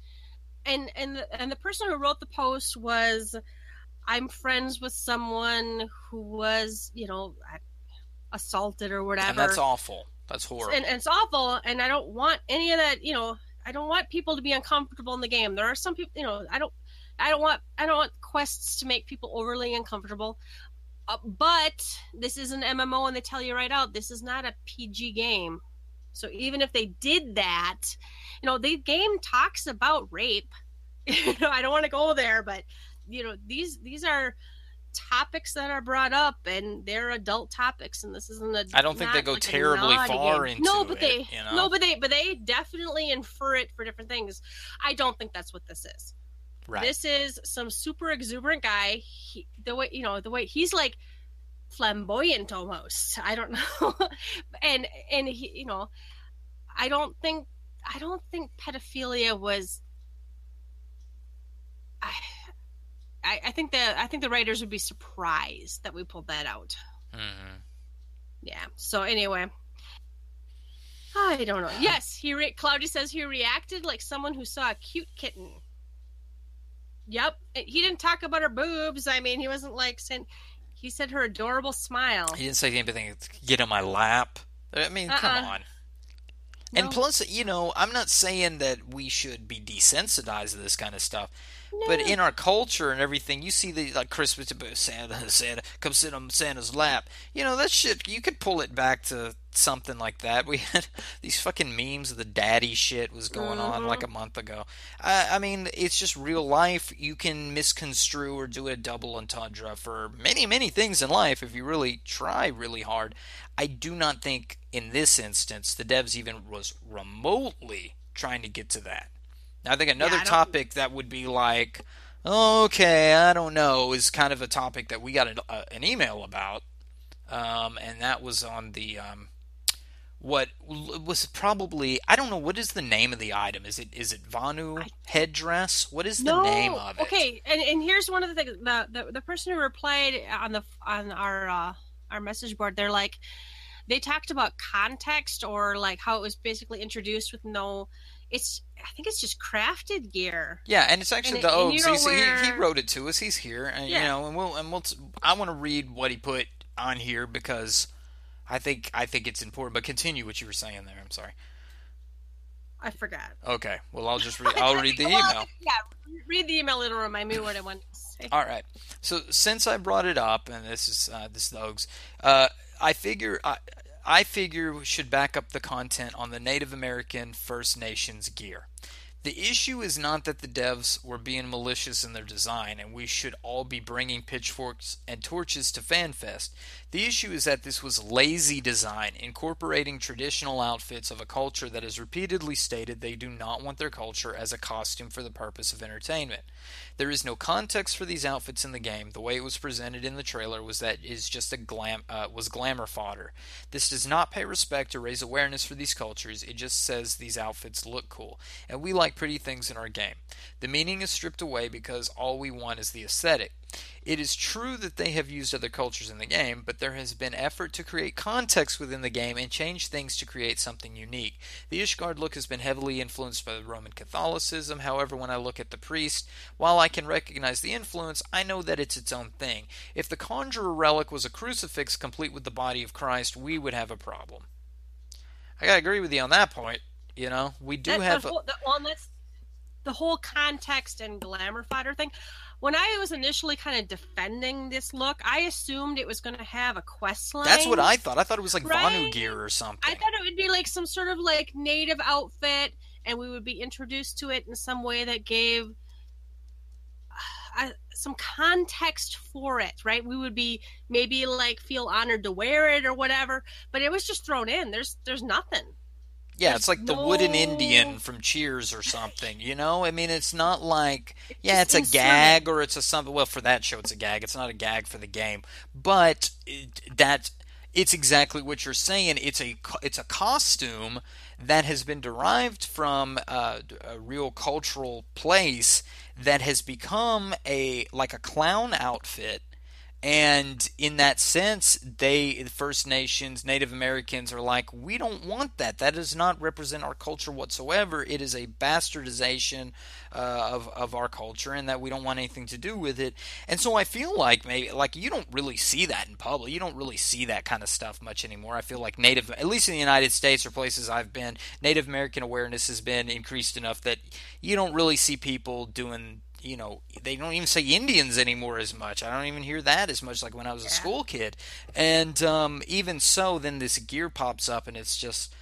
and and the, and the person who wrote the post was i'm friends with someone who was you know assaulted or whatever. And that's awful. That's horrible. and, and it's awful and i don't want any of that you know i don't want people to be uncomfortable in the game. There are some people you know i don't i don't want i don't want quests to make people overly uncomfortable. Uh, but this is an mmo and they tell you right out this is not a pg game so even if they did that you know the game talks about rape (laughs) you know i don't want to go there but you know these these are topics that are brought up and they're adult topics and this isn't a I don't think they go like terribly far game. into no but it, they you know? no but they but they definitely infer it for different things i don't think that's what this is right. this is some super exuberant guy he, the way you know the way he's like flamboyant almost i don't know (laughs) and and he you know i don't think i don't think pedophilia was I, I I think the I think the writers would be surprised that we pulled that out. Mhm. Yeah. So anyway. I don't know. Yes, he re- Cloudy says he reacted like someone who saw a cute kitten. Yep, he didn't talk about her boobs. I mean, he wasn't like saying. He said her adorable smile. He didn't say anything. Get on my lap. I mean, uh-uh. come on. No. And plus, you know, I'm not saying that we should be desensitized to this kind of stuff. No. But in our culture and everything, you see the like Christmas (laughs) Santa, Santa, come sit on Santa's lap. You know that shit. You could pull it back to something like that. (laughs) We had these fucking memes of the daddy shit was going mm-hmm. on like a month ago. I, I mean, it's just real life. You can misconstrue or do a double entendre for many, many things in life if you really try really hard. I do not think in this instance the devs even was remotely trying to get to that. I think another yeah, I topic that would be like, okay, I don't know, is kind of a topic that we got an, uh, an email about, um, and that was on the um, what was probably I don't know what is the name of the item. Is it is it Vanu headdress? What is the no, name of it? Okay, and, and here's one of the things the, the the person who replied on the on our uh, our message board. They're like they talked about context or like how it was basically introduced with no it's I think it's just crafted gear. Yeah, and it's actually and the Oaks. Wear... He, he, wrote it to us. He's here, and yeah. you know, and we'll and we'll. I want to read what he put on here because I think I think it's important. But continue what you were saying there. I'm sorry. I forgot. Okay, well I'll just (laughs) read. I'll read the email. Yeah, read the email. It'll remind me what I want to say. All right. So since I brought it up, and this is uh, this is the Oaks, uh, I figure I, I figure should back up the content on the Native American First Nations gear. The issue is not that the devs were being malicious in their design and we should all be bringing pitchforks and torches to FanFest. The issue is that this was lazy design, incorporating traditional outfits of a culture that has repeatedly stated they do not want their culture as a costume for the purpose of entertainment. There is no context for these outfits in the game. The way it was presented in the trailer was that it is just a glam uh, was glamour fodder. This does not pay respect or raise awareness for these cultures. It just says these outfits look cool, and we like pretty things in our game. The meaning is stripped away because all we want is the aesthetic. It is true that they have used other cultures in the game, but there has been effort to create context within the game and change things to create something unique. The Ishgard look has been heavily influenced by Roman Catholicism. However, when I look at the priest, while I can recognize the influence, I know that it's its own thing. If the Conjurer relic was a crucifix complete with the body of Christ, we would have a problem. I gotta agree with you on that point. You know, we do that's have. The whole, the, well, the whole context and glamour fighter thing when I was initially kind of defending this look, I assumed it was going to have a quest line. That's what I thought. I thought it was like right? Vanu gear or something. I thought it would be like some sort of like native outfit, and we would be introduced to it in some way that gave uh, some context for it, right? We would be maybe like feel honored to wear it or whatever, but it was just thrown in. There's there's nothing. Yeah, it's like the wooden Indian from Cheers or something. You know, I mean, it's not like yeah, it's a gag or it's a something. Well, for that show, it's a gag. It's not a gag for the game, but it, that it's exactly what you're saying. It's a it's a costume that has been derived from uh, a real cultural place that has become a like a clown outfit and in that sense, they, First Nations, Native Americans, are like, we don't want that. That does not represent our culture whatsoever. It is a bastardization uh, of of our culture, and that we don't want anything to do with it. And so I feel like maybe like you don't really see that in public. You don't really see that kind of stuff much anymore. I feel like Native, at least in the United States or places I've been, Native American awareness has been increased enough that you don't really see people doing you know, they don't even say Indians anymore as much. I don't even hear that as much like when I was a school kid. And um, even so, then this gear pops up, and it's just,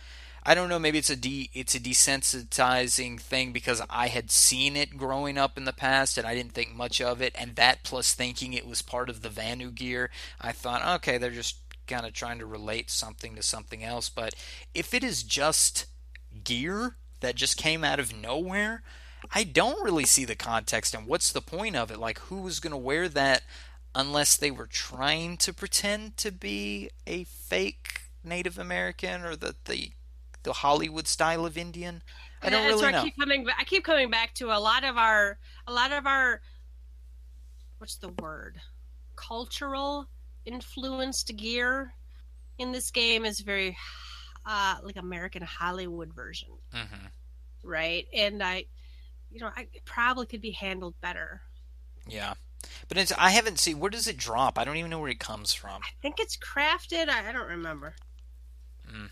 I don't know. Maybe it's a de- it's a desensitizing thing because I had seen it growing up in the past, and I didn't think much of it. And that plus thinking it was part of the Vanu gear, I thought, okay, they're just kind of trying to relate something to something else. But if it is just gear that just came out of nowhere I don't really see the context and what's the point of it? Like, who was going to wear that unless they were trying to pretend to be a fake Native American or the the, the Hollywood style of Indian? I don't really know. I keep coming. I keep coming back to a lot of our a lot of our what's the word cultural influenced gear in this game is very uh, like American Hollywood version, hmm right? And I, you know, I it probably could be handled better. Yeah, but it's I haven't seen. Where does it drop? I don't even know where it comes from. I think it's crafted. I, I don't remember. Mm.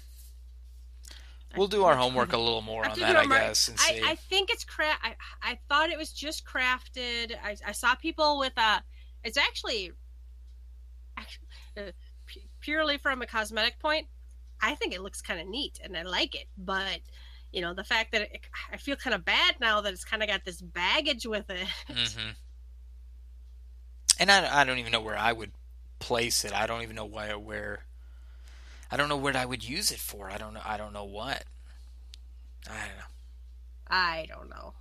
We'll do our homework a little more on that, I guess, and see. I, I think it's craft. I, I thought it was just crafted. I, I saw people with a. It's actually, actually uh, pu- purely from a cosmetic point. I think it looks kind of neat, and I like it. But you know, the fact that it, I feel kind of bad now that it's kind of got this baggage with it. hmm And I, I don't even know where I would place it. I don't even know where where. I don't know what I would use it for. I don't know. I don't know what. I don't know. I don't know.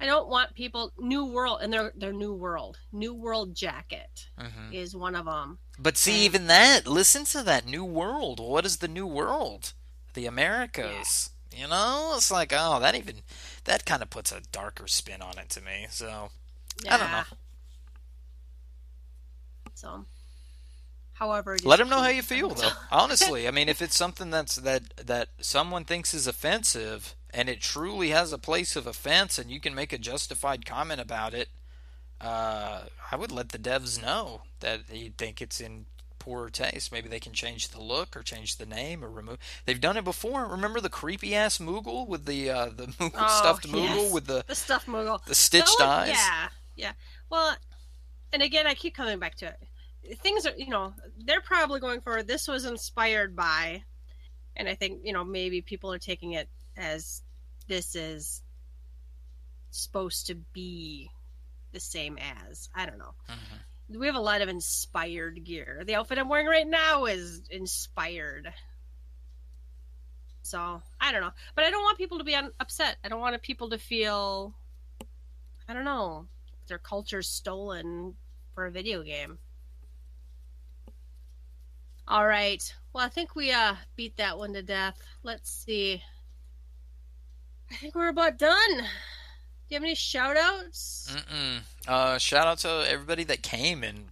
I don't want people new world and their their new world new world jacket hmm is one of them. But see, And- even that. Listen to that new world. What is the new world? The Americas. You know, it's like oh, that even that kind of puts a darker spin on it to me. So I don't know. So, however, let them know how you feel, though. (laughs) Honestly, I mean, if it's something that's that that someone thinks is offensive, and it truly has a place of offense, and you can make a justified comment about it, uh, I would let the devs know that you think it's in poor taste. Maybe they can change the look or change the name or remove. They've done it before. Remember the creepy ass Moogle with the uh, the (laughs) Moogle, Oh, stuffed Moogle yes. with the the stuff Moogle. the stitched one- eyes. Yeah, yeah. Well, and again, I keep coming back to it. Things are, you know, they're probably going for this was inspired by, and I think you know maybe people are taking it as this is supposed to be the same as. I don't know. Mhm. We have a lot of inspired gear. The outfit I'm wearing right now is inspired. So I don't know, but I don't want people to be un- upset. I don't want people to feel, I don't know, their culture's stolen for a video game. All right. Well, I think we uh beat that one to death. Let's see. I think we're about done. You have any shout outs? Mm-mm. Uh, shout out to everybody that came and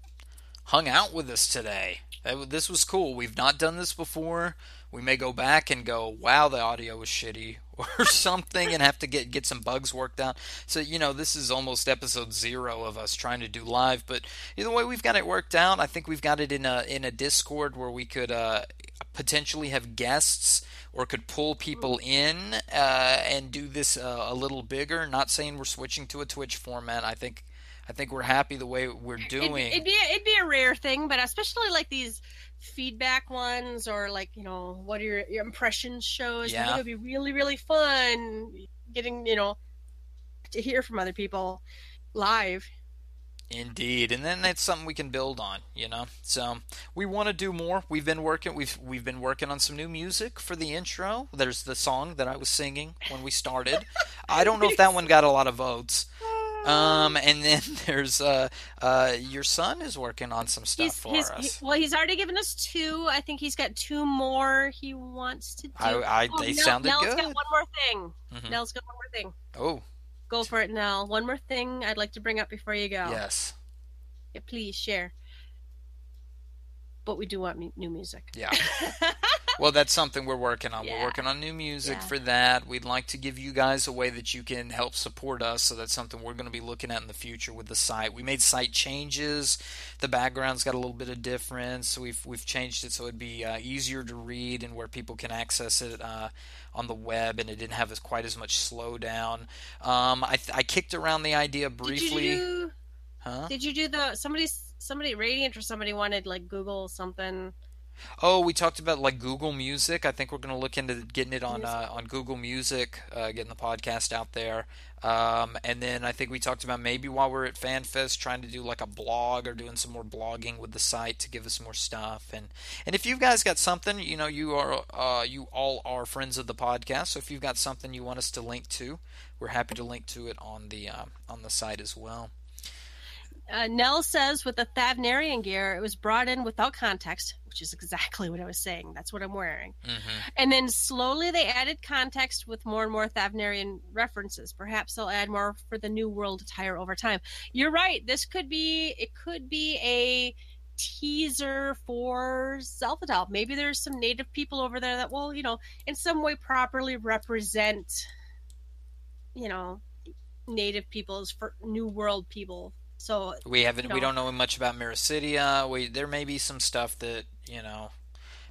hung out with us today. This was cool. We've not done this before. We may go back and go, "Wow, the audio was shitty," (laughs) or something, and have to get get some bugs worked out. So you know, this is almost episode zero of us trying to do live. But either way, we've got it worked out. I think we've got it in a in a Discord where we could uh, potentially have guests or could pull people in uh, and do this uh, a little bigger. Not saying we're switching to a Twitch format. I think I think we're happy the way we're It'd, doing. it'd be it'd be a rare thing, but especially like these feedback ones or like you know what are your, your impressions shows. Yeah. think it'd be really really fun getting you know to hear from other people live. Indeed, and then that's something we can build on, you know. So we want to do more. We've been working. We've we've been working on some new music for the intro. There's the song that I was singing when we started. I don't know if that one got a lot of votes. (laughs) Um, and then (laughs) there's uh, uh, your son is working on some stuff He's, for he's, us. he- well, he's already given us two. I think he's got two more he wants to do. I, I Oh, they Nell- sounded Nell's good. got one more thing. Mhm. Nell's got one more thing. Oh Go for it, Nell. One more thing I'd like to bring up before you go. yes, Yeah, please share. But we do want new music. yeah. (laughs) Well, that's something we're working on. We're working on new music Yeah. for that. We'd like to give you guys a way that you can help support us. So that's something we're going to be looking at in the future with the site. We made site changes. The background's got a little bit of difference. We've we've changed it so it'd be uh, easier to read and where people can access it uh, on the web, and it didn't have as quite as much slowdown. Um, I I kicked around the idea briefly. Did you do? Huh? Did you do the somebody somebody Radiant or somebody wanted like Google something? Oh, we talked about like Google Music. I think we're going to look into getting it on uh, on Google Music, uh, getting the podcast out there. Um, and then I think we talked about maybe while we're at FanFest, trying to do like a blog or doing some more blogging with the site to give us more stuff. And and if you guys got something, you know, you are uh, you all are friends of the podcast. So if you've got something you want us to link to, we're happy to link to it on the uh, on the site as well. Uh, Nell says with the Thavnarian gear, it was brought in without context, which is exactly what I was saying. That's what I'm wearing. hmm And then slowly they added context with more and more Thavnarian references. Perhaps they'll add more for the New World attire over time. You're right. This could be it could be a teaser for Zelfadal. Maybe there's some native people over there that will, you know, in some way properly represent, you know, native peoples for New World people. So We haven't. know, We don't know much about Meracydia. We there may be some stuff that you know.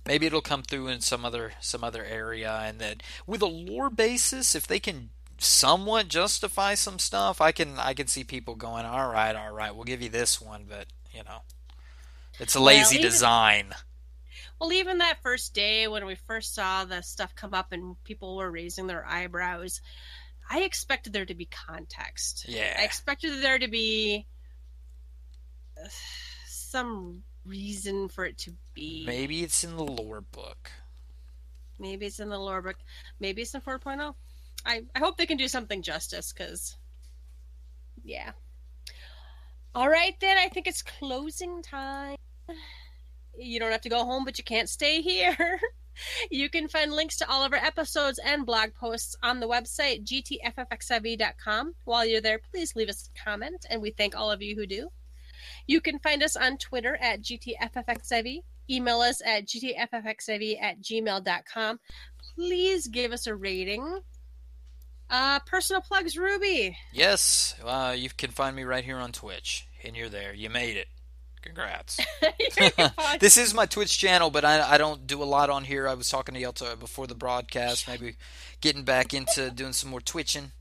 Maybe it'll come through in some other some other area, and that with a lore basis, if they can somewhat justify some stuff, I can I can see people going, all right, all right, we'll give you this one, but you know, it's a Well, lazy even- design. Well, even that first day when we first saw the stuff come up and people were raising their eyebrows, I expected there to be context. Yeah, I expected there to be some reason for it to be. maybe it's in the lore book. Maybe it's in the lore book. Maybe it's in 4.0. I, I hope they can do something justice because, yeah. All right, then. I think it's closing time. You don't have to go home, but you can't stay here. (laughs) You can find links to all of our episodes and blog posts on the website gtffxiv.com. While you're there, please leave us a comment, and we thank all of you who do. You can find us on Twitter at gtffxiv. Email us at gtffxiv at gmail.com. Please give us a rating. Uh, personal plugs, Ruby. Yes, uh, you can find me right here on Twitch, and you're there. You made it. Congrats. (laughs) (laughs) this is my Twitch channel, but I, I don't do a lot on here. I was talking to Yelta before the broadcast, (laughs) maybe getting back into doing some more twitching,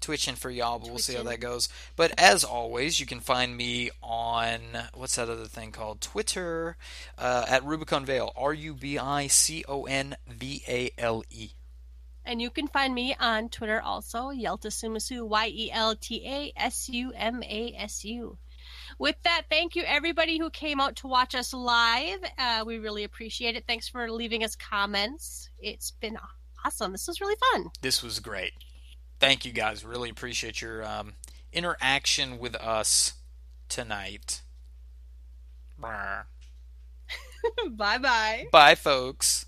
twitching for y'all, but we'll see how that goes. But as always, you can find me on what's that other thing called Twitter uh, at Rubicon Vale, R U B I C O N V A L E. And you can find me on Twitter also, Yelta Sumasu, Y E L T A S U M A S U. With that, thank you everybody who came out to watch us live. Uh, we really appreciate it. Thanks for leaving us comments. It's been awesome. This was really fun. This was great. Thank you guys. Really appreciate your um, interaction with us tonight. (laughs) Bye bye. Bye, folks.